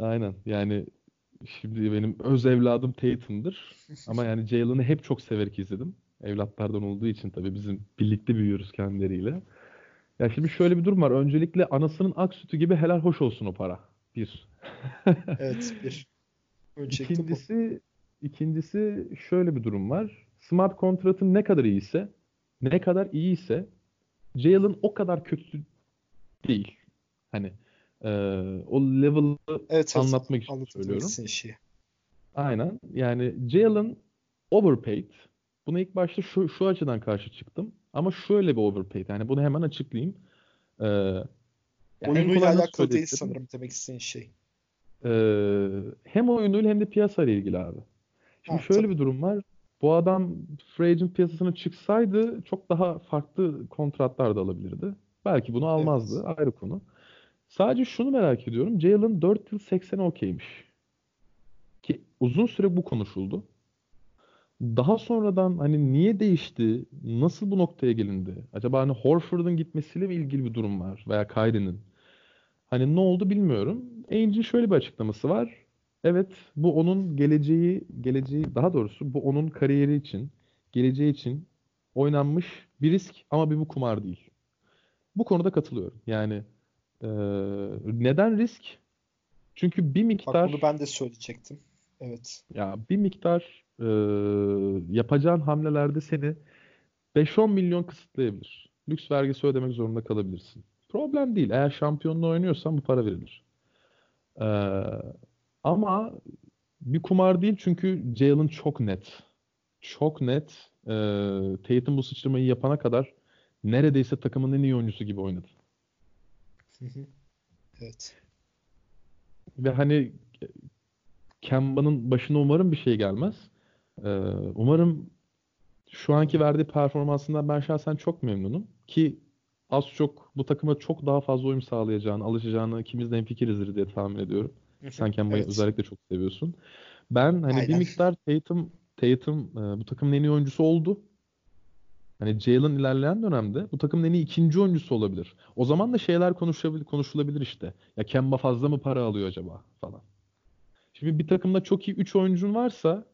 Aynen. Yani şimdi benim öz evladım Tatum'dır. Ama yani Jalen'ı hep çok severek izledim. Evlatlardan olduğu için tabii bizim birlikte büyüyoruz kendileriyle. Ya şimdi şöyle bir durum var. Öncelikle anasının ak sütü gibi helal hoş olsun o para. Bir. evet bir. Öncelikle ikincisi, bu. ikincisi şöyle bir durum var. Smart kontratın ne kadar iyiyse, ne kadar iyiyse Jalen o kadar kötü değil. Hani e, o level'ı evet, anlatmak için söylüyorum. Işi. Aynen. Yani Jalen overpaid. Buna ilk başta şu, şu açıdan karşı çıktım. Ama şöyle bir overpaid. Yani bunu hemen açıklayayım. Ee, Oyunuyla alakalı değil sanırım demek istediğin şey. Ee, hem oyunuyla hem de piyasayla ilgili abi. Şimdi ha, şöyle tabii. bir durum var. Bu adam free agent piyasasına çıksaydı çok daha farklı kontratlar da alabilirdi. Belki bunu almazdı. Evet. Ayrı konu. Sadece şunu merak ediyorum. Jalen 4 yıl 80 okeymiş. Ki uzun süre bu konuşuldu. daha sonradan hani niye değişti? Nasıl bu noktaya gelindi? Acaba hani Horford'un gitmesiyle mi ilgili bir durum var? Veya Kyrie'nin? Hani ne oldu bilmiyorum. Ainge'in şöyle bir açıklaması var. Evet, bu onun geleceği, geleceği daha doğrusu bu onun kariyeri için, geleceği için oynanmış bir risk ama bir bu kumar değil. Bu konuda katılıyorum. Yani e, neden risk? Çünkü bir miktar... Bak bunu ben de söyleyecektim. Evet. Ya bir miktar e, yapacağın hamlelerde seni 5-10 milyon kısıtlayabilir. Lüks vergisi ödemek zorunda kalabilirsin. Problem değil. Eğer şampiyonluğu oynuyorsan bu para verilir. Ee, ama bir kumar değil çünkü Jalen çok net. Çok net. E, Tatum bu sıçramayı yapana kadar neredeyse takımın en iyi oyuncusu gibi oynadı. evet. Ve hani Kemba'nın başına umarım bir şey gelmez. Ee, umarım şu anki verdiği performansından ben şahsen çok memnunum. Ki az çok bu takıma çok daha fazla uyum sağlayacağını, alışacağını ikimiz de hemfikirizdir diye tahmin ediyorum. Sen Kemba'yı evet. özellikle çok seviyorsun. Ben hani Aynen. bir miktar Tatum, Tatum e, bu takımın en iyi oyuncusu oldu. Hani Jalen ilerleyen dönemde bu takımın en iyi ikinci oyuncusu olabilir. O zaman da şeyler konuşulabilir, konuşulabilir işte. Ya Kemba fazla mı para alıyor acaba falan. Şimdi bir takımda çok iyi 3 oyuncun varsa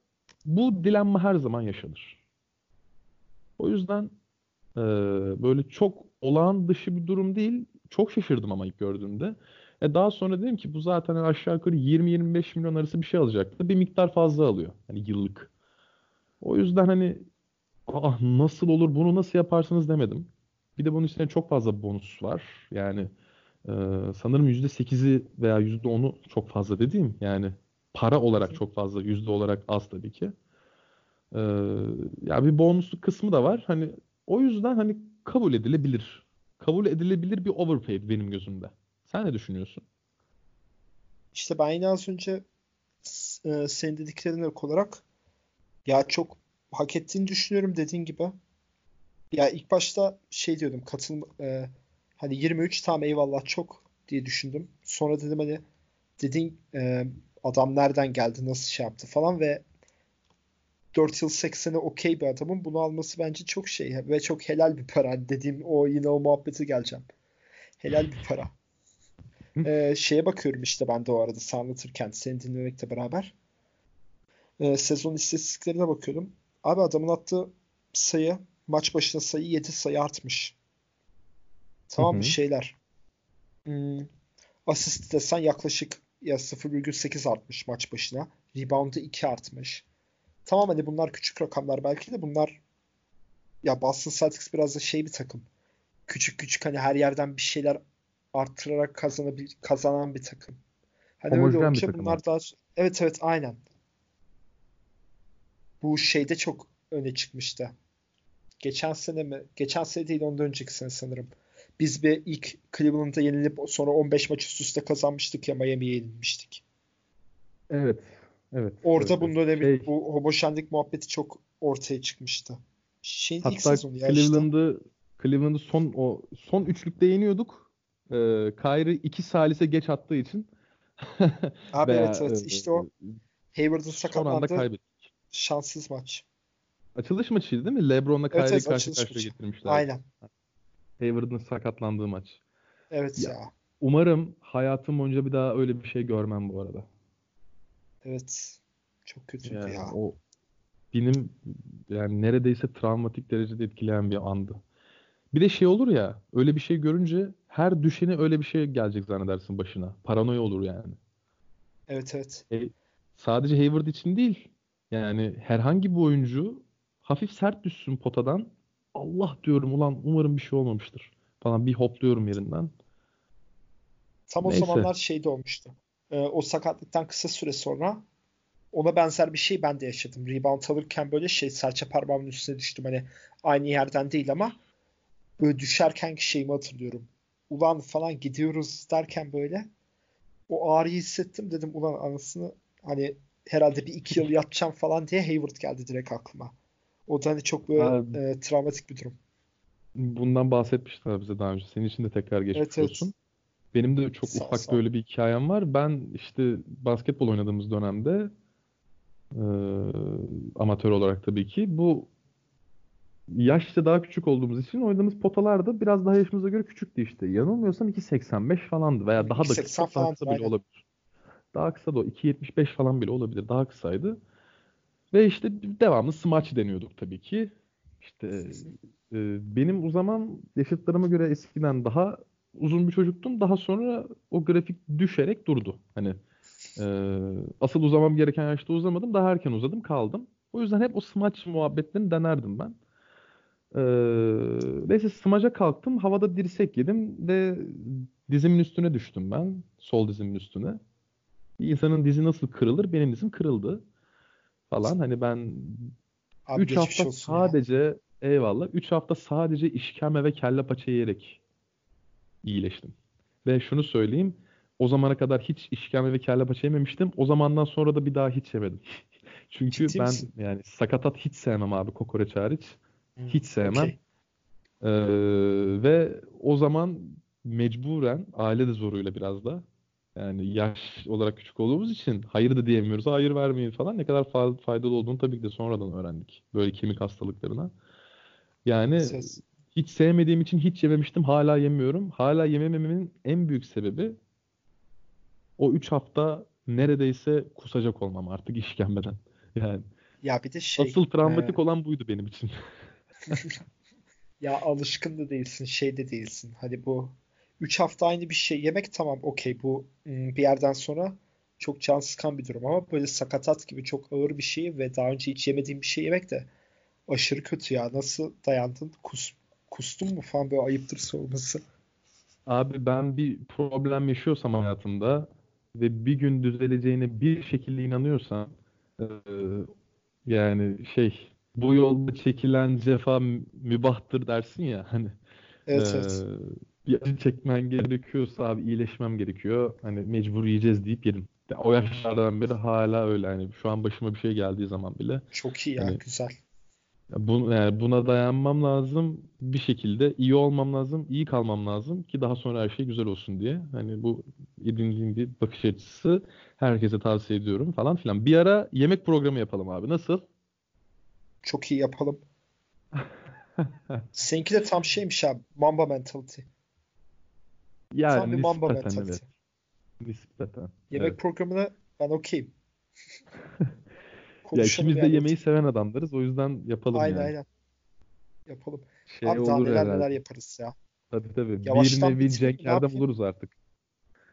bu dilenme her zaman yaşanır. O yüzden e, böyle çok olağan dışı bir durum değil. Çok şaşırdım ama ilk gördüğümde. E daha sonra dedim ki bu zaten aşağı yukarı 20-25 milyon arası bir şey alacaktı. Bir miktar fazla alıyor. Hani yıllık. O yüzden hani ah nasıl olur bunu nasıl yaparsınız demedim. Bir de bunun üstüne çok fazla bonus var. Yani e, sanırım %8'i veya %10'u çok fazla dediğim. Yani para olarak çok fazla, yüzde olarak az tabii ki. E, ya bir bonusluk kısmı da var. Hani o yüzden hani kabul edilebilir. Kabul edilebilir bir overpaid benim gözümde. Sen ne düşünüyorsun? İşte ben yine az önce e, senin dediklerine olarak ya çok hak ettiğini düşünüyorum dediğin gibi. Ya ilk başta şey diyordum katıl e, hani 23 tam eyvallah çok diye düşündüm. Sonra dedim hani dediğin e, adam nereden geldi nasıl şey yaptı falan ve 4 yıl 80'e okey bir adamın bunu alması bence çok şey ve çok helal bir para. Hani dediğim o yine o muhabbeti geleceğim. Helal bir para. Ee, şeye bakıyorum işte ben de o arada sen anlatırken seni dinlemekle beraber. Ee, sezon istatistiklerine bakıyorum. Abi adamın attığı sayı maç başına sayı 7 sayı artmış. Tamam mı şeyler. Hmm, asist desen yaklaşık ya 0,8 artmış maç başına. Rebound'ı 2 artmış. Tamam hani bunlar küçük rakamlar belki de bunlar ya Boston Celtics biraz da şey bir takım. Küçük küçük hani her yerden bir şeyler arttırarak kazanabil kazanan bir takım. Hani Homojen öyle olunca bunlar daha evet evet aynen. Bu şeyde çok öne çıkmıştı. Geçen sene mi? Geçen sene değil ondan önceki sene sanırım. Biz bir ilk Cleveland'a yenilip sonra 15 maç üst üste kazanmıştık ya Miami'ye yenilmiştik. Evet. Evet. Orada evet, bunun önemli şey, bu homoşenlik muhabbeti çok ortaya çıkmıştı. Şeyin hatta ilk sezonu ya Cleveland'ı işte. Cleveland'ı son o son üçlükte yeniyorduk. Ee, Kyrie iki salise geç attığı için. Abi veya, evet evet. İşte o Hayward'ın sakatlandığı şanssız maç. Açılış maçıydı değil mi? LeBron'la Kyrie'yi evet, evet, karşı karşıya getirmişler. Aynen. Hayward'ın sakatlandığı maç. Evet ya. ya. Umarım hayatım boyunca bir daha öyle bir şey görmem bu arada. Evet. Çok kötüydü yani ya. O benim yani neredeyse travmatik derecede etkileyen bir andı. Bir de şey olur ya öyle bir şey görünce her düşeni öyle bir şey gelecek zannedersin başına. Paranoya olur yani. Evet evet. E, sadece Hayward için değil. Yani herhangi bir oyuncu hafif sert düşsün potadan. Allah diyorum ulan umarım bir şey olmamıştır. Falan bir hopluyorum yerinden. Tam Neyse. o zamanlar şeyde olmuştu. Ee, o sakatlıktan kısa süre sonra ona benzer bir şey ben de yaşadım. Rebound alırken böyle şey serçe parmağımın üstüne düştüm. Hani aynı yerden değil ama böyle düşerken şeyimi hatırlıyorum. Ulan falan gidiyoruz derken böyle o ağrıyı hissettim dedim ulan anasını hani herhalde bir iki yıl yatacağım falan diye Hayward geldi direkt aklıma. O da hani çok böyle Abi, e, travmatik bir durum. Bundan bahsetmişler bize daha önce. Senin için de tekrar geçmiş evet, olsun. Evet. Benim de çok sağ, ufak sağ. böyle bir hikayem var. Ben işte basketbol oynadığımız dönemde e, amatör olarak tabii ki. Bu yaşça daha küçük olduğumuz için oynadığımız potalar da biraz daha yaşımıza göre küçüktü işte. Yanılmıyorsam 2.85 falandı veya daha da 2.80 kısa, daha falan, kısa bile olabilir. Daha kısa da o 2.75 falan bile olabilir. Daha kısaydı. Ve işte devamlı smaç deniyorduk tabii ki. İşte e, benim o zaman yaşıtlarıma göre eskiden daha uzun bir çocuktum. Daha sonra o grafik düşerek durdu. Hani e, asıl uzamam gereken yaşta uzamadım. Daha erken uzadım kaldım. O yüzden hep o smaç muhabbetlerini denerdim ben. Ee, neyse smaca kalktım. Havada dirsek yedim ve dizimin üstüne düştüm ben. Sol dizimin üstüne. Bir insanın dizi nasıl kırılır? Benim dizim kırıldı. Falan. Hani ben Abi 3 geçmiş hafta olsun ya. sadece eyvallah 3 hafta sadece işkembe ve kelle paça yiyerek iyileştim. Ve şunu söyleyeyim. O zamana kadar hiç işkembe ve kelle paça yememiştim. O zamandan sonra da bir daha hiç yemedim. Çünkü Ciddi ben misin? yani sakatat hiç sevmem abi kokoreç hariç. Hiç sevmem. okey. Ee, ve o zaman mecburen aile de zoruyla biraz da yani yaş olarak küçük olduğumuz için hayır da diyemiyoruz. Hayır vermeyin falan. Ne kadar fa- faydalı olduğunu tabii ki de sonradan öğrendik. Böyle kemik hastalıklarına. Yani Ses. hiç sevmediğim için hiç yememiştim. Hala yemiyorum. Hala yemememin en büyük sebebi o 3 hafta neredeyse kusacak olmam artık işkembeden. Yani Ya bir de şey asıl travmatik e, olan buydu benim için. ya alışkın da değilsin, şey de değilsin. Hani bu 3 hafta aynı bir şey yemek tamam okey bu ım, bir yerden sonra çok can sıkan bir durum ama böyle sakatat gibi çok ağır bir şey ve daha önce hiç yemediğim bir şey yemek de aşırı kötü ya. Nasıl dayandın? Kus, kustun mu falan böyle ayıptır sorması. Abi ben bir problem yaşıyorsam hayatımda ve bir gün düzeleceğine bir şekilde inanıyorsam eee, yani şey bu yolda çekilen cefa mü- mübahtır dersin ya hani Evet eee, evet. bir acı çekmen gerekiyorsa abi iyileşmem gerekiyor hani mecbur yiyeceğiz deyip yedim. Ya O yaşlardan beri hala öyle hani şu an başıma bir şey geldiği zaman bile Çok iyi ya hani güzel. ya bu, yani buna dayanmam lazım. Bir şekilde iyi olmam lazım, iyi kalmam lazım ki daha sonra her şey güzel olsun diye. Hani bu edindiğim bir bakış açısı herkese tavsiye ediyorum falan filan. Bir ara yemek programı yapalım abi. Nasıl? Çok iyi yapalım. Seninki de tam şeymiş abi. Mamba mentality. Tam Yani bir Mamba mentality. evet. Nispeten. Yemek Evet. programına ben okeyim. Ya ikimiz de yani yemeği seven adamlarız. O yüzden yapalım Aynen yani. aynen. Yapalım. Şey Abi daha neler neler yaparız ya. Tabii tabii. Bir Yavaştan nevi bitireyim Cenk mi? Ne Erdem yapayım? buluruz artık.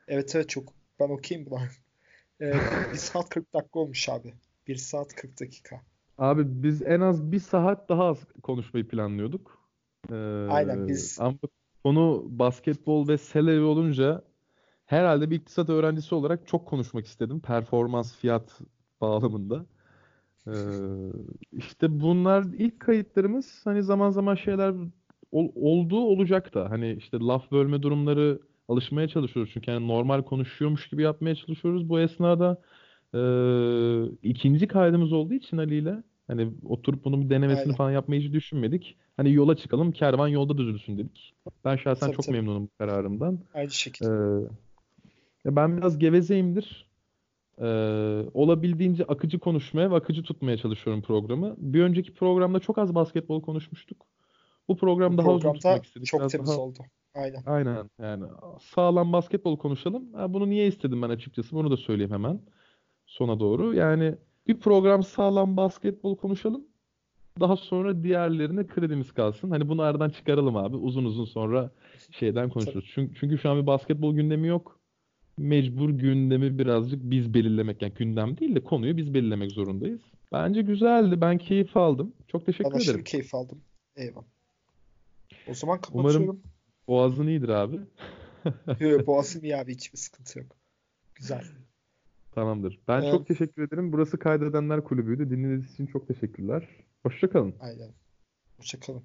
Evet evet çok. Ben okeyim buna. Ee, 1 saat 40 dakika olmuş abi. 1 saat 40 dakika. Abi biz en az bir saat daha az konuşmayı planlıyorduk. Ee, Aynen biz ama konu basketbol ve salary olunca herhalde bir iktisat öğrencisi olarak çok konuşmak istedim. Performans fiyat bağlamında. Ee, işte bunlar ilk kayıtlarımız. Hani zaman zaman şeyler ol, olduğu olacak da. Hani işte laf bölme durumları alışmaya çalışıyoruz. Çünkü yani normal konuşuyormuş gibi yapmaya çalışıyoruz. Bu esnada e, ikinci kaydımız olduğu için Ali ile hani oturup bunun bir denemesini aynen. falan yapmayı hiç düşünmedik. Hani yola çıkalım, kervan yolda düzülsün dedik. Ben şahsen Tabii çok tabii. memnunum bu kararımdan. Aynı Ee, şekilde. ya ben biraz gevezeyimdir. Ee, olabildiğince akıcı konuşmaya ve akıcı tutmaya çalışıyorum programı. Bir önceki programda çok az basketbol konuşmuştuk. Bu Bu program daha uzun tutmak istedik. çok Biraz temiz daha oldu. Aynen. aynen yani sağlam basketbol konuşalım. Ha, bunu niye istedim ben açıkçası? Bunu da söyleyeyim hemen sona doğru. Yani bir program sağlam basketbol konuşalım. Daha sonra diğerlerine kredimiz kalsın. Hani bunu aradan çıkaralım abi. Uzun uzun sonra şeyden konuşuruz. Çünkü, çünkü şu an bir basketbol gündemi yok. Mecbur gündemi birazcık biz belirlemek. Yani gündem değil de konuyu biz belirlemek zorundayız. Bence güzeldi. Ben keyif aldım. Çok Ben teşekkür aşırı ederim. keyif aldım. Eyvallah. O zaman Umarım kapatıyorum. boğazın iyidir abi. Yo, Boğazım iyi abi. Hiçbir sıkıntı yok. Güzel. Tamamdır. Ben Ee, çok teşekkür ederim. Burası Kaydedenler Kulübü'ydü. Dinlediğiniz için çok teşekkürler. Hoşça kalın. aynen. Hoşça kalın.